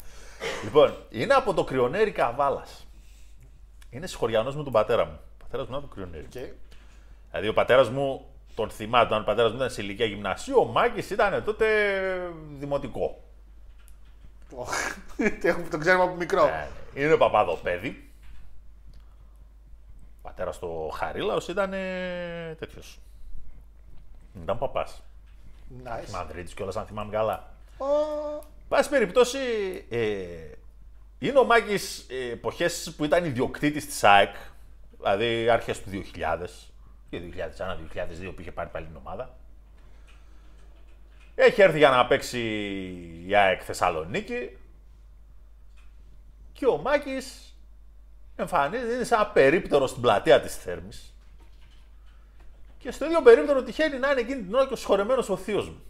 λοιπόν, είναι από το Κρυονέρι Καβάλας. Είναι συγχωριανός με τον πατέρα μου. Ο πατέρας μου είναι από το Κρυονέρι. Οκ. Δηλαδή ο πατέρας μου τον θυμάται, όταν ο πατέρας μου ήταν σε ηλικία γυμνασίου, ο Μάκης ήταν τότε δημοτικό. Οχ, τι έχουμε- Το ξέρουμε από μικρό. Ε, Είναι παπαδοπαίδι. Ο πατέρας του Χαρίλαος ήταν ε, τέτοιος. Ήταν παπάς. Nice. Μανδρίτης κιόλας αν θυμάμαι καλά. Ω, Πάση περιπτώσει, ε, είναι ο Μάκης ε, εποχές που ήταν ιδιοκτήτης της ΑΕΚ, δηλαδή άρχες του 2000, και 2001-2002 που είχε πάρει πάλι την ομάδα. Έχει έρθει για να παίξει η ΑΕΚ Θεσσαλονίκη και ο Μάκης εμφανίζεται, είναι σαν ένα περίπτερο στην πλατεία της Θέρμης. Και στο ίδιο περίπτερο τυχαίνει να είναι εκείνη την ώρα και ο συγχωρεμένος ο θείος μου.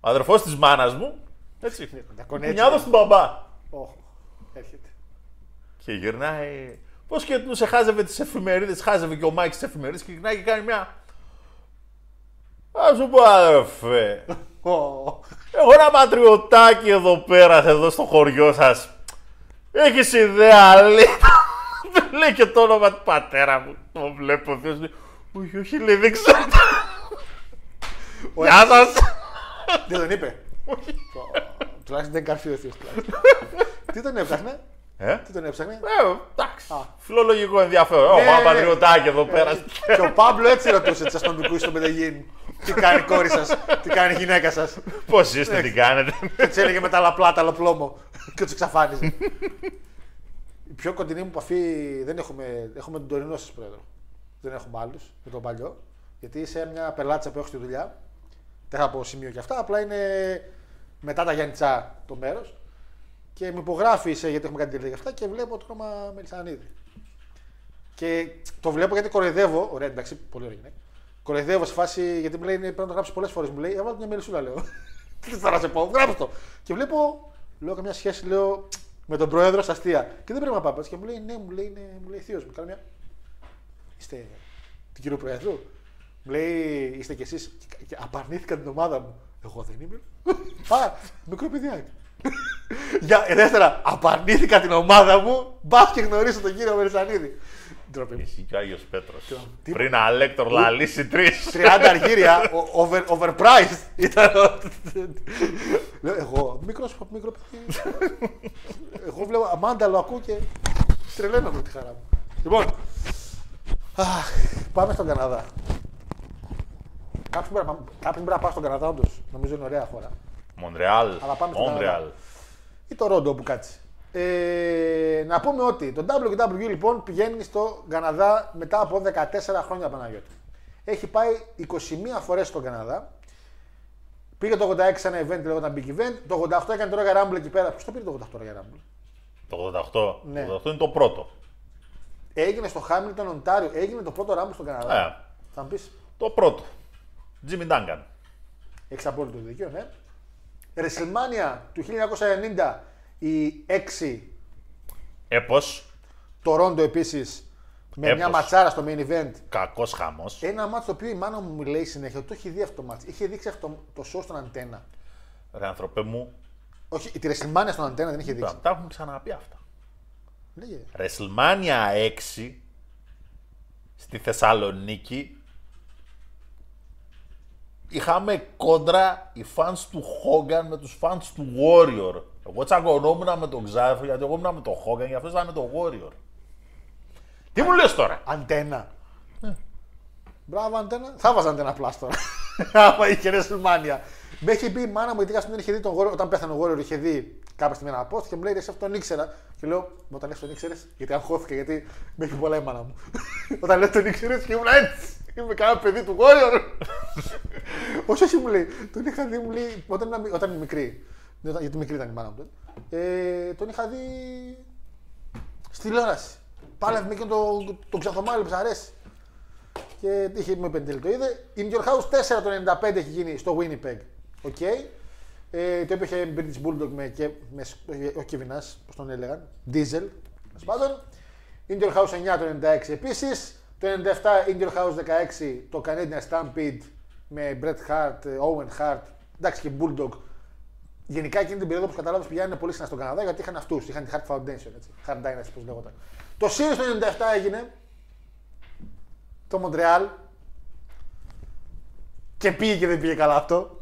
Ο αδερφός της μάνας μου, έτσι, τα κονέτσια. κουνιάδος του μπαμπά. Όχ, έρχεται. Και γυρνάει. Πώς και τους χάζευε τις εφημερίδες, χάζευε και ο Μάκης τις εφημερίδες και γυρνάει και κάνει μια. Α σου πω, αδερφέ. Ω, Έχω ένα πατριωτάκι εδώ πέρα, εδώ στο χωριό σας. Έχεις ιδέα, λέει. Δεν λέει και το όνομα του πατέρα μου. Το βλέπω, ο Θεός λέει. Όχι, όχι, λέει, δεν ξέρω. Γεια σας. Δεν τον είπε. Ω, Τουλάχιστον δεν καρφεί ο θείος τουλάχιστον. Τι τον έψαχνε, Ε, τι τον έψαχνε; ε, εντάξει. Α. Φιλολογικό ενδιαφέρον. Έχω Ναι, ένα ναι. πατριωτάκι εδώ πέρα. Και ο Παύλο έτσι ρωτούσε τι αστυνομικού στο Μεταγίν. Τι κάνει η κόρη σας, τι κάνει η γυναίκα σας; Πώς είστε, τι κάνετε; Και τους έλεγε με τα λαπλά, τα λοπλόμο. Και τους εξαφάνιζε. Η πιο κοντινή μου επαφή δεν έχουμε. Έχουμε τον τωρινό σας πρόεδρο. Δεν έχουμε άλλους με τον παλιό. Γιατί είσαι μια πελάτσα που έχω στη δουλειά. Δεν θα πω σημείο και αυτά. Απλά είναι μετά τα Γιάννητσά το μέρος. Και μου υπογράφει σε, γιατί έχουμε κάνει τελεία και αυτά και βλέπω το όνομα Μελισανίδη. Και το βλέπω γιατί κοροϊδεύω. Ωραία, εντάξει, πολύ ωραία γυναίκα. Κοροϊδεύω σε φάση γιατί μου λέει πρέπει να το γράψεις πολλές φορές. Μου λέει, έβαλε μια μελισούλα, λέω. Τι θέλω να σε πω, γράψτε το. Και βλέπω, λέω καμιά σχέση, λέω με τον πρόεδρο στα αστεία. Και δεν πρέπει να πάω. Και μου λέει, ναι, μου λέει, ναι, μου λέει θείος μου. Κάνω μια. Είστε του κύριου Προέδρου. Μου λέει, είστε κι εσείς. Και απαρνήθηκα την ομάδα μου. Εγώ δεν είμαι. Α, μικρό παιδιάκι. Για, ε, δεύτερα, απαρνήθηκα την ομάδα μου. Μπα και γνωρίσω τον κύριο Μερσανίδη. Ντροπή μου. Εσύ και ο Άγιος Πέτρος. Τι- Πριν Αλέκτορ λαλήσει τρεις. 30 αργύρια, ο- over, overpriced ήταν. ο- Λέω, εγώ, μικρός, μικρό παιδί. εγώ βλέπω αμάνταλο ακούω και τρελαίνομαι τη χαρά μου. Λοιπόν, αχ, πάμε στον Καναδά. Κάποιος πρέπει, να πάμε- κάποιος πρέπει να πάει στον Καναδά, όντως. Νομίζω είναι ωραία χώρα. Μοντρεάλ. Αλλά πάμε στον Μοντρεάλ. Καναδά. Ή το Ρόντο που κάτσει. Ε, να πούμε ότι το WWE λοιπόν πηγαίνει στο Καναδά μετά από 14 χρόνια Παναγιώτη. Έχει πάει 21 φορές στον Καναδά. Πήγε το 86 σε ένα event λέγονταν Big Event. Το 88 έκανε το Royal Rumble εκεί πέρα. Ποιος το πήρε το 88 Royal Rumble; Το 88. Ναι. Το 88 είναι το πρώτο. Έγινε στο Hamilton, Οντάριο. Έγινε το πρώτο Rumble στον Καναδά. Ε, Θα μου πεις, το πρώτο. Jimmy Duncan. έχεις απόλυτο δίκιο, ναι. WrestleMania του 1990 η 6 Έπος. το Ρόντο επίσης με Έπος. μια ματσάρα στο main event. Κακός χαμός. Ένα μάτσο το οποίο η μάνα μου μου λέει συνέχεια ότι το έχει δει αυτό το μάτσο. Είχε δείξει αυτό το show στον αντένα. Ρε άνθρωπε μου. Όχι, τη WrestleMania στον αντένα δεν είχε δείξει. Τα, τα έχουμε ξαναπεί αυτά. Λέγε. WrestleMania 6 στη Θεσσαλονίκη είχαμε κόντρα οι fans του Hogan με τους fans του Warrior. Εγώ τσακωνόμουν με τον Ξάφο γιατί εγώ ήμουν με τον Hogan και αυτός ήταν με τον Warrior. Τι μου λες τώρα; Αντένα. Μπράβο, αντένα. Θα βάζα αντένα πλάστο. Άμα είχε WrestleMania. Με έχει πει η μάνα μου, γιατί κάποια στιγμή δεν είχε δει τον Warrior, όταν πέθανε ο Warrior, είχε δει κάποια στιγμή ένα post και μου λέει ρε, εσύ αυτόν τον ήξερα. Και λέω, «Μα όταν λες τον ήξερες, γιατί αγχώθηκα, γιατί με έχει πολλά η μάνα μου. όταν λες τον ήξερες και ήμουν έτσι. Είμαι κανένα παιδί του Warrior. όχι, όχι μου λέει. Τον είχα δει, μου λέει, όταν, ήμουν- όταν είναι μικρή. Ναι, όταν- Γιατί μικρή ήταν η μάνα μου τότε. Ε, τον είχα δει στη τηλεόραση. Πάλευε με και το, το ξανθομάλλη που σ' αρέσει. Και είχε με πεντέλη το είδε. In Your House 4 το 95 έχει γίνει στο Winnipeg. Οκ. Ε, το είπε British Bulldog με, και, με ο Kevin Nash, πώς τον έλεγαν. Diesel. Τέλος πάντων. In Your House 9 το 96 επίσης. Το 97 In Your House 16 το Canadian Stampede με Bret Hart, ε, Owen Hart, εντάξει και Bulldog. Γενικά εκείνη την περίοδο που καταλάβει πηγαίνουν πολύ συχνά στον Καναδά γιατί είχαν αυτούς. Είχαν τη Hart Foundation. Έτσι. Hard Dynasty, πώς λέγονταν. Το Series το 97 έγινε. Το Montreal. Και πήγε και δεν πήγε καλά αυτό.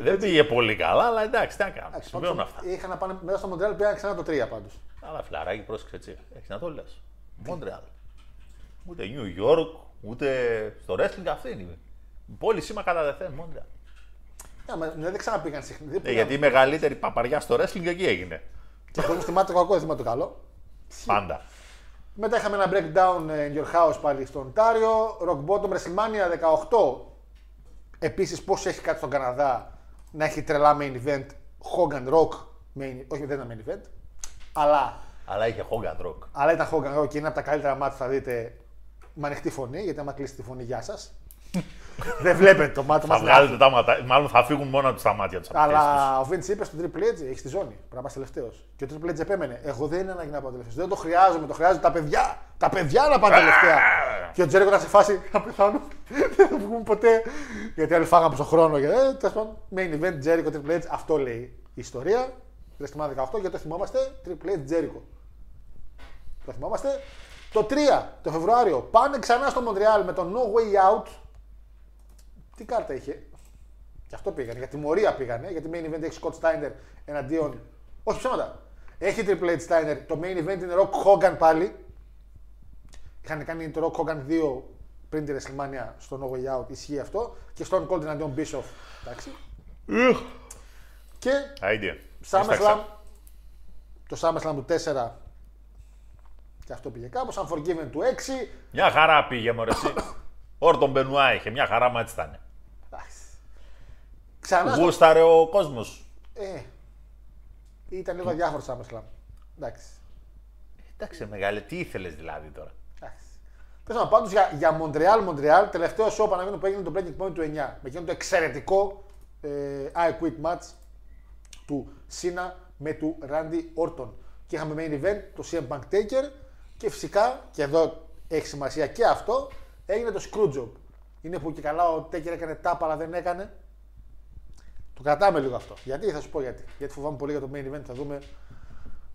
Δεν πήγε πολύ καλά, αλλά εντάξει, τι να κάνουμε. Εντάξει, Συμβαίνουν πάντως, αυτά. Είχαν να πάνε μετά στο Montreal πήγαν ξανά το 3 πάντως. Αλλά φιλαράκι, πρόσεξε έτσι. Έχεις να το λες. Μόντρεαλ. Ούτε New York, ούτε στο wrestling αυτή είναι. Η πόλη σήμα κατά δεθέν, Μόντρεαλ. Δεν ξαναπήγαν συχνά. Δεν Ε, πήγαν. γιατί η μεγαλύτερη παπαριά στο wrestling εκεί έγινε. Και αυτό στη μάτι το κακό, δεν θυμάμαι το καλό. Πάντα. Μετά είχαμε ένα breakdown ε, in your house πάλι στο Οντάριο. Rock Bottom WrestleMania 18. Επίσης, πώς έχει κάτι στον Καναδά να έχει τρελά main event; Hogan Rock. Main, όχι, δεν ήταν main event. Αλλά, Αλλά είχε Hogan Rock. αλλά ήταν Hogan Rock και είναι από τα καλύτερα μάτια που θα δείτε με ανοιχτή φωνή. Γιατί άμα κλείσει τη φωνή, γεια σας. Δεν βλέπετε το μάτι Θα μας. βγάλετε τα ματά. Μάλλον θα φύγουν μόνα του τα μάτια τους. Αλλά ο Vince είπε στον Triple H, έχει τη ζώνη. Πρέπει να πας τελευταίος. Και ο Triple H επέμενε. Εγώ δεν είναι ανάγκη να πάω τελευταίος. Δεν το χρειάζομαι. Το χρειάζονται τα παιδιά. Τα παιδιά να πάνε τελευταία. και ο Τζέρικο ήταν σε φάση να πεθάνω. δεν θα βγουν ποτέ. Γιατί άλλοι φάγαμε στον χρόνο. Και, ε, τέλος πάντων, main event Τζέρικο Triple H. Αυτό λέει η ιστορία. WrestleMania 18 και το θυμόμαστε. Triple H Τζέρικο. Το θυμόμαστε. Το 3 το Φεβρουάριο πάνε ξανά στο Μοντρεάλ με το No Way Out. Τι κάρτα είχε. Γι' αυτό πήγανε. Για τιμωρία πήγανε. Γιατί main event έχει Scott Steiner εναντίον. Όχι ψέματα. Έχει Triple H Steiner. Το main event είναι Rock Hogan πάλι. Είχαν κάνει το Rock Hogan 2 πριν τη WrestleMania στο No Way Out. Ισχύει αυτό. Και Stone Cold εναντίον Bischoff. Εντάξει. Και Άιντε. SummerSlam. Το SummerSlam του 4. Και αυτό πήγε κάπως. Unforgiven του 6. Μια χαρά πήγε μωρέ εσύ. Όρτον Μπενουά είχε, μια χαρά μάτς ήταν. Εντάξει. Ξανά. στο- Γούσταρε ο κόσμος. Ε, ήταν λίγο διάφορο SummerSlam. Εντάξει. Εντάξει μεγάλε, τι ήθελες δηλαδή τώρα. Εντάξει. Πες να πάντως για, για Μοντρεάλ, Μοντρεάλ, τελευταίο show Παναγίνο που έγινε το Breaking Point του 9. Με εκείνο το εξαιρετικό ε, I Quit match του Σίνα με του Randy Orton. Και είχαμε main event το CM Punk Taker και φυσικά, και εδώ έχει σημασία και αυτό, έγινε το Screwjob. Είναι που και καλά ο Taker έκανε τάπα αλλά δεν έκανε. Το κρατάμε λίγο αυτό. Γιατί θα σου πω γιατί. Γιατί φοβάμαι πολύ για το main event. Θα δούμε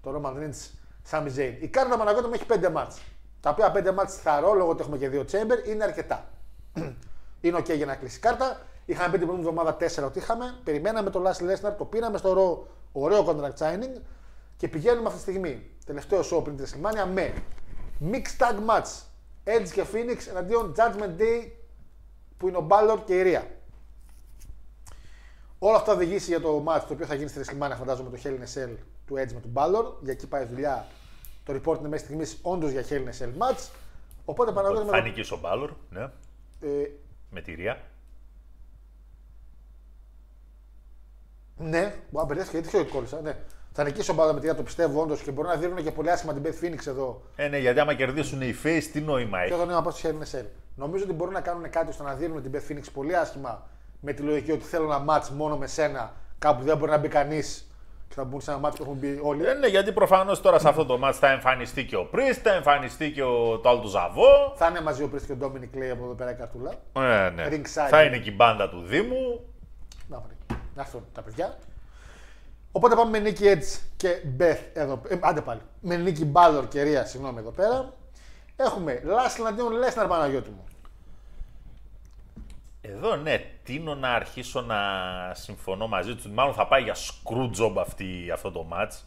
το Roman Reigns Sami Zayn. Η κάρτα Παναγιώτη μου έχει 5 μάτς. Τα οποία 5 μάτς θαρώ λόγω ότι έχουμε και δύο chamber είναι αρκετά. είναι ok για να κλείσει η κάρτα. Είχαμε πει την προηγούμενη εβδομάδα 4 ότι είχαμε. Περιμέναμε το Last Lesnar, το πήραμε στο ρο, ωραίο contract signing και πηγαίνουμε αυτή τη στιγμή. Τελευταίο show πριν τη WrestleMania με mixed tag match. Edge και Phoenix εναντίον Judgment Day που είναι ο Balor και η Rhea. Όλα αυτά θα οδηγήσει για το match το οποίο θα γίνει στη WrestleMania, φαντάζομαι, το Hell in a Cell του Edge με τον Balor. Για εκεί πάει η δουλειά. Το report είναι μέχρι στιγμής όντως για Hell in a Cell match. Οπότε Παναγιώτη με Θα το- νικήσει ο Μπάλορ, ναι, ε, με τη Ρία. Ναι, μπορεί να μπερδεύτηκα γιατί ξέρω ότι κόλλησα. Ναι. Θα νικήσει ο Balor με τη Rhea, το πιστεύω όντως και μπορεί να δίνουν και πολύ άσχημα την Beth Phoenix εδώ. Ε, ναι, γιατί άμα κερδίσουν οι face, τι νόημα Και έχει; όταν είναι να πάω στο Hell in a Cell. Νομίζω ότι μπορούν να κάνουν κάτι ώστε να δίνουν την Beth Phoenix πολύ άσχημα με τη λογική ότι θέλω ένα match μόνο με σένα κάπου δεν μπορεί να μπει κανείς και θα μπουν σε ένα match που έχουν μπει όλοι. Ε, ναι, γιατί προφανώς τώρα σε αυτό το match θα εμφανιστεί και ο Priest, θα εμφανιστεί και ο, το άλλο του Ζαβό. Θα είναι μαζί ο Priest και ο Dominic Clay από εδώ πέρα η καρτούλα. Ε, ναι. Ringside. Θα είναι και η μπάντα του Δήμου. Να, βρει. να έρθουν τα παιδιά. Οπότε πάμε με Nicky Edge και Beth εδώ. Ε, άντε πάλι. Με Nicky Ballor και Rhea, συγγνώμη εδώ πέρα. Έχουμε Last εναντίον Lesnar Παναγιώτη μου. Εδώ ναι, τίνω να αρχίσω να συμφωνώ μαζί τους. Μάλλον θα πάει για screw job αυτή, αυτό το match.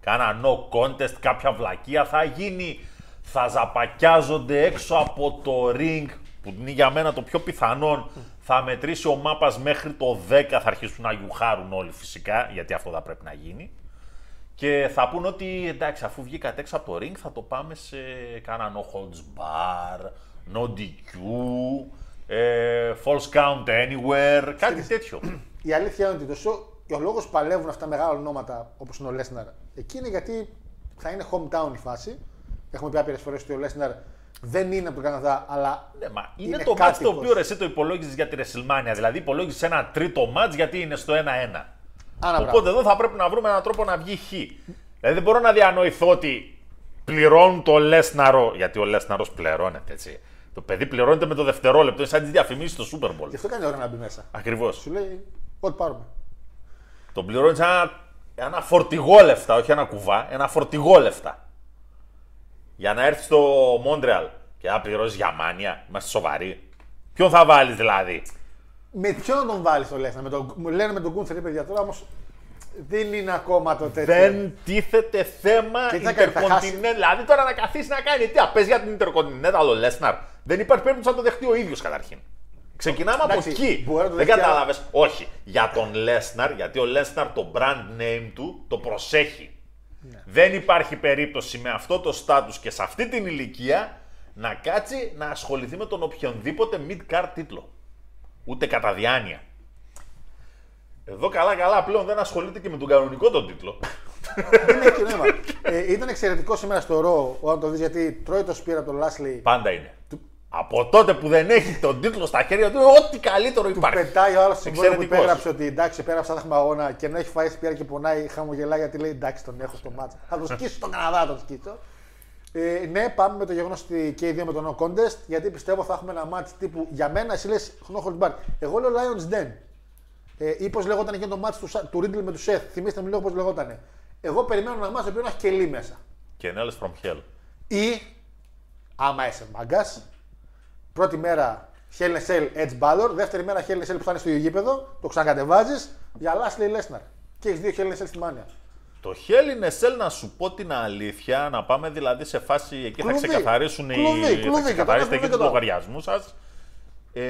Κάνα no contest, κάποια βλακεία θα γίνει. Θα ζαπακιάζονται έξω από το ring, που είναι για μένα το πιο πιθανόν. Θα μετρήσει ο μάπας μέχρι το 10, θα αρχίσουν να γιουχάρουν όλοι φυσικά, γιατί αυτό θα πρέπει να γίνει. Και θα πούν ότι εντάξει, αφού βγήκατε έξω από το ring, θα το πάμε σε κάνα no holds bar, no DQ, ε, false count anywhere, κάτι τέτοιο. Η αλήθεια είναι ότι το show και ο λόγος που παλεύουν αυτά τα μεγάλα ονόματα όπως είναι ο Lesnar εκεί είναι γιατί θα είναι hometown η φάση. Έχουμε πει άπειρες φορές ότι ο Lesnar δεν είναι από τον Καναδά, αλλά. Ναι, μα είναι, Είναι το match το κάτοικος. οποίο ρε, εσύ το υπολόγιζε για τη WrestleMania. Δηλαδή υπολόγιζε ένα τρίτο match γιατί είναι στο 1-1. Άνα, Οπότε εδώ θα πρέπει να βρούμε έναν τρόπο να βγει χ. Δηλαδή δεν μπορώ να διανοηθώ ότι πληρώνουν το Λέσναρο, γιατί ο Λέσναρος πληρώνεται έτσι. Το παιδί πληρώνεται με το δευτερόλεπτο, είναι σαν τις διαφημίσεις στο Super Bowl. Γι' αυτό κάνει ώρα να μπει μέσα. Ακριβώς. Σου λέει, Ό,τι πάρουμε. Το πληρώνεις σαν ένα, ένα φορτηγό λεφτά, όχι ένα κουβά, ένα φορτηγό λεφτά. Για να έρθει στο Μόντρεαλ και να πληρώσει για μάνια, είμαστε σοβαροί. Ποιον θα βάλεις δηλαδή; Με ποιον να τον βάλεις το Lesnar. Με τον, μου λένε με τον Κούνθερ, παιδιά τώρα όμως δεν είναι ακόμα το τέτοιο. Δεν τίθεται θέμα Και τι θα κάνει, θα χάσει; Intercontinental. Δηλαδή τώρα να καθίσει να κάνει τι, απες για την Intercontinental ο Λέσναρ. Δεν υπάρχει περίπτωση να το δεχτεί ο ίδιος καταρχήν. Ξεκινάμε από Εντάξει, εκεί. μπορεί να το Δεν δεχτεί, κατάλαβες. Όχι. Για τον Λέσναρ, γιατί ο Λέσναρ το brand name του το προσέχει. Ναι. Δεν υπάρχει περίπτωση με αυτό το status και σε αυτή την ηλικία να κάτσει να ασχοληθεί με τον οποιονδήποτε mid-card τίτλο. Ούτε κατά διάνοια. Εδώ καλά καλά πλέον δεν ασχολείται και με τον κανονικό τον τίτλο. Δεν έχει νόημα. ε, ήταν εξαιρετικό σήμερα στο ρο όταν το δεις γιατί τρώει το σπίρα από τον Λάσλι. Πάντα είναι. του- Από τότε που δεν έχει τον τίτλο στα χέρια του, ό,τι καλύτερο υπάρχει. Πετάει ο άλλος στην συμβόλαιο που Εξαιρετικός. υπέγραψε ότι εντάξει, πέραψα θα έχουμε αγώνα και ενώ έχει φάει σπίρα και πονάει, χαμογελάει γιατί λέει εντάξει, τον έχω στο μάτσο. Θα τον σκίσω στον Καναδά, τον σκίσω. Ε, ναι, πάμε με το γεγονός ότι και οι δύο με το no contest, γιατί πιστεύω θα έχουμε ένα μάτσο τύπου για μένα. Εσύ λες no hold back. Εγώ λέω Lions Den. Ε, ή πώς λεγόταν εκείνο το μάτσο του, Σα- του Riddle με του Seth. Θυμήστε μου λίγο πώς λεγόταν. Εγώ περιμένω ένα μάτσο που να έχει κελί μέσα. Και Νέλε from Hell. Ή, άμα είσαι μάγκας, πρώτη μέρα Hell in a Cell Edge Balor, δεύτερη μέρα Hell in a Cell που θα είναι στο ίδιο γήπεδο, το ξανακατεβάζεις για Lashley Lesnar. Και έχεις δύο Hell in a Cell στη μάνια. Το Hell in a Cell, να σου πω την αλήθεια, να πάμε δηλαδή σε φάση εκεί θα Κλουβί. ξεκαθαρίσουν οι. Κλουβί, κλουβί, θα και ξεκαθαρίσετε τώρα εκεί τους κλουβί λογαριασμούς σας. Ε,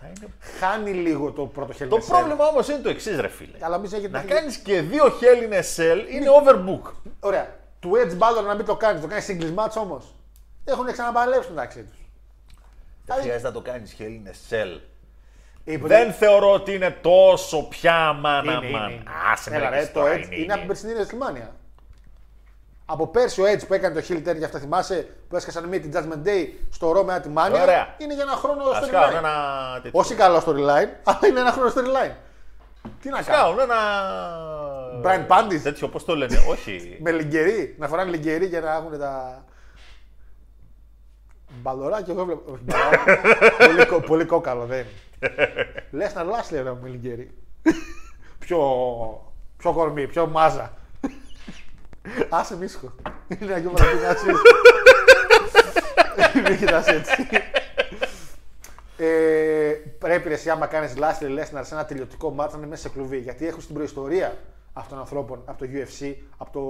θα είναι... Χάνει λίγο το πρώτο Hell in a Το Cell. πρόβλημα όμως είναι το εξής, ρε φίλε. Αλλά μην έχετε Να κάνεις και δύο Hell in a Cell είναι overbook. Ωραία. Του Edge Balor να μην το κάνεις, το κάνεις singles match όμως. Έχουν ξαναπαλέψει μεταξύ τους. Δεν χρειάζεται να το κάνεις Hell in a Cell. Είπε Δεν θεωρώ ότι είναι τόσο πια μάνα Είναι, είναι, μάνα. είναι. Άσε με Έλα, ρε, ρε, και το τώρα Edge είναι, από την περσινή WrestleMania. Από πέρσι ο Edge που έκανε το Hill Turn για αυτά θυμάσαι που έσκασαν μία την Judgment Day στο Raw με τη Mania. Ωραία. Είναι για ένα χρόνο Ας κάνουν storyline. ένα τέτοιο. Όχι καλό storyline, αλλά είναι ένα χρόνο storyline. Τι να Ας κάνουν. κάνουν ένα. Brian Pandis. Τέτοιο, πώς το λένε, όχι. Με λιγκερί, να φοράνε λιγκερί για να έχουν τα. Μπαλωράκι, εγώ βλέπω. όχι, μπαλωράκι. πολύ, κο- πολύ κόκαλο, δεν. Λες να λάσλε ρε με λιγκερί. πιο, πιο κορμί, πιο μάζα. Άσε μίσχο. Είναι αγιό Βαλαντίνας Μην κοιτάς έτσι. Ε, πρέπει ρε, εσύ άμα κάνεις Λάσλι Λέσναρ σε ένα τελειωτικό μάτσο να είναι μέσα σε κλουβί. Γιατί έχουν στην προϊστορία αυτών των ανθρώπων από το UFC, από το.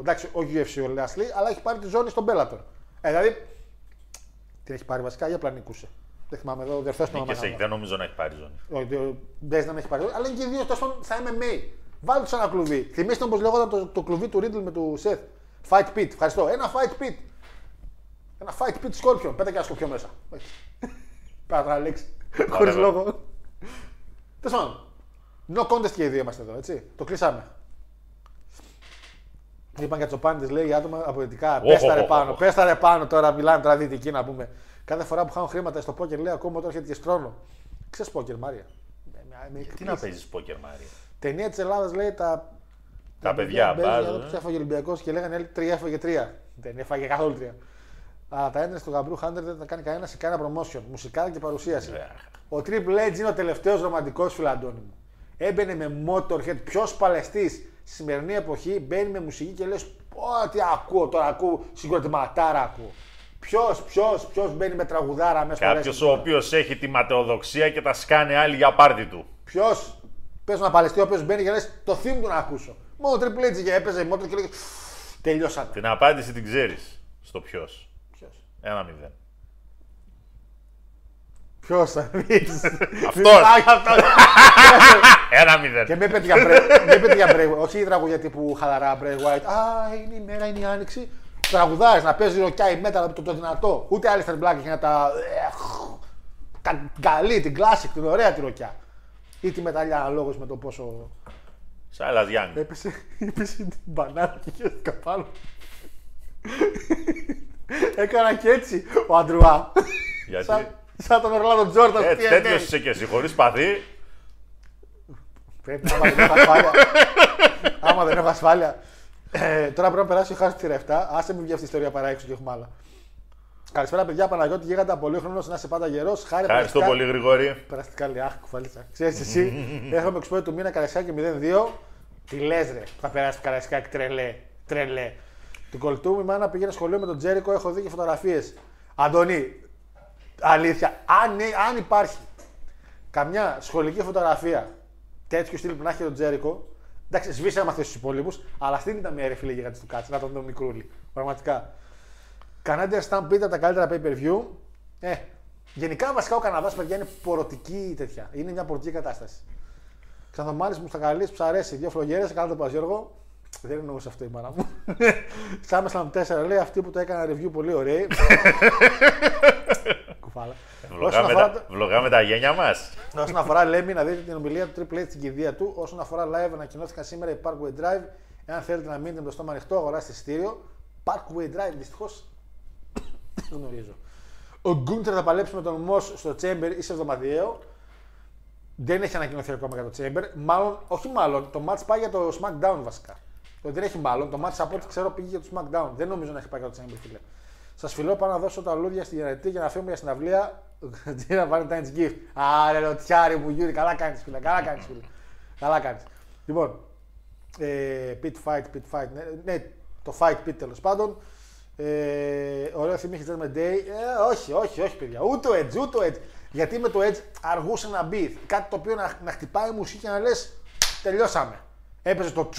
Εντάξει, όχι UFC ο Λάσλι, αλλά έχει πάρει τη ζώνη στον Bellator. Ε, δηλαδή. Την έχει πάρει βασικά ή απλά νικούσε. Δεν θυμάμαι εδώ, διορθώστε το Και όνομα. σε, δεν νομίζω να έχει πάρει ζώνη. Όχι, δεν- Μπες να μην έχει πάρει. Αλλά είναι και οι δύο τόσο στα MMA. Βάλτε τους ένα κλουβί. Θυμήστε όπω λέγονταν το, το κλουβί του Riddle με του Seth. Fight Pit. Ευχαριστώ. Ένα Fight Pit. Ένα Fight Pit Scorpion. Πέτα και ένα σκοπιό μέσα. Όχι. Πάρα να λέξει. Χωρίς βέβαια. λόγο. Τέλος πάντων. No contest και οι δύο είμαστε εδώ, έτσι. Το κλείσαμε. Είπαν για τσοπάνιδε, λέει για άτομα αποδυτικά. Οχ, Πες τα οχ, ρε οχ, πάνω, οχ. πες τα ρε πάνω τώρα, μιλάμε τώρα δυτική να πούμε. Κάθε φορά που χάνω χρήματα στο πόκερ λέει ακόμα τώρα έρχεται και στρώνω. Ξέρεις πόκερ, Μάρια; Με- με- με Τι εκπλήσει. να παίζεις πόκερ, Μάρια; Ταινία της Ελλάδας λέει τα. Τα παιδιά παίζουν μπάζουν, για το ε. Του έφαγε ο Ολυμπιακός και λέγανε «Έλη, τρία έφαγε τρία. Δεν έφαγε καθόλου τρία. Αλλά τα έντρε του Γαμπρού Χάντερ δεν τα κάνει κανένας σε κανένα promotion. Μουσικά και παρουσίαση. Ε, Ο Triple H είναι ο τελευταίος ρομαντικός φιλαντώνη μου. Έμπαινε με Motorhead, ποιος παλαιστής στη σημερινή εποχή μπαίνει με μουσική και λες: Πω, τι ακούω τώρα, ακούω συγκροτηματάρα ακούω. Ποιος, ποιος, ποιος μπαίνει με τραγουδάρα μέσα στο Κάποιος ο οποίος έχει τη ματαιοδοξία και τα σκάνε άλλοι για πάρτι του. Ποιος πες ένα παλαιστή ο οποίος μπαίνει και λες: Το θύμ του να ακούσω. Μόνο ο Triple H και έπαιζε Motorhead και λέγε: Τελειώσαμε. Την απάντηση την ξέρεις στο ποιος. Ποιος; Ένα μηδέν. Ποιος θα δει. Αυτός. Ένα μηδέν. Και μην πέτει για Bray- μην πέτει για Bray Όχι η τραγουδιά τύπου χαλαρά Bray White. Α, είναι η μέρα, είναι η άνοιξη. Τραγουδάρε να παίζεις ροκιά η μέταλλα το, το δυνατό. Ούτε άλλη Black έχει να τα. Τα καλή, την classic, την ωραία τη ροκιά. Ή τη μεταλλιά αναλόγως με το πόσο. Σάιλα Γιάνγκ. Έπεσε, έπεσε την μπανάνα και χαίρεστηκα πάνω. Έκανα και έτσι ο Αντρουά. Γιατί; Σαν, σαν τον Ορλάντο Τζόρνταν. Έτσι, τέτοιος είσαι και εσύ, χωρίς παθή. Πρέπει να άμα δεν έχω ασφάλεια. άμα δεν έχω ασφάλεια. Ε, τώρα πρέπει να περάσει ο Χάρης τη 7. Άσε μην βγει αυτή η ιστορία παρά έξω και έχουμε άλλα. Καλησπέρα, παιδιά. Παναγιώτη, γίγαντα πολύ χρόνος να είσαι πάντα γερός. Χάρη Ευχαριστώ περαστικά- πολύ, Γρηγόρη. Περαστικά λέει, αχ, κουφαλίτσα. Ξέρεις εσύ, έχουμε εξπόει του μήνα Καραϊσκάκη 0-2. Τι λες, ρε, θα περάσει το Καραϊσκάκη τρελέ. Τρελέ. Την κολλητού μου η μάνα πήγαινε σχολείο με τον Τζέρικο, έχω δει και φωτογραφίες. Αντωνί, αλήθεια, αν, αν υπάρχει καμιά σχολική φωτογραφία τέτοιου στυλ που να έχει τον Τζέρικο, εντάξει, σβήσε άμα θες του υπόλοιπους, αλλά αυτή ήταν μια ρε φίλε γίγαντη τους κάτσε, να τον δω μικρούλι. Πραγματικά. Canadian Stampede από τα καλύτερα pay per view. Ε, γενικά βασικά ο Καναδάς παιδιά είναι πορωτική τέτοια. Είναι μια πορωτική κατάσταση. Ξανθομάλη μου στα καλής, που αρέσει. Δύο φλογέρε, καλά το πα Γιώργο. Δεν εννοούσα αυτό η μάνα μου. SummerSlam 4 λέει αυτή που το έκανα review πολύ ωραία. Κουφάλα. Όσον Βλογάμε αφορά, τα, βλογάμε τα γένια μας. όσον αφορά Λέμι, να δείτε την ομιλία του Triple H στην κηδεία του. Όσον αφορά live, ανακοινώθηκαν σήμερα η Parkway Drive. Εάν θέλετε να μείνετε με το στόμα ανοιχτό, αγοράστε εισιτήριο. Parkway Drive, δυστυχώς δεν γνωρίζω. Ο Γκούντερ θα παλέψει με τον Μό στο Chamber ή σε εβδομαδιαίο. Δεν έχει ανακοινωθεί ακόμα για το Chamber. Μάλλον, όχι μάλλον, το match πάει για το SmackDown βασικά. Το δεν έχει μάλλον. Το match από ό,τι ξέρω πήγε για το SmackDown. Δεν νομίζω να έχει πάει για το Chamber, φίλε. Σας φιλώ πάω να δώσω τα λούδια στη γενετή για να φύγουμε για συναυλία. Τζίνα Valentine's Gift. Άρε, ρωτιάρι μου, Γιούρι, καλά κάνεις, φίλε. Καλά κάνεις, φίλε. Καλά κάνεις. Λοιπόν, ε, pit fight, pit fight. Ναι, ναι, το fight pit τέλος πάντων. Ε, ωραίο θυμή έχεις με Day. Ε, όχι, όχι, όχι, παιδιά. Ούτε το Edge, ούτε το Edge. Γιατί με το Edge αργούσε να μπει. Κάτι το οποίο να, να χτυπάει μουσική και να λες τελειώσαμε. Έπαιζε το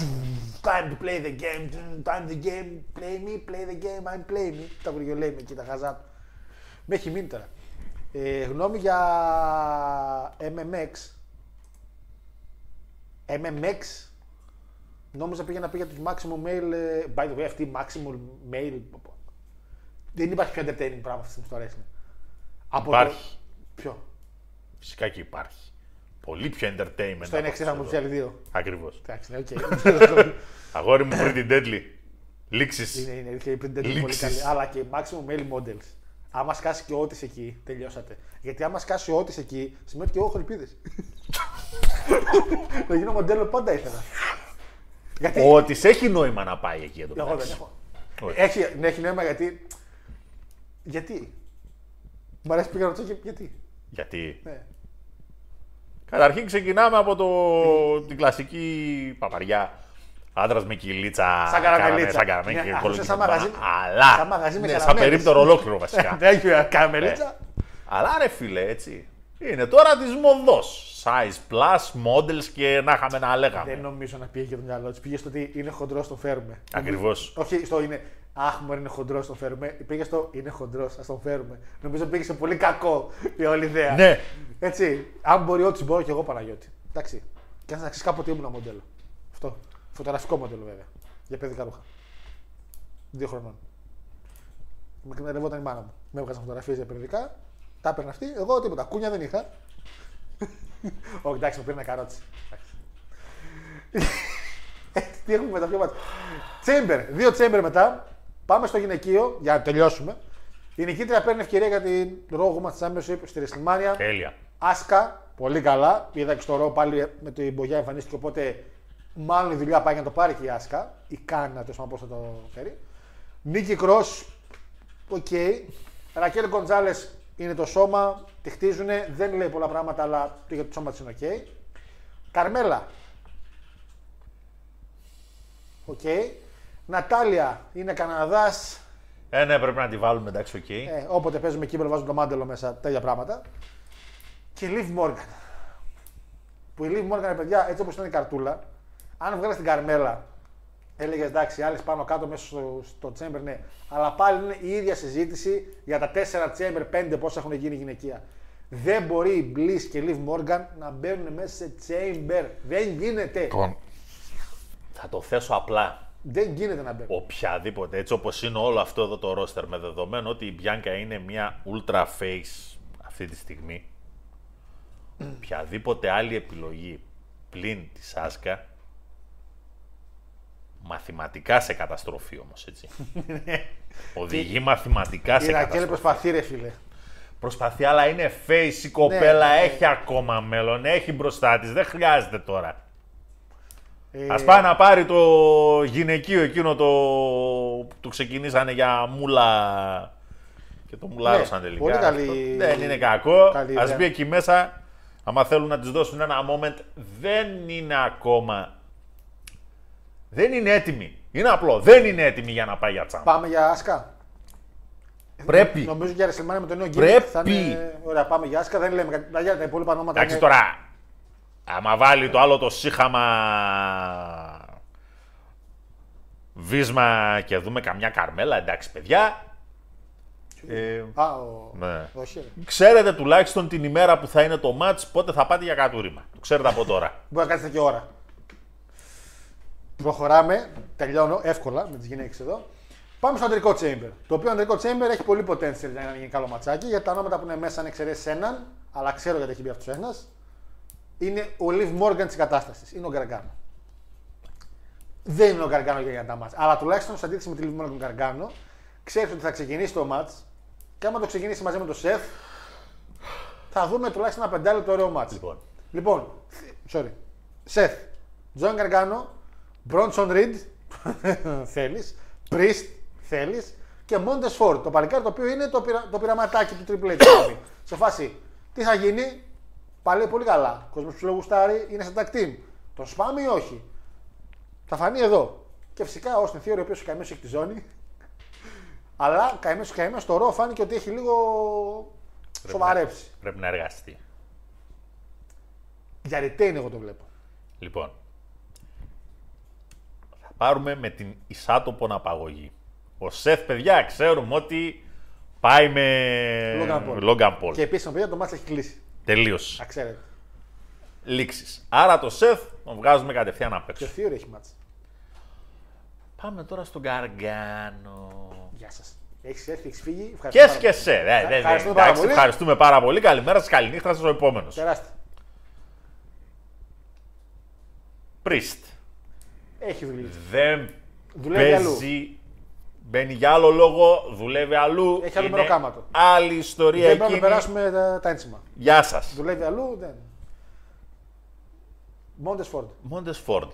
time to play the game, time the game, play me, play the game, I'm play me. Τα γουργιολέει με εκεί, τα χαζά του. Με έχει μείνει τώρα. Ε, γνώμη για MMX. MMX. Νόμιζα πήγε να πει για τους Maximum Mail. ε, By the way, αυτή η Maximum Mail. Δεν υπάρχει πιο entertaining πράγμα αυτή τη στιγμή στο wrestling. Από Υπάρχει. Το... Ποιο; Φυσικά και υπάρχει. Πολύ πιο entertainment. Στο NXT θα μου πει άλλοι δύο. Ακριβώς. Εντάξει, ναι, οκ. Αγόρι μου Pretty Deadly. Λήξεις. είναι, είναι, είναι, είναι πολύ Λήξεις. καλή. Αλλά και Maximum Male Models. Άμα σκάσει και ο Otis εκεί, τελειώσατε. Γιατί άμα σκάσει ο Otis εκεί, σημαίνει ότι εγώ έχω ελπίδες. να γίνω μοντέλο πάντα ήθελα. Γιατί Ο τη έχει νόημα να πάει εκεί εδώ. εγώ δεν έχω. Όχι. Έχει, ναι, έχει νόημα γιατί. Γιατί; Μ' αρέσει που πήγα να ρωτήσω και γιατί. Γιατί; Ναι. Καταρχήν ξεκινάμε από το... την κλασική παπαριά. Άντρας με κυλίτσα. Σαν καραμελίτσα. Σαν καραμέλα Ναι, και αυτό κόλλο σαν και μαγαζί- Αλλά. σαν μαγαζί με ναι, σαν καραμέλες. περίπτερο ολόκληρο βασικά. Δεν έχει καραμελίτσα. Αλλά ρε φίλε, έτσι. Είναι τώρα της μοδός. Size plus, models και να είχαμε να λέγαμε. Δεν νομίζω να πήγε για το μυαλό της. Πήγες στο ότι είναι χοντρός, τον φέρουμε. Ακριβώς. Όχι, στο είναι. Αχ, μου είναι χοντρός, τον φέρουμε. Πήγε στο είναι χοντρός, ας τον φέρουμε. Νομίζω πήγε σε πολύ κακό η όλη ιδέα. Ναι. Έτσι. Αν μπορεί ό,τι μπορώ και εγώ Παναγιώτη. Εντάξει. Και αν ξέρεις κάποτε ήμουν μοντέλο. Αυτό. Φωτογραφικό μοντέλο βέβαια. Για παιδικά ρούχα. Δύο χρονών. Με εκμεταλλευόταν η μάνα μου. Με έβγαζαν φωτογραφίες για παιδικά. Τα έπαιρνα αυτή. Εγώ τίποτα. Κούνια δεν είχα. Όχι, εντάξει, με πήρε ένα καρότσι. Εντάξει. Ε, Τι έχουμε μετά, ποιο μάτι. Τσέμπερ. Δύο τσέμπερ μετά. Πάμε στο γυναικείο για να τελειώσουμε. Η νικήτρια παίρνει ευκαιρία για την Raw Women's Championship στη WrestleMania. Τέλεια. Άσκα, πολύ καλά. Είδα και στο Raw πάλι με την Μπογιά εμφανίστηκε. Οπότε μάλλον η δουλειά πάει για να το πάρει και η Άσκα. Η Κάννα, τέλος πάντων, πώς θα το φέρει. Nikki Cross, οκ. Raquel Gonzalez είναι το σώμα, τη χτίζουν. Δεν λέει πολλά πράγματα, αλλά το για το σώμα της είναι οκ. Carmella. Οκ. Natalya είναι Καναδάς. Ε, ναι, πρέπει να τη βάλουμε, εντάξει, οκ. Ε, όποτε παίζουμε κύπελο βάζουμε το μάντελο μέσα, τέτοια πράγματα. Και Liv Morgan. Που η Liv Morgan, ρε παιδιά, έτσι όπως ήταν η καρτούλα, αν βγάλεις την Καρμέλα, έλεγες εντάξει, άλλες πάνω κάτω μέσα στο, στο Chamber, ναι. Αλλά πάλι είναι η ίδια συζήτηση για τα 4 Chamber, 5 πόσα έχουν γίνει γυναικεία. Δεν μπορεί η Bliss και η Liv Morgan να μπαίνουν μέσα σε Chamber. Δεν γίνεται. Λοιπόν, θα το θέσω απλά. Δεν γίνεται να μπαίνουν. Οποιαδήποτε, έτσι όπως είναι όλο αυτό εδώ το ρόστερ, με δεδομένο ότι η Μπιάνκα είναι μια ultra face αυτή τη στιγμή, οποιαδήποτε άλλη επιλογή πλην της Άσκα, μαθηματικά σε καταστροφή όμως, έτσι. Οδηγεί μαθηματικά σε Η Ρακέλ καταστροφή. προσπαθεί, ρε φίλε. Προσπαθεί, αλλά είναι face η κοπέλα, Ναι, ναι. έχει ακόμα μέλλον, έχει μπροστά της, δεν χρειάζεται τώρα. Ε, Ας πάει να πάρει το γυναικείο εκείνο το που το ξεκινήσανε για μούλα και το μουλάρωσαν Ναι, τελικά. πολύ καλή- Αυτό Δεν είναι κακό. καλή Ας ιδέα. μπει εκεί μέσα. Άμα θέλουν να της δώσουν ένα moment, δεν είναι ακόμα... Δεν είναι έτοιμη. Είναι απλό. Δεν είναι έτοιμη για να πάει για τσάμπα. Πάμε για Άσκα. Πρέπει. Νομίζω για WrestleMania με τον νέο Πρέπει. gimmick θα είναι... Ωραία, πάμε για Άσκα. Δεν λέμε κάτι. Για τα υπόλοιπα ονόματα. Εντάξει είναι- τώρα, άμα βάλει το άλλο το σύχαμα βίσμα και δούμε καμιά καρμέλα, εντάξει παιδιά. Ε, Α, ο... ναι. Όχι, ρε. Ξέρετε τουλάχιστον την ημέρα που θα είναι το match πότε θα πάτε για κατούριμα. Το ξέρετε από τώρα. Μπορεί να κάτσετε και ώρα. Προχωράμε. Τελειώνω εύκολα με τις γυναίκες εδώ. Πάμε στο αντρικό chamber. Το οποίο αντρικό chamber έχει πολύ potential για να γίνει καλό ματσάκι. Γιατί τα ονόματα που είναι μέσα, αν εξαιρέσεις έναν, αλλά ξέρω γιατί έχει μπει αυτός ένας, είναι ο Liv Morgan της κατάστασης. Είναι ο Γκαργκάνο. Δεν είναι ο Gargano για τα ματς. Αλλά τουλάχιστον σε αντίθεση με τη Liv Morgan Gargano, ξέρεις ότι θα ξεκινήσει το ματς Και άμα το ξεκινήσει μαζί με το Seth, θα δούμε τουλάχιστον ένα πεντάλεπτο ωραίο ματς. Λοιπόν, Λοιπόν, sorry. Seth, Johnny Gargano, Bronson Reed, θέλεις, Priest, θέλεις και Montez Ford. Το παλικάρι το οποίο είναι το, πειρα, το πειραματάκι του Triple H. δηλαδή. Σε φάση, τι θα γίνει, πάλι πολύ καλά. Ο κόσμος που σου γουστάρει είναι σε tag team. Τον σπάμε ή όχι; Θα φανεί εδώ. Και φυσικά ο Austin Theory, ο οποίος ο καημένος έχει τη ζώνη. Αλλά καημένος καημένος στο ρο φάνηκε ότι έχει λίγο σοβαρέψει. πρέπει να εργαστεί. Για retain εγώ το βλέπω. Λοιπόν, θα πάρουμε με την ισάτοπον απαγωγή. Ο Σεφ, παιδιά, ξέρουμε ότι πάει με Logan Paul. Logan Paul. Και επίσης, παιδιά, το μάτς έχει κλείσει. Τελείως. Να ξέρετε. Λήξεις. Άρα το Σεφ τον βγάζουμε κατευθείαν απ' Και έξω. ο Theory έχει μάτς. Πάμε τώρα στον Καργκάνο. Γεια σας. Έχεις έρθει, έχεις φύγει. Και Ευχαριστώ εσύ και πάρα σε. Ε, δε- δε- Ευχαριστούμε εντάξει, πάρα πολύ. Ευχαριστούμε πάρα πολύ. Καλημέρα σας, καληνύχτα σας ο επόμενος. πολύ. Τεράστια. Πρίστ. Έχει δουλειά. Δεν Δουλεύει αλλού. Παίζει. Μπαίνει για άλλο λόγο, δουλεύει αλλού. Έχει άλλο Είναι μεροκάματο. Άλλη ιστορία Δεν πρέπει να εκείνη. περάσουμε τα, τα ένσημα. Γεια σας. Δουλεύει αλλού, δεν. Μόντε Φόρντ. Μόντες Φόρντ.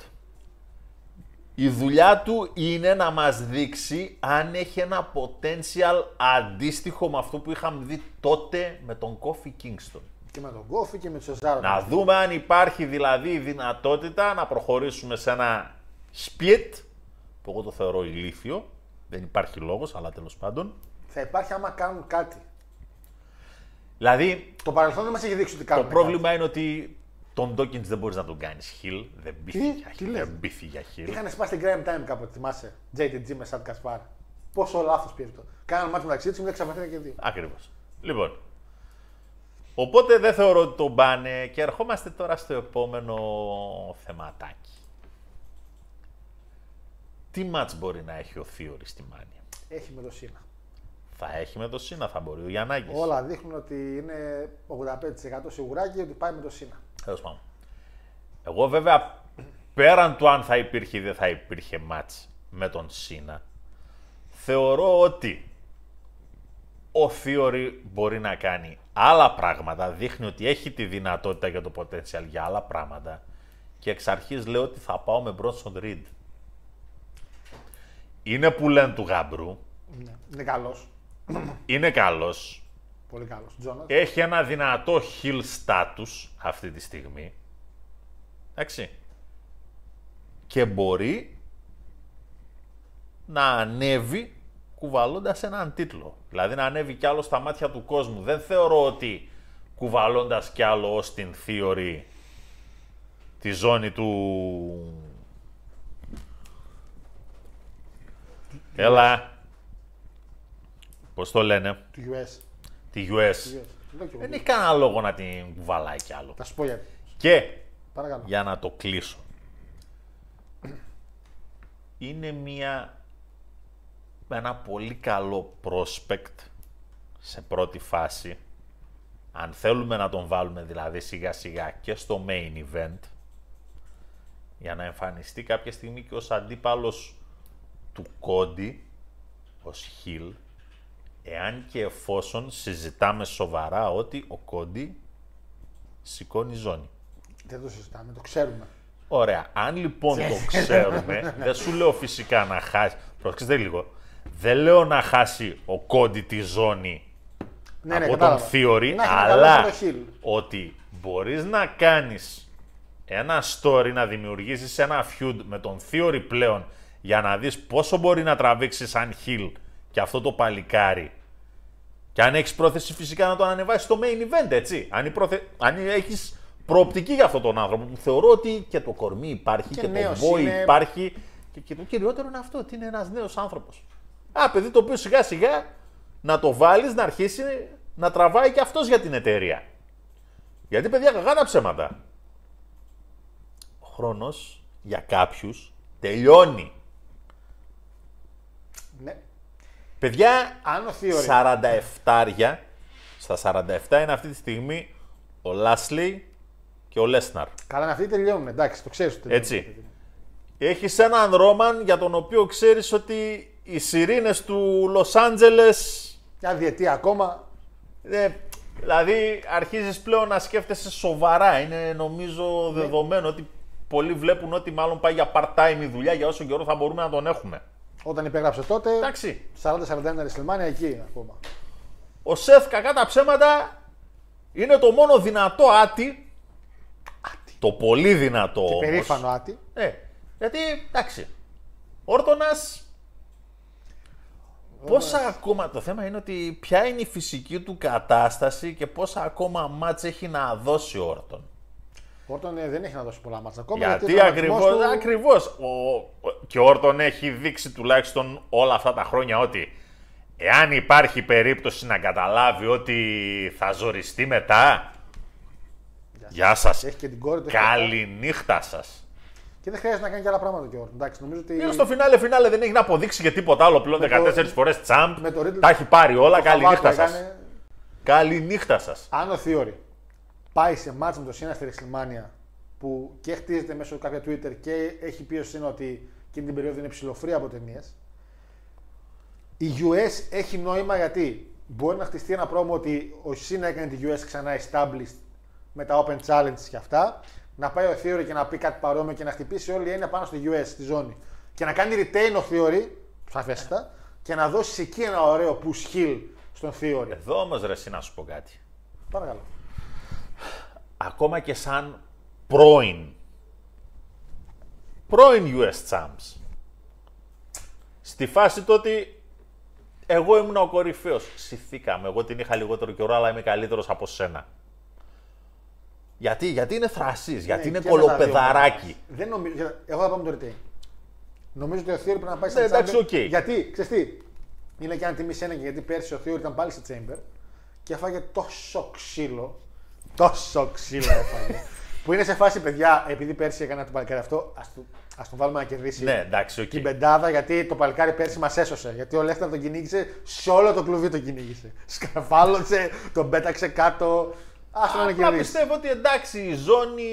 Η δουλειά του είναι να μας δείξει αν έχει ένα potential αντίστοιχο με αυτό που είχαμε δει τότε με τον Κόφι Kingston. Και με τον Κόφι και με τον Σεζάρο. Να δούμε αν υπάρχει δηλαδή η δυνατότητα να προχωρήσουμε σε ένα split, που εγώ το θεωρώ ηλίθιο, δεν υπάρχει λόγος, αλλά τέλος πάντων. Θα υπάρχει άμα κάνουν κάτι. Δηλαδή, Το παρελθόν δεν μας έχει δείξει ότι το κάνουν. πρόβλημα είναι ότι τον Dawkins δεν μπορείς να τον κάνεις heel, δεν μπήθη Τι; για Τι heel, λες; δεν μπήθη για heel. Είχαν σπάσει την Grime Time κάποτε, θυμάσαι; JTG με Σαντ Κασπάρ. Πόσο λάθος πήγε αυτό. Κάναν μάτι μεταξύ τους και μετά ξαφνικά και δύο. Ακριβώς. Λοιπόν. Οπότε δεν θεωρώ ότι τον πάνε και ερχόμαστε τώρα στο επόμενο θεματάκι. Τι μάτς μπορεί να έχει ο Θείορης στη Μάνια. Έχει με το Σίνα. Θα έχει με το Σίνα, θα μπορεί ο Γιαννάκης. Όλα δείχνουν ότι είναι 85% σιγουράκι ότι πάει με το Σίνα. Τέλος πάντων. Εγώ βέβαια πέραν του αν θα υπήρχε ή δεν θα υπήρχε μάτς με τον Σίνα, θεωρώ ότι ο Θείορη μπορεί να κάνει άλλα πράγματα, δείχνει ότι έχει τη δυνατότητα για το potential για άλλα πράγματα και εξ αρχής λέω ότι θα πάω με Bronson Reed. Είναι που λένε του γαμπρού, Ναι. Είναι καλός. είναι καλός, Πολύ καλός. Τζόνας. έχει ένα δυνατό heel status αυτή τη στιγμή. Εντάξει. Και μπορεί να ανέβει κουβαλώντας έναν τίτλο. Δηλαδή να ανέβει κι άλλο στα μάτια του κόσμου. Δεν θεωρώ ότι κουβαλώντας κι άλλο ως την Theory τη ζώνη του... Έλα. Πώς το λένε; Του US. Τη US. US. Λέω κι εγώ. Δεν έχει κανένα λόγο να την κουβαλάει κι άλλο. Θα σου πω γιατί. Και Παρακαλώ. για να το κλείσω. Είναι μια, ένα πολύ καλό prospect σε πρώτη φάση. Αν θέλουμε να τον βάλουμε δηλαδή σιγά σιγά και στο main event για να εμφανιστεί κάποια στιγμή και ως αντίπαλος του Κόντι ως heel εάν και εφόσον συζητάμε σοβαρά ότι ο Κόντι σηκώνει ζώνη. Δεν το συζητάμε, το ξέρουμε. Ωραία. Αν λοιπόν το ξέρουμε, δεν σου λέω φυσικά να χάσει. Πρόσεξτε λίγο. Δεν λέω να χάσει ο Κόντι τη ζώνη Ναι, ναι, από τον κατάλαβα. Theory, Να έχει ένα αλλά καλό heel. ότι μπορείς να κάνεις ένα story, να δημιουργήσεις ένα feud με τον Theory πλέον για να δεις πόσο μπορεί να τραβήξει σαν heel και αυτό το παλικάρι. Και αν έχεις πρόθεση φυσικά να τον ανεβάσεις στο main event, έτσι. Αν, η προθε... αν έχεις προοπτική για αυτόν τον άνθρωπο που θεωρώ ότι και το κορμί υπάρχει και, Και το νέος βόη είναι. υπάρχει και, και το κυριότερο είναι αυτό, ότι είναι ένας νέος άνθρωπος. Α, παιδί το οποίο σιγά σιγά να το βάλεις να αρχίσει να τραβάει και αυτός για την εταιρεία. Γιατί παιδιά κακά τα ψέματα. Ο χρόνος για κάποιους τελειώνει. Ναι. Παιδιά, Αν ο Theory 47 στα 47 είναι αυτή τη στιγμή ο Λάσλι και ο Λέσναρ. Καλά, αυτοί τελειώνουν. Εντάξει, το ξέρεις ότι τελειώνουν. Έτσι. Έχεις έναν Ρόμαν για τον οποίο ξέρεις ότι οι σιρήνες του Λος Άντζελες Μια διετία ακόμα. Ε, δηλαδή αρχίζεις πλέον να σκέφτεσαι σοβαρά. Είναι νομίζω δεδομένο ότι πολλοί βλέπουν ότι μάλλον πάει για part-time η δουλειά για όσο καιρό θα μπορούμε να τον έχουμε. Όταν υπέγραψε τότε, Εντάξει. 40-41 WrestleMania εκεί ακόμα. Ο Σεφ κακά τα ψέματα είναι το μόνο δυνατό άτι. Το πολύ δυνατό Και όμως. περήφανο άτι. Ε, γιατί εντάξει. Όρτονας Πόσα ακόμα, το θέμα είναι ότι ποια είναι η φυσική του κατάσταση και πόσα ακόμα μάτς έχει να δώσει ο Όρτον. Ο Όρτον ε, δεν έχει να δώσει πολλά μάτσα ακόμα. Γιατί ο τραυματισμός ακριβώς, του- ακριβώς ο, ο- και ο Όρτον έχει δείξει τουλάχιστον όλα αυτά τα χρόνια ότι εάν υπάρχει περίπτωση να καταλάβει ότι θα ζοριστεί μετά, γεια σας, Έχει και την κόρη του. έχει καλή νύχτα σας. Και δεν χρειάζεται να κάνει και άλλα πράγματα και ο Όρτον. Εντάξει, νομίζω ότι. Είναι στο φινάλε φινάλε δεν έχει να αποδείξει για τίποτα άλλο πλέον Με το- 14 φορές τσάμπ, με το Riddle- τα έχει πάρει όλα, το καλή Χαβάκο νύχτα σας. έκανε. Καλή νύχτα σας. Αν ο Theory πάει σε μάτς με το Σίνα στη WrestleMania που και χτίζεται μέσω κάποια Twitter και έχει πει ο Σίνα ότι εκείνη την περίοδο είναι ψηλοφρή από ταινίες. Η US έχει νόημα γιατί μπορεί να χτιστεί ένα πρόμο ότι ο Σίνα έκανε τη US ξανά established με τα open challenges και αυτά. Να πάει ο Theory και να πει κάτι παρόμοιο και να χτυπήσει όλη η έννοια πάνω στη US, στη ζώνη. Και να κάνει retain ο Theory, σαφέστατα, και να δώσει εκεί ένα ωραίο push heel στον Theory. Εδώ όμως ρε εσύ να σου πω κάτι. Παρακαλώ. Ακόμα και σαν πρώην πρώην US Champs στη φάση το ότι εγώ ήμουν ο κορυφαίος συθήκαμε, εγώ την είχα λιγότερο καιρό αλλά είμαι καλύτερος από σένα γιατί, γιατί είναι θρασύς, γιατί είναι Ναι, και με τα δύο κωλοπαιδαράκι πράγματα. Δεν νομίζω. κοίτα, Εγώ θα πάω με το retain. Νομίζω ότι ο Theory πρέπει να πάει σε Ναι, εντάξει, Chamber, οκ. Γιατί, ξέρεις τι, είναι και αν τιμή ένα και γιατί πέρσι ο Theory ήταν πάλι σε Chamber και έφαγε τόσο ξύλο. Τόσο ξύλο έφαγε. που είναι σε φάση, παιδιά, επειδή πέρσι έκανα το παλικάρι αυτό, ας ας τον βάλουμε να κερδίσει ναι εντάξει οκ. την πεντάδα γιατί το παλικάρι πέρσι μας έσωσε. Γιατί ο Λέχτα τον κυνήγησε, σε όλο το κλουβί τον κυνήγησε. Σκαρφάλωσε, τον πέταξε κάτω. Α τον να Απλά κερδίσει. πιστεύω ότι εντάξει η ζώνη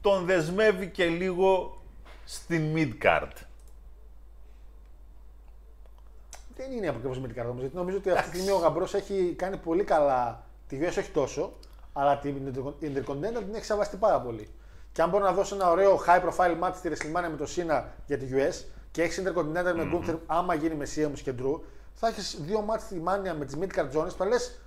τον δεσμεύει και λίγο στην mid-card. Δεν είναι ακριβώς mid-card όμως. Γιατί νομίζω ότι αυτή τη στιγμή ο Γαμπρός έχει κάνει πολύ καλά. Τη US όχι τόσο, αλλά την Intercontinental την έχει σεβαστεί πάρα πολύ. Και αν μπορεί να δώσει ένα ωραίο high profile match στη WrestleMania με το Cena για τη US και έχεις Intercontinental με Gunther, άμα γίνει με Sheamus και Drew, θα έχεις δύο match στη Mania με τις mid-card zones που θα λες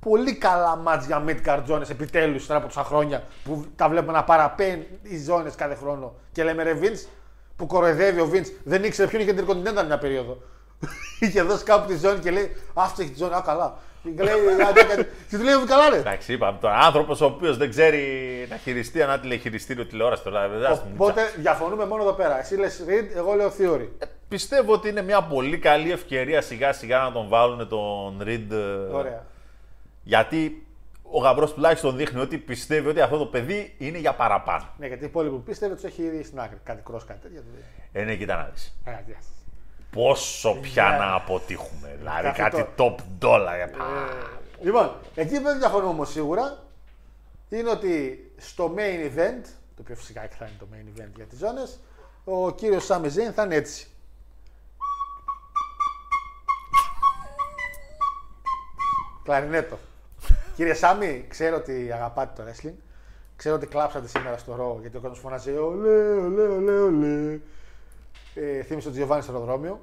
πολύ καλά match για mid-card zones επιτέλους τώρα από τόσα χρόνια που τα βλέπουμε να παραπέν οι ζώνε κάθε χρόνο. Και λέμε ρε Vince που κοροϊδεύει ο Vince, δεν ήξερε ποιον είχε Intercontinental μια περίοδο. είχε δώσει κάπου τη ζώνη και λέει Αυτό έχει τη ζώνη, α καλά. Και λέει, «Άντε, κάτι». και του λέει καλά ρε. Εντάξει, είπαμε τώρα. Άνθρωπος ο οποίος δεν ξέρει να χειριστεί ένα τηλεχειριστήριο τηλεόραση τώρα. δεν ας πούμε, Οπότε διαφωνούμε μόνο εδώ πέρα. Εσύ λες Reed, εγώ λέω Theory. Πιστεύω ότι είναι μια πολύ καλή ευκαιρία σιγά σιγά να τον βάλουν τον Reed. ε, Ωραία. Γιατί ο γαμπρός τουλάχιστον δείχνει ότι πιστεύει ότι αυτό το παιδί είναι για παραπάνω. Ναι, γιατί οι υπόλοιποι πίστευε τους έχει ήδη στην άκρη. Κάτι cross, κάτι τέτοια. Ε, ναι, κοίτα να δεις. Ε, γεια σας. Πόσο πια Ναι. να αποτύχουμε. Δηλαδή Αυτό κάτι το- top dollar. ε, πα. Λοιπόν, εκεί που δεν διαφωνούμε όμως σίγουρα είναι ότι στο main event, το οποίο φυσικά και θα είναι το main event για τις ζώνες, ο κύριος Σάμι Ζέιν θα είναι έτσι. Κλαρινέτο. Κύριε Σάμι, ξέρω ότι αγαπάτε το wrestling. Ξέρω ότι κλάψατε σήμερα στο ρο γιατί ο κόσμος φωνάζει Ολέ, ολέ, ολέ, ολέ. Ε, θύμισε τον Τζιοβάνι στο αεροδρόμιο.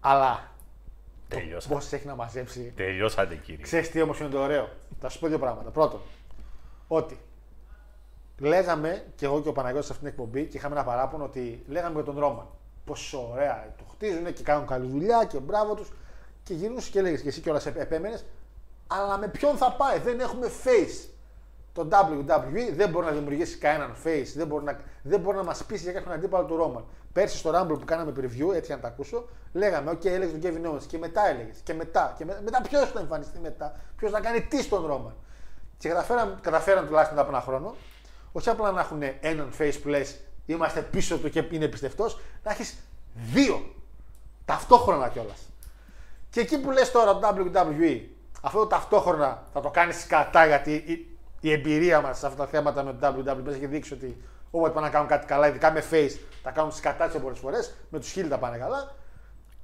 Αλλά Τελειώσατε. πώ έχει να μαζέψει Τελειώσατε κύριε. Ξέρεις τι όμως είναι το ωραίο; Θα σου πω δύο πράγματα. Πρώτον, ότι λέγαμε και εγώ και ο Παναγιώτης σε αυτήν την εκπομπή και είχαμε ένα παράπονο ότι λέγαμε για τον Ρόμαν. Πόσο ωραία το χτίζουν και κάνουν καλή δουλειά και μπράβο τους. Και γυρνούσε και έλεγε και εσύ κιόλας επέμενες, αλλά με ποιον θα πάει, δεν έχουμε face. Το WWE δεν μπορεί να δημιουργήσει κανέναν face, δεν μπορεί να, δεν μπορεί να μας πείσει για κάποιον αντίπαλο του Ρόμαν. Πέρσι στο Rumble που κάναμε preview, έτσι να τα ακούσω, λέγαμε: OK, έλεγε τον Kevin Owens και μετά έλεγες και μετά. Και με- μετά ποιος θα εμφανιστεί μετά, ποιος θα κάνει τι στον Ρόμαν. Και καταφέραν, καταφέραν τουλάχιστον μετά από ένα χρόνο, όχι απλά να έχουν έναν face που λες: Είμαστε πίσω του και είναι πιστευτός, να έχεις δύο ταυτόχρονα κιόλας. Και εκεί που λες τώρα το WWE, αυτό το ταυτόχρονα θα το κάνεις σκατά γιατί η, η εμπειρία μας σε αυτά τα θέματα με το WWE μας έχει δείξει ότι όποτε πάνε να κάνουν κάτι καλά, ειδικά με face, τα κάνουν σκατά σε πολλές φορές, με τους χίλια τα πάνε καλά.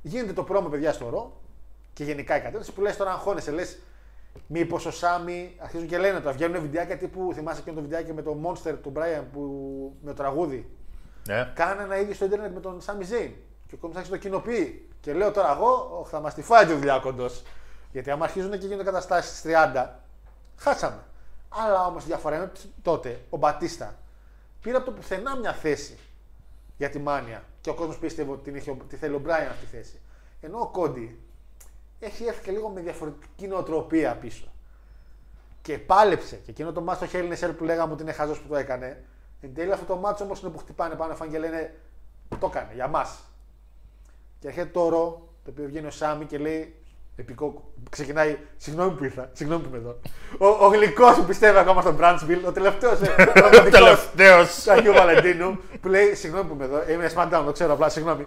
Γίνεται το πρόμο παιδιά στο ρο Και γενικά η κατεύθυνση που λες τώρα, αγχώνεσαι, λες μήπως ο Σάμι αρχίζουν και λένε τώρα. Βγαίνουν βιντεάκια τύπου, θυμάσαι και το βιντεάκι με το Monster του Brian που, με το τραγούδι; Ναι. Κάνανε ένα ίδιο στο Ιντερνετ με τον Σάμι Ζέιν. Και ο κόσμος άρχισε να το κοινοποιεί. Και λέω τώρα εγώ, «Ωχ, θα μα τη φάει τη δουλειά κοντό. Γιατί άμα αρχίζουν και γίνονται καταστάσεις στις 30, χάσαμε. Αλλά όμως η διαφορά είναι ότι τότε ο Μπατίστα πήρε από το πουθενά μια θέση για τη μάνια. Και ο κόσμος πίστευε ότι την είχε, τη θέλει ο Μπράιν αυτή τη θέση. Ενώ ο Κόντι έχει έρθει και λίγο με διαφορετική νοοτροπία πίσω. Και πάλεψε. Και εκείνο το μάτσο Hell in a Cell που λέγαμε ότι είναι χαζός που το έκανε. Εν τέλει αυτό το μάτσο όμως είναι που χτυπάνε πάνω φαν και λένε το έκανε για μας. Και έρχεται το ρο, το οποίο βγαίνει ο Σάμι και λέει. Επικό, ξεκινάει. Συγγνώμη που ήρθα, συγγνώμη που είμαι εδώ. Ο, ο γλυκός που πιστεύει ακόμα στον Μπράντσβιλ, ο τελευταίος. Ο Τελευταίος. του Αγίου Βαλεντίνου, που λέει Συγγνώμη που είμαι εδώ, είμαι SmackDown, το ξέρω απλά, συγγνώμη.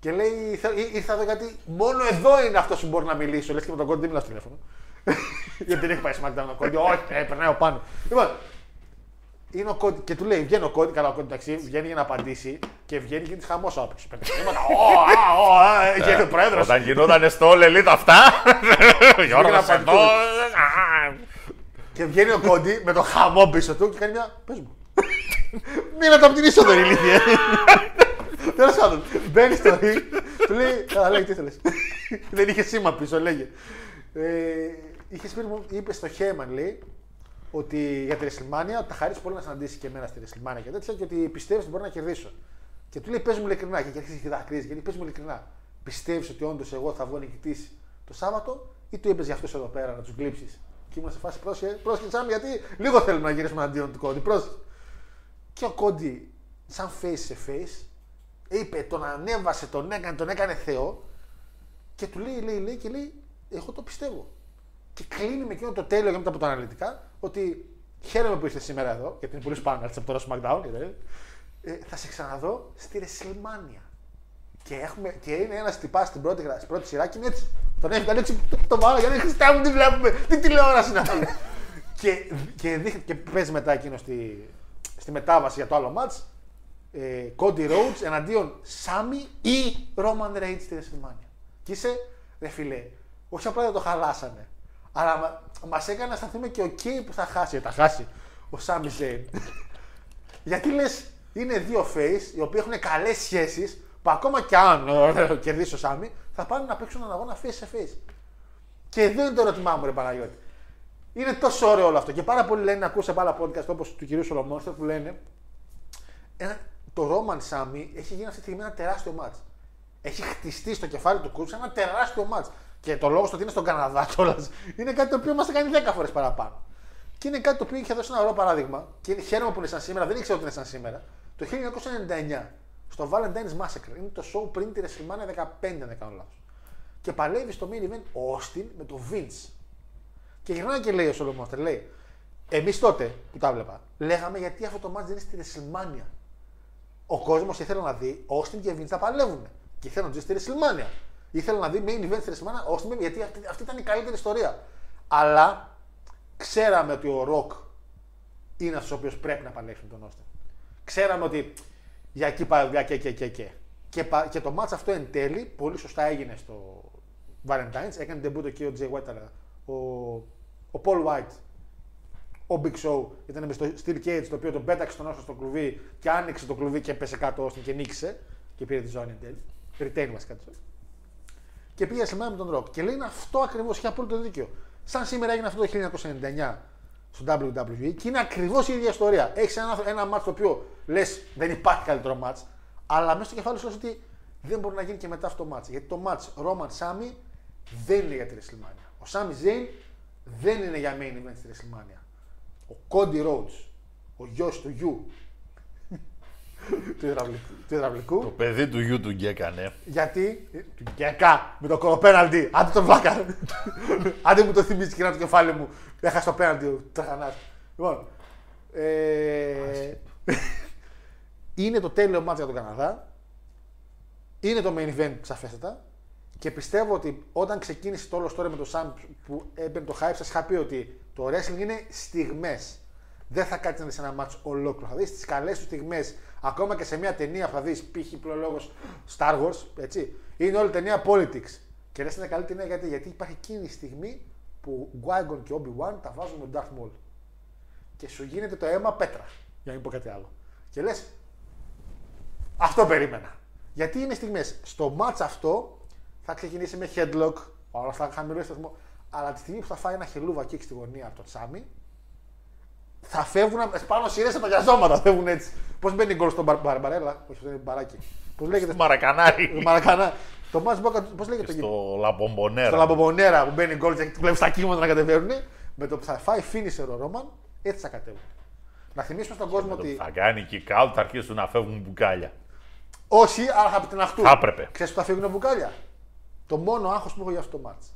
Και λέει «Ήρθα- ή- Ήρθα εδώ γιατί μόνο εδώ είναι αυτός που μπορεί να μιλήσω. Λες και με τον Κόντι δεν μιλά στο τηλέφωνο. γιατί δεν έχει πάει SmackDown ο Κόντι. Όχι, ε, περνάει από πάνω. Λοιπόν, είναι ο Κόντι και του λέει: Βγαίνει ο Κόντι, καλά ο Κόντι εντάξει, βγαίνει για να απαντήσει και βγαίνει και τη χαμό από έξω. Πέντε χρήματα. Ω, α, ω, α, ε, και ο πρόεδρος. Όταν γινόταν στο All Elite αυτά. Γιώργος να εδώ. Και βγαίνει ο Κόντι με το χαμό πίσω του και κάνει μια. Πες μου. Μίλα το από την είσοδο, ρε ηλίθεια. Τέλος πάντων, μπαίνει στο ring, του λέει. Καλά, λέει τι ήθελε. Δεν είχε σήμα πίσω, λέγε. Ε, είχες πει, μου, είπε στο Χέμαν, λέει, ότι για τη WrestleMania ότι θα χαρίσει πολύ να συναντήσεις και εμένα στη WrestleMania και τέτοια και ότι πιστεύεις ότι μπορεί να κερδίσω. Και του λέει: Πες μου ειλικρινά, και αρχίζει και δακρύζει. Γιατί πες μου ειλικρινά, πιστεύεις ότι όντως εγώ θα βγω νικητής το Σάββατο ή του είπες για αυτού εδώ πέρα να τους γλύψεις; Και ήμουν σε φάση πρόσχε, πρόσχε Σάμι, γιατί λίγο θέλουμε να γυρίσουμε αντίον του Κόντι. Πρόσχε. Και ο Κόντι, σαν face σε face, είπε, τον ανέβασε, τον έκανε, τον έκανε Θεό και του λέει, λέει, λέει και λέει, εγώ το πιστεύω. Και κλείνει με εκείνο το τέλειο για μετά από τα αναλυτικά ότι χαίρομαι που είστε σήμερα εδώ, γιατί είναι πολύ σπάνια από το SmackDown, γιατί, ε, θα σε ξαναδώ στη WrestleMania. Και, έχουμε, και είναι ένας τυπάς στην πρώτη, γρα- στην πρώτη σειρά και είναι έτσι. Τον έχει κάνει έτσι, το, το βάλω γιατί Χριστά μου τι βλέπουμε, τι τηλεόραση είναι αυτή. και, και, δείχνει- και παίζει μετά εκείνο στη, στη μετάβαση για το άλλο match. Ε, Cody Rhodes εναντίον Σάμι ή Roman Reigns στη WrestleMania. Και είσαι, ρε φιλέ, όχι απλά δεν το χαλάσανε, αλλά μα μας έκανε να αισθανθούμε και ok που θα χάσει. Ε, Θα χάσει ο Σάμι Ζέιν. Γιατί λες, είναι δύο face οι οποίοι έχουν καλές σχέσεις που ακόμα κι αν ε, κερδίσει ο Σάμι, θα πάνε να παίξουν έναν αγώνα face σε face. Και εδώ είναι το ερώτημά μου, ρε Παναγιώτη. Είναι τόσο ωραίο όλο αυτό. Και πάρα πολλοί λένε, ακούσα από άλλα podcast όπως του κυρίου Σολομόνστερ που λένε ένα, το Roman Σάμι έχει γίνει αυτή τη στιγμή ένα τεράστιο μάτς. Έχει χτιστεί στο κεφάλι του Κούτσα ένα τεράστιο μάτς. Και το λόγο στο ότι είναι στον Καναδά κιόλας είναι κάτι το οποίο μας κάνει 10 φορές παραπάνω. Και είναι κάτι το οποίο είχε δώσει ένα ωραίο παράδειγμα. Και είναι- χαίρομαι που είναι σαν σήμερα, δεν ήξερα ότι είναι σαν σήμερα. Το 1999 στο Valentine's Massacre. Είναι το show πριν τη WrestleMania 15, αν δεν κάνω λάθος. Και παλεύει στο main event ο Austin με τον Vince. Και γυρνάει και λέει ο Σολομόνστερ, λέει, εμείς τότε που τα βλέπα, λέγαμε γιατί αυτό το match δεν είναι στη WrestleMania. Ο κόσμος ήθελε να δει Austin και Vince να παλεύουν. Και ήθελε να δει στη WrestleMania. Ήθελε να δει main event στη WrestleMania Austin, γιατί αυτή, αυτή ήταν η καλύτερη ιστορία. Αλλά ξέραμε ότι ο Rock είναι αυτός ο οποίος πρέπει να παλέξει με τον Austin. Ξέραμε ότι για εκεί πάει η δουλειά και και και και. Και, πα- και το match αυτό εν τέλει πολύ σωστά έγινε στο Valentine's. Έκανε debut και ο Jay White, αλλά ο, ο Paul White ο Big Show ήταν με στο Steel Cage το οποίο τον πέταξε τον όσο στο κλουβί και άνοιξε το κλουβί και πέσε κάτω ώστε και νίκησε και πήρε τη ζώνη εν τέλει. Retain βασικά τη ζωή. Και πήγε σε μένα με τον Rock. Και λέει είναι αυτό ακριβώς, είχε απόλυτο δίκιο. Σαν σήμερα έγινε αυτό το 1999 στο WWE και είναι ακριβώς η ίδια ιστορία. Έχεις ένα, ένα match το οποίο λες δεν υπάρχει καλύτερο match, αλλά μέσα στο κεφάλι σου λες ότι δεν μπορεί να γίνει και μετά αυτό το match. Γιατί το match Roman Sami δεν είναι για τη WrestleMania. Ο Sami Zayn δεν είναι για main event στη WrestleMania. Ο Cody Rhodes, ο γιος του γιου του υδραυλικού, του υδραυλικού Το παιδί του γιου του γκέκανε. γιατί; ε, Του γκέκα με το κοροπέναλτι. Άντε τον βλάκα. Άντε μου το θυμίζει και το κεφάλι μου. Έχασε το πέναλτι ο τραχανάς. Λοιπόν. Ε, είναι το τέλειο μάτς για τον Καναδά. Είναι το main event σαφέστατα. Και πιστεύω ότι όταν ξεκίνησε το όλο story με το Sam που έμπαινε το hype, σας είχα πει ότι το wrestling είναι στιγμές. Δεν θα κάτσει να δεις ένα match ολόκληρο. Θα δεις τις καλές του στιγμές. Ακόμα και σε μια ταινία που θα δεις, π.χ. προλόγο Star Wars, έτσι. Είναι όλη ταινία politics. Και λε είναι καλή ταινία γιατί, γιατί υπάρχει εκείνη η στιγμή που Γκουάγκον και Obi-Wan τα βάζουν με τον Darth Maul. Και σου γίνεται το αίμα πέτρα. Για να μην πω κάτι άλλο. Και λες, αυτό περίμενα. Γιατί είναι στιγμές. Στο match αυτό θα ξεκινήσει με headlock, όλα αυτά χαμηλό σταθμό. Αλλά τη στιγμή που θα φάει ένα χελούβα εκεί στη γωνία από τον Σάμι, θα φεύγουν πάνω σειρές από τα γιαζώματα. Φεύγουν έτσι. Πώς μπαίνει γκολ στον Μπαρ- Μπαρμπαρέλα, όχι αυτό είναι μπαράκι. Πώς λέγεται; Μαρακανάρι. Μαρακανά. Το match πώς λέγεται το Στο Λαμπομπονέρα. στο Λαμπομονέρα που μπαίνει γκολ και βλέπει τα κύματα να κατεβαίνουν. Με το που θα φάει finisher ο Ρόμαν, έτσι θα κατέβουν. Να θυμίσουμε στον κόσμο ότι. Θα κάνει kick out, θα αρχίσουν να φεύγουν μπουκάλια. Όχι, αλλά θα πτυναχτούν. Θα έπρεπε. Ξέρεις που θα φύγουν μπουκάλια; Το μόνο άγχος που έχω για αυτό το match.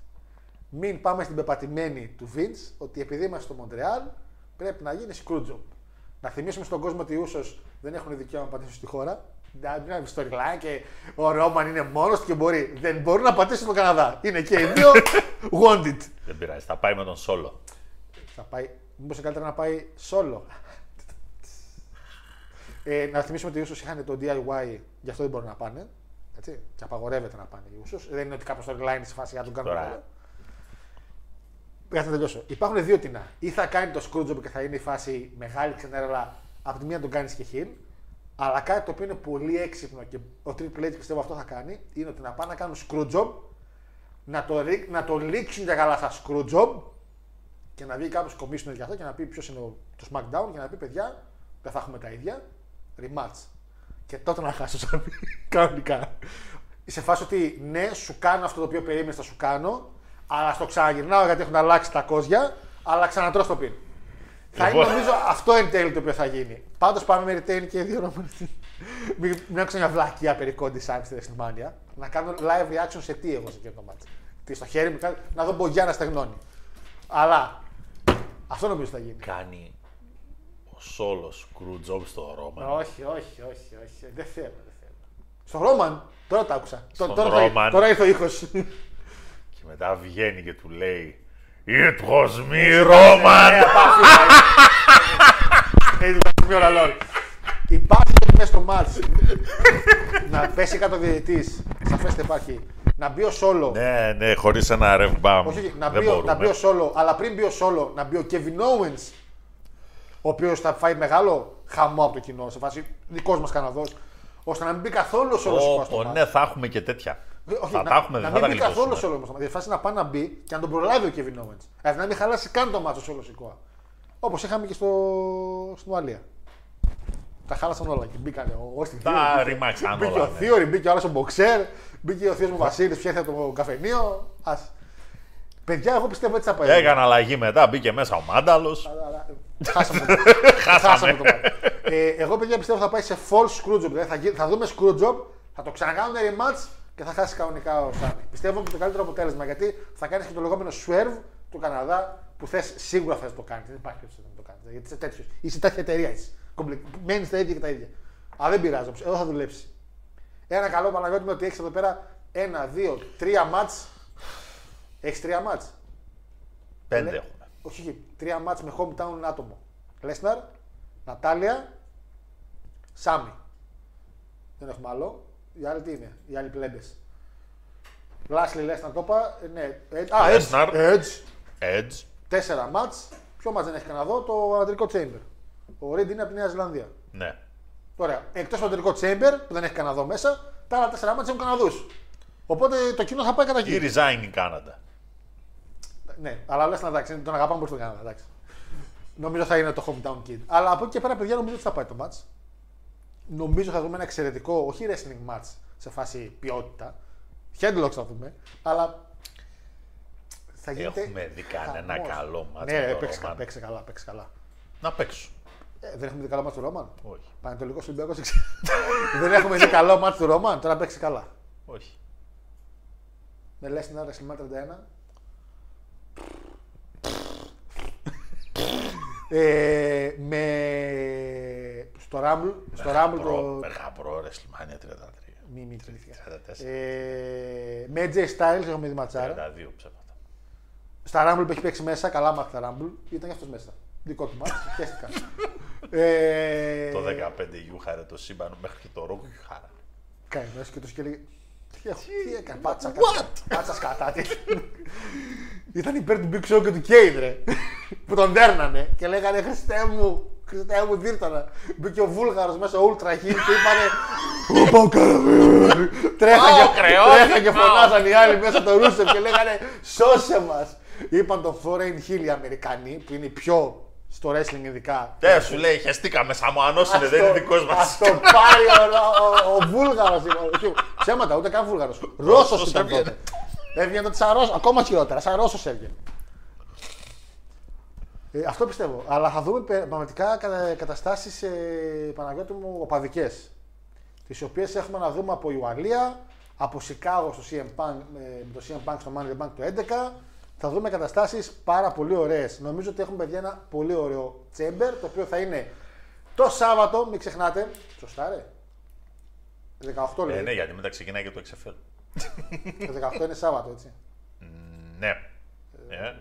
Μην πάμε στην πεπατημένη του Vince ότι επειδή είμαστε στο Μοντρεάλ πρέπει να γίνει screwjob. Να θυμίσουμε στον κόσμο ότι οι Ούσος δεν έχουν δικαίωμα να πατήσουν στη χώρα. Να μην storyline και ο Ρόμαν είναι μόνος του και μπορεί. Δεν μπορούν να πατήσουν στον Καναδά. Είναι και οι δύο wanted. Δεν πειράζει, θα πάει με τον Σόλο. Θα πάει. Μήπως είναι καλύτερα να πάει solo. Ε, να θυμίσουμε ότι οι Ούσος είχαν το DIY, γι' αυτό δεν μπορούν να πάνε. Έτσι, και απαγορεύεται να πάνε οι Ούσος. Δεν είναι ότι κάποιο storyline σε φάση για να τον κάνουν Τώρα. Καλό. Για να τελειώσω. Υπάρχουν δύο τεινά. Ή θα κάνει το screwjob και θα είναι η φάση μεγάλη ξενέραλα, από τη μία τον κάνεις και heel. Αλλά κάτι το οποίο είναι πολύ έξυπνο και ο Triple H πιστεύω αυτό θα κάνει, είναι ότι να πάνε να κάνουν screwjob, να το, ρί- να το λήξουν για καλά στα screwjob και να βγει κάποιος commissioner για αυτό και να πει ποιος είναι ο- το SmackDown και να πει παιδιά, δεν θα έχουμε τα ίδια. Rematch. Και τότε να χάσω σαν κανονικά. Σε φάση ότι ναι, σου κάνω αυτό το οποίο περίμενες να σου κάνω, αλλά στο ξαναγυρνάω γιατί έχουν αλλάξει τα κόζια, αλλά ξανατρώ στο πιν. Θα είναι Λοιπόν. νομίζω αυτό εν τέλει το οποίο θα γίνει. Πάντως πάμε με retain και δύο Roman. Μην μην άκουσα μια βλακία περί κόντι σαν στη WrestleMania. Να κάνω live reaction σε τι εγώ σε εκείνο το μάτσο. Τι στο χέρι μου, κάνω- να δω Μπογιά να στεγνώνει. Αλλά αυτό νομίζω θα γίνει. Κάνει ο Σόλος screw job στο Ρόμαν. Όχι, όχι, όχι, όχι. Δεν θέλω, δεν θέλω. Στο Ρόμαν, τώρα τα άκουσα. Στον τώρα, τώρα, Roman. τώρα ήρθε ο ήχος. Και μετά βγαίνει και του λέει It was me, Roman! Έτσι θα πει όλα λόγια. Υπάρχει και μέσα στο μάτς να πέσει κάτω ο διαιτητής, σαφέστε υπάρχει, να μπει ο Σόλο, ναι, ναι, χωρίς ένα rev bump. όχι, όχι, να Δεν μπει, ο- μπορούμε. να μπει ο Σόλο, αλλά πριν μπει ο Σόλο, να μπει ο Kevin Owens, ο οποίος θα φάει μεγάλο χαμό από το κοινό, σε φάση δικός μας Καναδός, ώστε να μην μπει καθόλου ο Σόλος Ω, στο πω, μάτς. ναι, θα έχουμε και τέτοια. Όχι, θα να, τα έχουμε, να δεν θα μην τα μπει καθόλου γλιτώσουμε. σolo όμως. Δηλαδή, φάση να πάει να μπει και να τον προλάβει ο Kevin Owens. Δηλαδή να μην χαλάσει καν το μάτσο σolo σηκώα. Όπως είχαμε και στο... στην Ουαλία. Τα χάλασαν όλα και μπήκανε ο Austin Τα Theory, μπήκε- ρημάξαν Μπήκε όλα, ο ναι. Θείορη, μπήκε ο άλλος ο Μποξέρ, μπήκε ο Θείο μου Βασίλης, φτιάχνει το καφενείο. Ας. Παιδιά, εγώ πιστεύω έτσι θα πάει. Έκανε αλλαγή μετά, μπήκε μέσα ο Μάνταλος. Αλλά, ε, Χάσαμε το, χάσαμε το μάτι. Ε, εγώ παιδιά πιστεύω θα πάει σε false screwjob. Δηλαδή θα, γι- θα δούμε screwjob, θα το ξανακάνουν rematch και θα χάσει κανονικά ο Σάμι. Πιστεύω και το καλύτερο αποτέλεσμα γιατί θα κάνεις και το λεγόμενο swerve του Καναδά που θες σίγουρα θες να το κάνεις. Δεν υπάρχει περίπτωση να το κάνει. Γιατί είσαι τέτοιος. Είσαι τέτοια εταιρεία. Είσαι. Μένεις τα ίδια και τα ίδια. Αλλά δεν πειράζει. όμως, Εδώ θα δουλέψει. Ένα καλό Παναγιώτη είναι ότι έχεις εδώ πέρα ένα, δύο, τρία μάτς. Έχεις τρία μάτς. Πέντε Λέ- έχουμε. Όχι, όχι. Τρία μάτς με hometown άτομο. Λέσναρ, Νατάλια, Σάμι. Δεν έχουμε άλλο. Οι άλλοι τι είναι, οι άλλοι πλέμπες. Λάσλι Λέσναρ το είπα. Ε, Ναι. Ε, Α, Lesnar. Edge. Edge. Edge. Τέσσερα μάτς. Ποιο μάτς δεν έχει κανένα εδώ, το ανατολικό Chamber. Ο Ρίντ είναι από τη Νέα Ζηλανδία. Ναι. Ωραία. Εκτός από το ανατολικό Chamber που δεν έχει Καναδό μέσα, τα άλλα τέσσερα μάτς έχουν Καναδούς. Οπότε το κοινό θα πάει κατά Ή εκεί. resign η Κάναντα. Ναι, αλλά λες να εντάξει, τον αγαπάμε πολύ στον Καναδά. Εντάξει. Νομίζω θα είναι το hometown kid. Αλλά από εκεί και πέρα, παιδιά, νομίζω ότι θα πάει το match. Νομίζω θα δούμε ένα εξαιρετικό, όχι wrestling match σε φάση ποιότητα. Headlocks θα δούμε, αλλά θα γίνεται. Έχουμε δει κανένα χαμός. καλό match Ναι, με ρε, τον παίξε, Roman. παίξε καλά, παίξε καλά. Να παίξουν. Ε, δεν έχουμε δει καλό match του Ρόμαν. Όχι. Πανετολικός Ολυμπιακός Δεν έχουμε δει καλό match του Ρόμαν, τώρα παίξει καλά. Όχι. Με λες την ώρα WrestleMania 31. ε, με... Στο Rumble, στο Rumble το... Μεγαπρό WrestleMania 33. Μη, μη τρεληθήκα. 34. Ε, με AJ Styles έχουμε δει ματσάρα. 32 ψέματα. Στα Rumble που έχει παίξει μέσα, καλά μάθει τα Rumble, ήταν και αυτός μέσα. Δικό του μάτς, χαίστηκα. ε, Το 15 γιούχαρε το σύμπαν μέχρι και το ρόκο γιούχάρα. Κάνει μέσα και το και λέει. Τι, έχω- τι έκανε, πάτσα κατά. Πάτσα σκατά. τι. Ήταν υπέρ του Big Show και του Kane, ρε. που τον δέρνανε και λέγανε Χριστέ μου, Χριστέ μου, δίρτανα. Μπήκε ο Βούλγαρος μέσα, ο Ultra Heel και είπανε «Ω, πάω καλά». Τρέχανε τρέχανε και φωνάζαν οι άλλοι μέσα το Ρούσεφ και λέγανε Σώσε μας. Είπαν το Foreign Hill οι Αμερικανοί, που είναι οι πιο στο wrestling ειδικά. Δεν σου λέει, χεστήκαμε, Σαμουανό είναι, δεν είναι δικός μας. Ας το πάρει ο, ο, ο Βούλγαρος. όχι, Ψέματα, ούτε καν Βούλγαρος. Ρώσος Ρώσος ήταν έβγαινε. τότε. Έβγαινε τότε σαν Ρώσος, ακόμα χειρότερα, σαν Ρώσος έβγαινε. Ε, αυτό πιστεύω. Αλλά θα δούμε πε- πραγματικά κατα, καταστάσεις, ε, Παναγιώτη μου, οπαδικές. Τις οποίες έχουμε να δούμε από Ιουαλία, από Σικάγο στο CM Punk, ε, με το CM Punk στο Money in the Bank το 11. Θα δούμε καταστάσεις πάρα πολύ ωραίες. Νομίζω ότι έχουμε παιδιά ένα πολύ ωραίο τσέμπερ, το οποίο θα είναι το Σάββατο, μην ξεχνάτε. Σωστά ρε. 18 λέει. Ε, ναι, γιατί μετά ξεκινάει και το XFL. Το 18 είναι Σάββατο, έτσι. Ναι. Ε,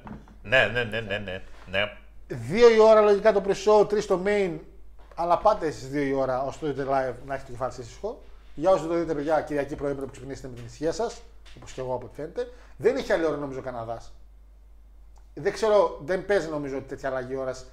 Ναι, ναι, ναι, ναι, ναι. Ναι. Δύο η ώρα λογικά το pre-show, τρεις το main. Αλλά πάτε στι 2 η ώρα όσο το δείτε live να έχετε το κεφάλι σα ήσυχο. Για όσου δεν το δείτε, παιδιά, Κυριακή πρωί πρέπει να ξυπνήσετε με την ησυχία σας. Όπως και εγώ από ό,τι φαίνεται. Δεν έχει άλλη ώρα νομίζω ο Καναδάς. Δεν ξέρω, δεν παίζει νομίζω ότι τέτοια αλλαγή ώρας.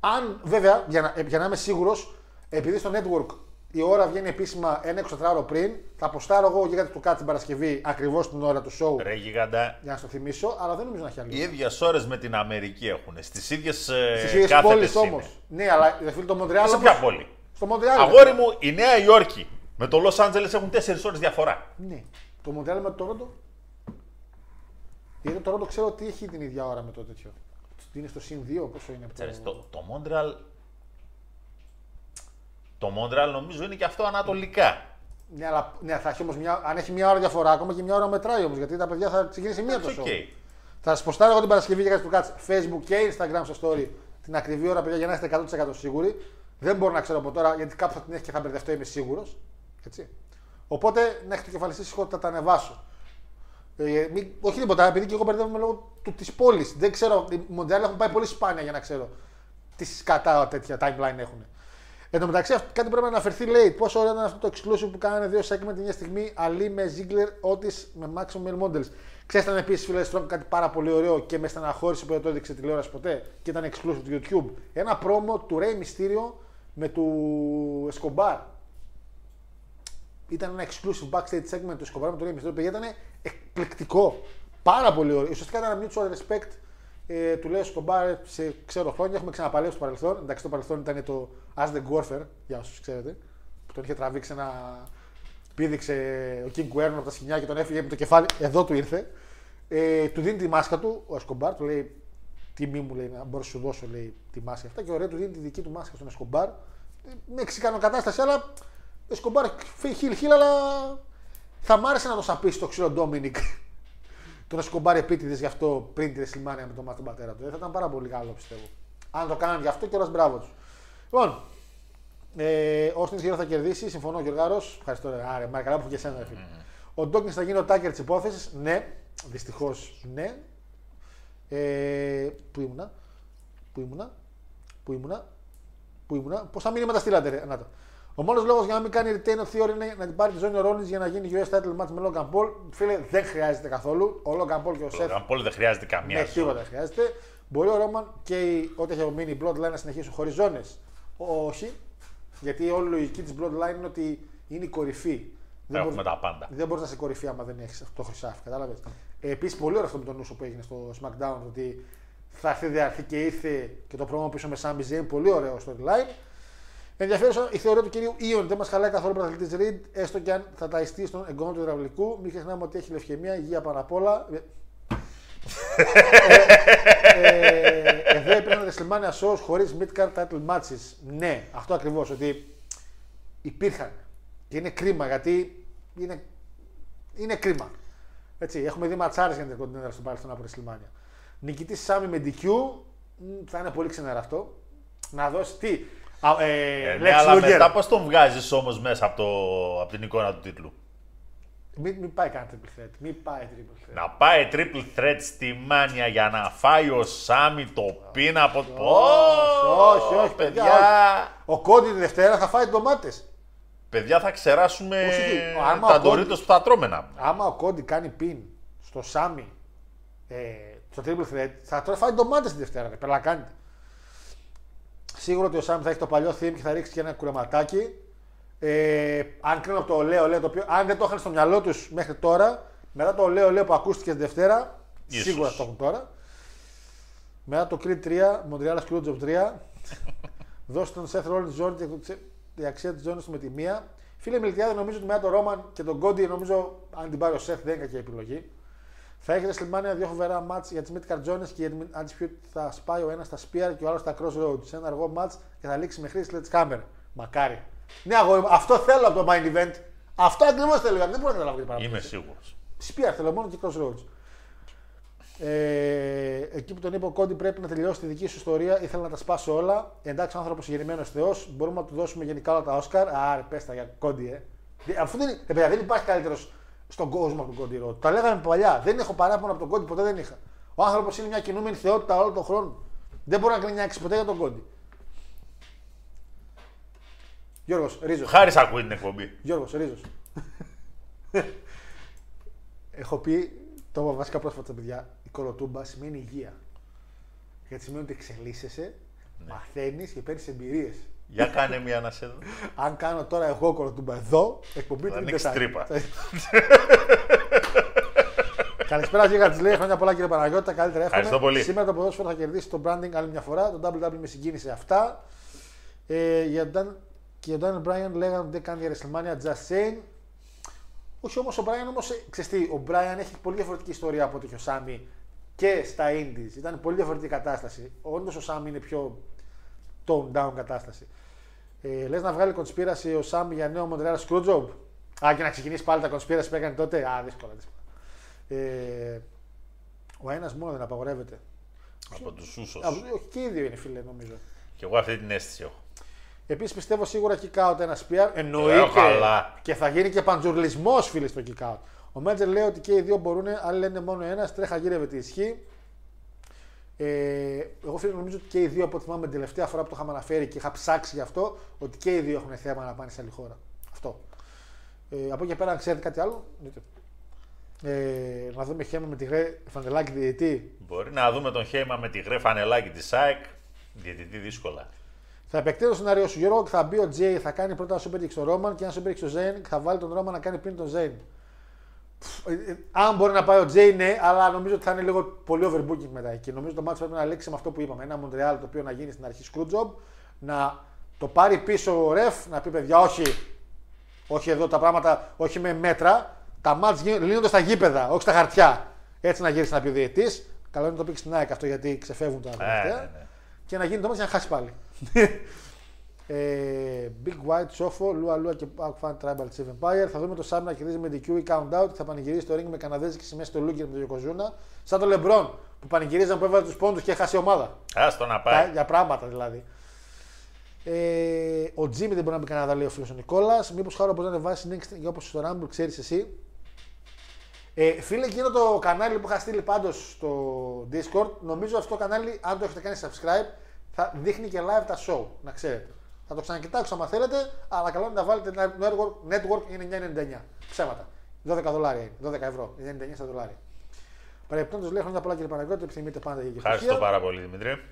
Αν βέβαια, για να, για να είμαι σίγουρος, επειδή στο network η ώρα βγαίνει επίσημα ένα 24 ώρα πριν, θα αποστάρω εγώ γίγαντα του κάτι την Παρασκευή ακριβώς την ώρα του show Ρε γίγαντα, για να στο θυμίσω, αλλά δεν νομίζω να έχει άλλη οι ώρα. ίδιες ώρες με την Αμερική έχουν. Στις ίδιες Στις ε, ίδιε πόλεις κάθετε όμως. Ναι, αλλά δε φίλε το Μοντρεάλ. Σε όμως- ποια πόλη; Στο Μοντρεάλ. Αγόρι μου, η Νέα Υόρκη με το Λος Άντζελες έχουν 4 ώρες διαφορά. Ναι. Το Μοντρεάλ με το Τόροντο. Γιατί το Τόροντο ξέρω ότι έχει την ίδια ώρα με το τέτοιο. Είναι στο συν 2, πόσο είναι. από το- Ξέρεις, το, το Μόντρεαλ. Το Μόντρεαλ νομίζω είναι και αυτό ανατολικά. Ναι, αλλά ναι, θα έχει όμως μια, αν έχει μια ώρα διαφορά, ακόμα και μια ώρα μετράει όμως. Γιατί τα παιδιά θα ξεκινήσει μία το Εντάξει, show. οκ. Θα σας ποστάρω εγώ την Παρασκευή για κάτι του κάτσε Facebook και Instagram στο story την ακριβή ώρα, παιδιά, για να είστε 100% σίγουροι. Δεν μπορώ να ξέρω από τώρα γιατί κάπου θα την έχει και θα μπερδευτώ, είμαι σίγουρος. Έτσι. Οπότε να έχετε κεφαλιστή ησυχό ότι θα τα ανεβάσω. Ε, μην, όχι τίποτα, επειδή και εγώ μπερδεύομαι λόγω της πόλης. Δεν ξέρω, οι Μοντρεάλ έχουν πάει πολύ σπάνια για να ξέρω τι σκατά τέτοια timeline έχουν. Εν τω μεταξύ, αυτό- κάτι πρέπει να αναφερθεί, λέει. Πόσο ωραίο ήταν αυτό το exclusive που κάνανε δύο segment την μια στιγμή. Αλή με Ziggler, Otis με Maximum Male Models. Ξέρετε, ήταν επίσης φίλε Strong κάτι πάρα πολύ ωραίο και με στεναχώρησε που δεν το έδειξε τηλεόραση ποτέ και ήταν exclusive του YouTube. Ένα promo του Rey Mysterio με του Escobar. Ήταν ένα exclusive backstage segment του Escobar με το Rey Mysterio. Παιδιά ήταν εκπληκτικό. Πάρα πολύ ωραίο. Ουσιαστικά ήταν ένα mutual respect ε, του λέει Σκομπάρ σε ξέρω χρόνια. Έχουμε ξαναπαλέψει στο παρελθόν. Εντάξει, το παρελθόν ήταν το As the Warfare, για όσους ξέρετε. Που τον είχε τραβήξει ένα. Πήδηξε ο King Κουέρνο από τα σκηνιά και τον έφυγε με το κεφάλι. Εδώ του ήρθε. Ε, του δίνει τη μάσκα του ο Εσκομπάρ, του λέει τιμή μου λέει να μπορώ να σου δώσω λέει, τη μάσκα αυτά και ωραία του δίνει τη δική του μάσκα στον Εσκομπάρ. Ε, Μεξικάνο κατάσταση, αλλά ο Εσκομπάρ χιλ χιλ, αλλά θα μ' άρεσε να το σαπίσει το ξύλο Ντόμινικ τον Εσκομπάρ επίτηδες γι' αυτό πριν τη Ρεσλιμάνια με τον μάθον πατέρα του. Ε, θα ήταν πάρα πολύ καλό πιστεύω. Αν το κάνανε γι' αυτό και όλα μπράβο τους. Λοιπόν, ε, ο Στίν θα κερδίσει, συμφωνώ ο Γιωργάρος. Ευχαριστώ, ρε. Άρε, μα καλά που και εσένα, ρε φίλε. Ο Ντόκινς θα γίνει ο τάκερ τη υπόθεσης. Ναι, δυστυχώς ναι. Ε, πού ήμουνα, πού ήμουνα, πού ήμουνα, πού ήμουνα. Πώ θα μείνει με τα στήλατε, ρε. Να το. Ο μόνος λόγος για να μην κάνει retain ο Theory είναι να την πάρει τη ζώνη ο Rollins για να γίνει US title match με Logan Paul. Φίλε, δεν χρειάζεται καθόλου. Ο Logan Paul και ο Το Seth Ραμπόλ δεν χρειάζεται καμία. ναι, τίποτα δεν χρειάζεται. Μπορεί ο Ρόμαν και η- ό,τι έχει μείνει η Bloodline να συνεχίσουν χωρίς ζώνες. Όχι. Γιατί όλη η λογική της Bloodline είναι ότι είναι η κορυφή. Έχουμε μπορείς- τα πάντα. Δεν μπορείς να είσαι κορυφή άμα δεν έχεις αυτό το χρυσάφι. Κατάλαβες. Ε, Επίσης, πολύ ωραίο αυτό με τον Νούσο που έγινε στο SmackDown. Ότι θα έρθει διαρθεί και ήρθε και το πρόμο πίσω με Sami Zayn. Πολύ ωραίο storyline. Ενδιαφέρουσα η θεωρία του κυρίου Ιον. Δεν μα χαλάει καθόλου ο πρωταθλητή Reed, έστω και αν θα τα ιστεί στον εγκόμο του υδραυλικού. Μην ξεχνάμε ότι έχει λευκαιμία, υγεία πάνω απ' όλα. ε, εδώ υπήρχαν WrestleMania shows χωρί mid-card title matches. Ναι, αυτό ακριβώ. Ότι υπήρχαν. Και είναι κρίμα γιατί είναι, είναι κρίμα. Έτσι, έχουμε δει ματσάρε για την Intercontinental στο παρελθόν από WrestleMania. Νικητή Σάμι με DQ μ, θα είναι πολύ ξενέρα αυτό. Να δώσει τι. Α, ε, Ε, Lex ναι, αλλά Luger. μετά πώς τον βγάζεις όμως μέσα από, το, από την εικόνα του τίτλου; Μην, μην πάει καν triple threat. Μην πάει triple threat. Να πάει triple threat στη μάνια για να φάει ο Σάμι το πίνα από το. όχι, όχι, παιδιά, παιδιά. Ο Κόντι τη Δευτέρα θα φάει ντομάτες. Παιδιά θα ξεράσουμε Όχι, άμα τα ο Κόντι- ντορίτος που θα τρώμε να πούμε. Άμα ο Κόντι κάνει πιν στο Σάμι, ε, στο triple threat, θα τρώει φάει ντομάτες τη Δευτέρα. Ρε, πελακάνετε. Σίγουρο ότι ο Σάμι θα έχει το παλιό theme και θα ρίξει και ένα κουρεματάκι. Ε, αν κρίνω από το ολέ, ολέ, το οποίο αν δεν το είχαν στο μυαλό τους μέχρι τώρα, μετά το ολέ, ολέ που ακούστηκε τη Δευτέρα, Ίσως. σίγουρα θα το έχουν τώρα. Μετά το Creed 3, Montreal Screwjob 3. Δώσε τον Seth Rollins ζώνη και το- η αξία της ζώνη του με τη μία. Φίλε Μιλτιάδε, νομίζω ότι μετά τον Ρόμαν και τον Κόντι, νομίζω αν την πάρει ο Seth δεν είναι κακή επιλογή. Θα έχει WrestleMania δύο φοβερά μάτς για τις Mid Jones και για την Undisputed θα σπάει ο ένας στα Spear και ο άλλος στα Crossroads. Σε ένα αργό μάτς και θα λήξει με χρήση Sledgehammer. Μακάρι. Ναι, αγόρι μου, αυτό θέλω από το Main Event. Αυτό ακριβώς θέλω. Δεν μπορώ να καταλάβω τι παραπάνω. Είμαι σίγουρος. Spear θέλω μόνο και Crossroads. Ε, εκεί που τον είπε ο Κόντι πρέπει να τελειώσει τη δική σου ιστορία, ήθελα να τα σπάσω όλα. Εντάξει, άνθρωπος γεννημένος Θεός, μπορούμε να του δώσουμε γενικά όλα τα Όσκαρ. Άρε, πες τα για Κόντι, ε. Δι- Αφού δεν, ε, παιδιά, δεν υπάρχει καλύτερος στον κόσμο από τον Κόντι Ρότ. Τα λέγαμε παλιά. Δεν έχω παράπονο από τον Κόντι, ποτέ δεν είχα. Ο άνθρωπος είναι μια κινούμενη θεότητα όλο τον χρόνο. Δεν μπορεί να γκρινιάξει ποτέ για τον Κόντι. Γιώργος, Ρίζος. Χάρη ακούει την εκπομπή. Γιώργος, Ρίζος. Έχω πει το βασικά πρόσφατα στα παιδιά. Η κολοτούμπα σημαίνει υγεία. Γιατί σημαίνει ότι εξελίσσεσαι, Ναι. μαθαίνεις και παίρνεις εμπειρίες. Για κάνε μια να σε δω. Αν κάνω τώρα εγώ κολοτούμπα εδώ, εκπομπή Θα την ανοίξεις Τετάρτη. τρύπα. Καλησπέρα, Γίγα της λέει. Χρόνια πολλά κύριε Παναγιώτη. Τα καλύτερα εύχομαι. Ευχαριστώ πολύ. Σήμερα το ποδόσφαιρο θα κερδίσει το branding άλλη μια φορά. Το WWE με συγκίνησε αυτά. Ε, για Dan, και για τον Dan Bryan λέγανε ότι δεν κάνει για WrestleMania just saying. Όχι όμως ο Brian, όμως, ε, ξέρεις τι, ο Brian έχει πολύ διαφορετική ιστορία από ότι είχε ο Σάμι και στα Indies. Ήταν πολύ διαφορετική κατάσταση. Όντως ο Σάμι είναι πιο tone down κατάσταση. Ε, Λες να βγάλει κονσπίραση ο Σάμι για νέο Montreal Screwjob; Α, και να ξεκινήσει πάλι τα κονσπίραση που έκανε τότε; Α, δύσκολα, δύσκολα. Ε, ο ένας μόνο δεν απαγορεύεται. Από τους Σούσος. Α, όχι, και οι δύο είναι φίλε, νομίζω. Και εγώ αυτή την αίσθηση έχω. Επίσης πιστεύω σίγουρα kick out ένας spear. Ε, Εννοείται. καλά. Και θα γίνει και παντζουρλισμός, φίλε, στο kick out. Ο Μέτζερ λέει ότι και οι δύο μπορούν, άλλοι λένε μόνο ένας. Τρέχα γύρευε τη ισχύ. Ε, εγώ φίλε νομίζω ότι και οι δύο από ό,τι θυμάμαι την τελευταία φορά που το είχαμε αναφέρει και είχα ψάξει γι' αυτό, ότι και οι δύο έχουν θέμα να πάνε σε άλλη χώρα. Αυτό. Ε, από εκεί και πέρα, αν ξέρετε κάτι άλλο, δείτε. Ε, να δούμε χέμα με τη γρέ φαντελάκι διαιτή. Μπορεί να δούμε τον Χέιμα με τη γρέ φανελάκι της ΣΑΕΚ. Διαιτητή δύσκολα. Θα επεκτείνω το σενάριο σου Γιώργο και θα μπει ο Τζέι, θα κάνει πρώτα ένα super kick στο Ρόμαν και ένα super kick στο Ζέιν και θα βάλει τον Ρόμαν να κάνει πριν τον Ζέιν. Πφ, ε, ε, Αν μπορεί να πάει ο Τζέι, ναι, αλλά νομίζω ότι θα είναι λίγο πολύ overbooking μετά εκεί. Νομίζω το μάτι πρέπει να λήξει με αυτό που είπαμε. Ένα Montreal το οποίο να γίνει στην αρχή screwjob, να το πάρει πίσω ο ρεφ, να πει παιδιά, όχι, όχι εδώ τα πράγματα, όχι με μέτρα. Τα μάτς γίν- λύνονται στα γήπεδα, όχι στα χαρτιά. Έτσι να γυρίσει να πει ο διαιτής. Καλό είναι να το πει στην ΑΕΚ αυτό γιατί ξεφεύγουν τα τελευταία. ναι, ναι. Και να γίνει το μάτς για να χάσει πάλι. ε, Big White, Σόφο, Λουα Λουα και Pac Fan Tribal Chief Empire. Θα δούμε το Σάμι να κερδίζει με DQ ή Count Out και θα πανηγυρίσει το ring με καναδέζικη σημαία στο Λούκερ με τον Yokozuna. Σαν το Λεμπρόν που πανηγυρίζαν που έβαλε τους πόντους και έχασε η ομάδα. Άστο να Τα- πάει. για πράγματα δηλαδή. Ε, ο Τζίμι δεν μπορεί να μπει Καναδά, λέει ο φίλος ο Νικόλας. Μήπως χάρο μπορείς να ανεβάσεις next για όπως στο Rumble, ξέρεις εσύ. Ε, φίλε, εκείνο το κανάλι που είχα στείλει πάντως στο Discord, νομίζω αυτό το κανάλι, αν το έχετε κάνει subscribe, θα δείχνει και live τα show. Να ξέρετε. Θα το ξανακοιτάξω άμα θέλετε, αλλά καλό είναι να βάλετε network, network είναι 9,99. Ψέματα. 12 δολάρια είναι. 12 ευρώ. 99 στα δολάρια. Παρεπτόντω λέει χρόνια πολλά κύριε Παναγιώτη, επιθυμείτε πάντα για Ευχαριστώ επιτυχία. πάρα πολύ Δημήτρη.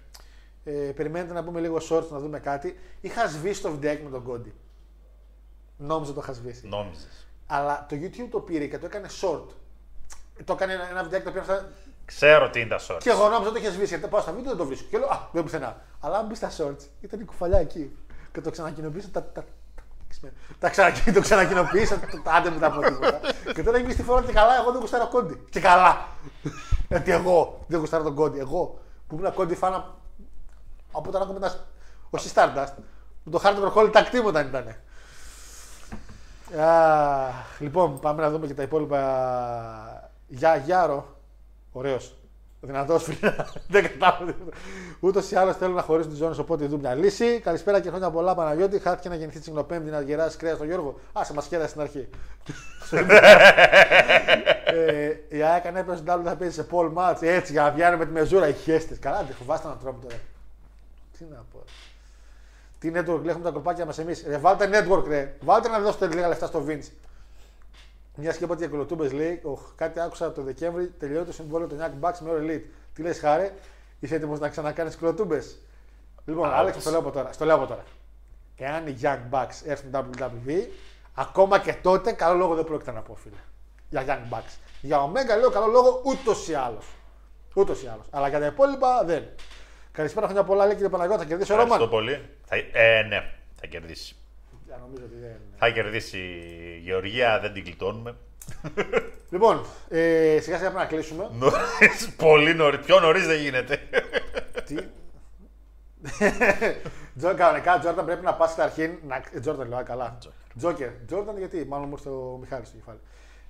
Ε, περιμένετε να πούμε λίγο shorts να δούμε κάτι. Είχα σβήσει το βιντεάκι με τον Κόντι. Νόμιζα το είχα σβήσει. Νόμιζες. Αλλά το YouTube το πήρε και το έκανε short. Το έκανε ένα, ένα βιντεάκι το οποίο θα... Ξέρω τι είναι τα shorts. Και εγώ νόμιζα το είχε σβήσει. Γιατί πάω στα βίντεο δεν το βρίσκω. Και λέω Α, δεν πουθενά. Αλλά αν μπεις στα shorts, ήταν η κουφαλιά εκεί. Και το ξανακοινοποίησα. Τα, τα, τα, τα ξανακοι- το ξανακοινοποίησα. το- τα- Άντε μετά από τίποτα. και τώρα έχει μπει στη φορά και καλά. Εγώ δεν γουστάρω κόντι. Και καλά. Γιατί εγώ δεν γουστάρω τον κόντι. Εγώ που ήμουν κόντι φάνα από όταν ακόμα ήταν. Όχι Stardust. Με το Hard Rock Hall τα κτήματα ήταν. Αχ, λοιπόν, πάμε να δούμε και τα υπόλοιπα. Γεια, Γιάρο. Ωραίος. Δυνατός φίλε. Δεν κατάλαβα. Ούτως ή άλλως θέλουν να χωρίσουν τις ζώνες, οπότε δουν μια λύση. Καλησπέρα και χρόνια πολλά, Παναγιώτη. Χάθηκε να γεννηθεί τσιγνοπέμπτη να γεράσει κρέας στον Γιώργο. Α, σε μας σκέδασε στην αρχή. ε, η ΑΕΚ αν έπαιρνε στην θα παίζει σε Paul Match έτσι για να βγαίνει με τη μεζούρα. Οι χέστε. Καλά, δεν φοβάστε να τρώμε τώρα. Τι να πω. Τι network έχουμε τα κολπάκια μας εμείς. Ρε, βάλτε network, ρε. Βάλτε να δώσετε λίγα λεφτά στο Vince. Μιας και είπα για κολοτούμπε λέει: «Οχ, Κάτι άκουσα το Δεκέμβρη, τελειώνει το συμβόλαιο του Young Bucks με All Elite. Τι λες, Χάρε, είσαι έτοιμος να ξανακάνεις κολοτούμπε. Λοιπόν, Α, Άλεξ, όπως. το λέω από τώρα. Στο λέω από τώρα. Εάν οι Young Bucks έρθουν WWE, ακόμα και τότε καλό λόγο δεν πρόκειται να πω, φίλε. Για Young Bucks. Για Omega λέω καλό λόγο ούτως ή άλλως. Ούτως ή άλλως. Αλλά για τα υπόλοιπα δεν. Καλησπέρα, χρόνια πολλά, λέει κύριε Παναγιώτα. Θα κερδίσει ο Ευχαριστώ Ρόμαν. πολύ. Θα... Ε, ναι, θα κερδίσει. Για, νομίζω ότι δεν. Θα κερδίσει η Γεωργία, δεν την γλιτώνουμε. Λοιπόν, ε, σιγά σιγά πρέπει να κλείσουμε. Νωρίς, πολύ νωρίς. Πιο νωρίς δεν γίνεται. Τι; Τζο, κανονικά, Τζόρταν πρέπει να πας καταρχήν. Να... ε, Τζόρταν λέω, α, καλά. Τζόκερ. Τζόρταν γιατί, μάλλον μου ήρθε ο Μιχάλης στο κεφάλι.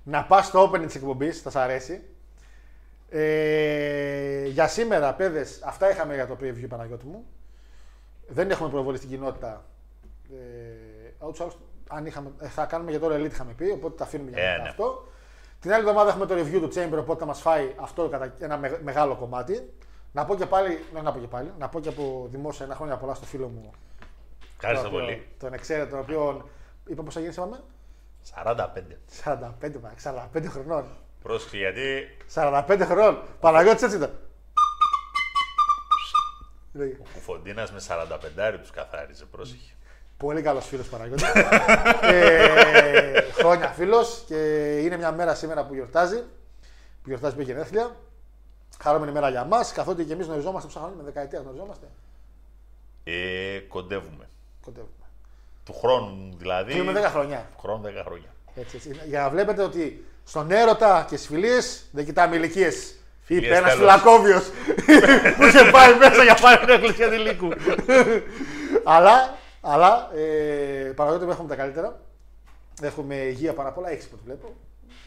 Να πας στο opening της εκπομπής, θα σ' αρέσει. Ε, για σήμερα, παιδες, αυτά είχαμε για το preview Παναγιώτη μου. Δεν έχουμε προβολή στην κοινότητα. Ε, ούτως ή άλλως, αν είχαμε, ε, θα κάνουμε για τώρα Elite είχαμε πει, οπότε τα αφήνουμε για Ε, μετά ναι. αυτό. Την άλλη εβδομάδα έχουμε το review του Chamber, οπότε θα μας φάει αυτό κατά ένα με- μεγάλο κομμάτι. Να πω και πάλι, ναι, να πω και πάλι, να πω και από δημόσια ένα χρόνια πολλά στο φίλο μου. Ευχαριστώ τον οποίο- πολύ. Τον εξαίρετο, τον οποίο είπα πόσα γίνει, είπαμε. 45. 45, μα, 45 χρονών. Πρόσεχε γιατί 45 χρονών. Παναγιώτης έτσι ήταν. Λέγε. ο Κουφοντίνα με 45 τους καθάριζε. Πρόσεχε. Πολύ καλός φίλος Παναγιώτη. ε, χρόνια φίλος και είναι μια μέρα σήμερα που γιορτάζει. Που γιορτάζει που έχει γενέθλια. Χαρούμενη μέρα για μας, καθότι και εμείς γνωριζόμαστε πόσα χρόνια, με δεκαετίας γνωριζόμαστε. Ε, κοντεύουμε. Κοντεύουμε. Του χρόνου δηλαδή. Κλείνουμε 10 χρόνια. Του χρόνου 10 χρόνια. Έτσι, έτσι. Για να βλέπετε ότι στον έρωτα και στις φιλίες δεν κοιτάμε ηλικίες. Είπε Φιλίες ένας τέλος. φυλακόβιος που είχε πάει μέσα για πάρει την εκκλησία ανηλίκου. αλλά, αλλά ε, Παναγιώτη μου έχουμε τα καλύτερα. Έχουμε υγεία πάρα πολλά, έχεις που βλέπω.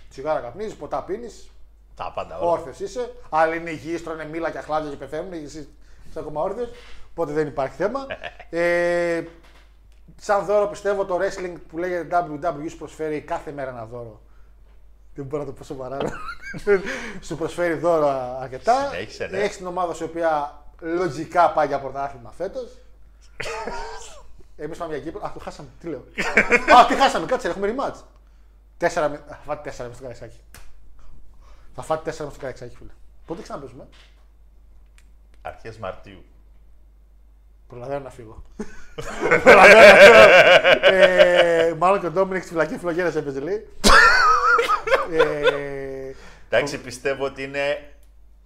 Τσιγάρα καπνίζεις, ποτά πίνεις, Τα πάντα όλα. όρθιος είσαι. Άλλοι είναι υγιείς, τρώνε μήλα και αχλάδια και πεθαίνουν. Εσύ είσαι ακόμα όρθιος. Οπότε δεν υπάρχει θέμα. ε, σαν δώρο πιστεύω το wrestling που λέγεται WWE σου προσφέρει κάθε μέρα ένα δώρο. Δεν μπορώ να το πω σοβαρά. σου προσφέρει δώρο αρκετά. Συνέχισε, ναι. Έχεις την ομάδα σου η οποία λογικά πάει για πρωτάθλημα φέτος. Εμείς πάμε για Κύπρο. Α, το χάσαμε. Τι λέω. Α, τι χάσαμε. Κάτσε, έχουμε rematch. Τέσσερα. με- Θα φάτε τέσσερα με στο καρεξάκι. Θα φάτε τέσσερα με στο καρεξάκι, φίλε. Πότε ξαναπέζουμε. Αρχές Μαρτίου. Προλαβαίνω να φύγω. Προλαβαίνω να φύγω. ε, μάλλον και ο Ντόμινικ στη φυλακή φλογέρας έπαιζε λέει. ε, Εντάξει, πιστεύω ότι είναι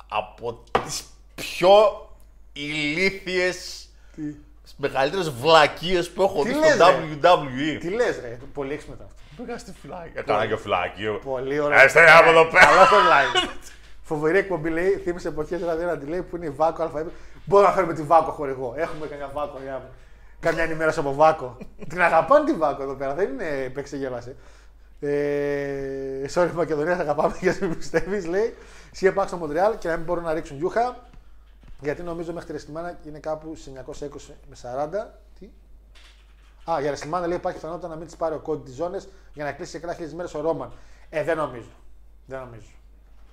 από τις πιο ηλίθιες, μεγαλύτερες βλακίες που έχω Τι δει λες, στο ρε; WWE. τι λες, ρε, πολύ έξυπνο ήταν αυτό. Πήγα στη φυλάκη. Έκανα και φυλάκιο. Πολύ ωραίο. Έστε από εδώ πέρα. Καλά το live. Φοβερή εκπομπή λέει, θύμισε εποχές ραδιόνα τη λέει που είναι η Βάκο ΑΕ. Μπορούμε να φέρουμε τη Βάκο χορηγό. Έχουμε καμιά Βάκο για καμιά ενημέρωση από Βάκο. την αγαπάνε τη Βάκο εδώ πέρα, δεν είναι παίξε γέλασε. Ε, sorry, Μακεδονία, θα αγαπάμε γιατί μην πιστεύεις, λέει. Σία πάω στο Μοντρεάλ και να μην μπορούν να ρίξουν γιούχα. Γιατί νομίζω μέχρι τη Ρεστιμάνα είναι κάπου σε 920 με 40. Τι; Α, για Ρεστιμάνα λέει υπάρχει πιθανότητα να μην της πάρει ο κόντι τη ζώνη για να κλείσει σε κράχε μέρες ο Ρόμαν. Ε, δεν νομίζω. Δεν νομίζω.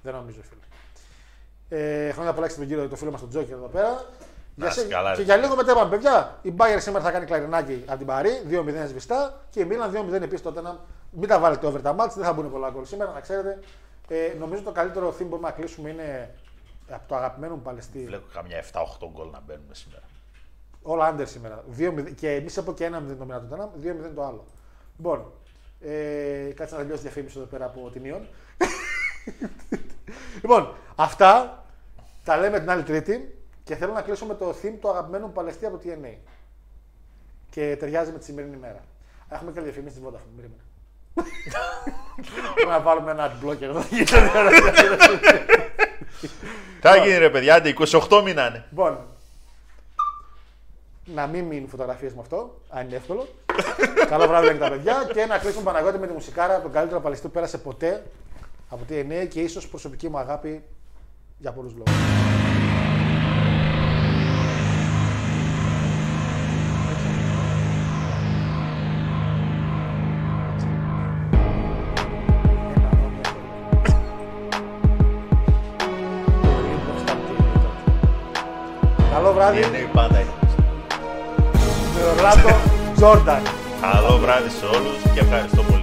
Δεν νομίζω, φίλε. Ε, χρόνια πολλά και στον κύριο, το φίλο μας τον Τζόκερ εδώ πέρα. Να είσαι σε- καλά, και ρε. για λίγο μετά είπαμε, παιδιά, η Bayern σήμερα θα κάνει κλαρινάκι από την Παρή, 2-0 σβηστά και η Μίλαν 2-0 επίσης τότε. Να... Μην τα βάλετε over τα μάτς, δεν θα μπουν πολλά γκολ σήμερα, να ξέρετε. Ε, νομίζω το καλύτερο theme που μπορούμε να κλείσουμε είναι από το αγαπημένο μου Παλαιστή. Βλέπω καμιά 7-8 γκολ να μπαίνουν σήμερα. Όλα under σήμερα. 2-0. Και εμείς από και ένα 0 το μήνα το ένα, 2-0 το άλλο. Λοιπόν, ε, κάτσε να τελειώσει η διαφήμιση εδώ πέρα από την Ιon. λοιπόν, αυτά τα λέμε την άλλη Τρίτη και θέλω να κλείσω με το theme του αγαπημένου μου Παλαιστή από το TNA. Και ταιριάζει με τη σημερινή ημέρα. Έχουμε και διαφήμιση της Vodafone. Περίμενε. Πρέπει να βάλουμε ένα adblocker εδώ. Θα γίνει ρε παιδιά, άντε, 28 μήνα είναι. Λοιπόν, να μην μείνουν φωτογραφίες με αυτό, αν είναι εύκολο. Καλό βράδυ για τα παιδιά και να κλείσουμε Παναγιώτη με τη μουσικάρα, τον καλύτερο παλαιστή που πέρασε ποτέ από TNA και ίσως προσωπική μου αγάπη για πολλούς λόγους. Βράδυ. Είναι πάντα είναι. Ρολάντο Τζόρνταν. Καλό βράδυ σε όλους και ευχαριστώ πολύ για την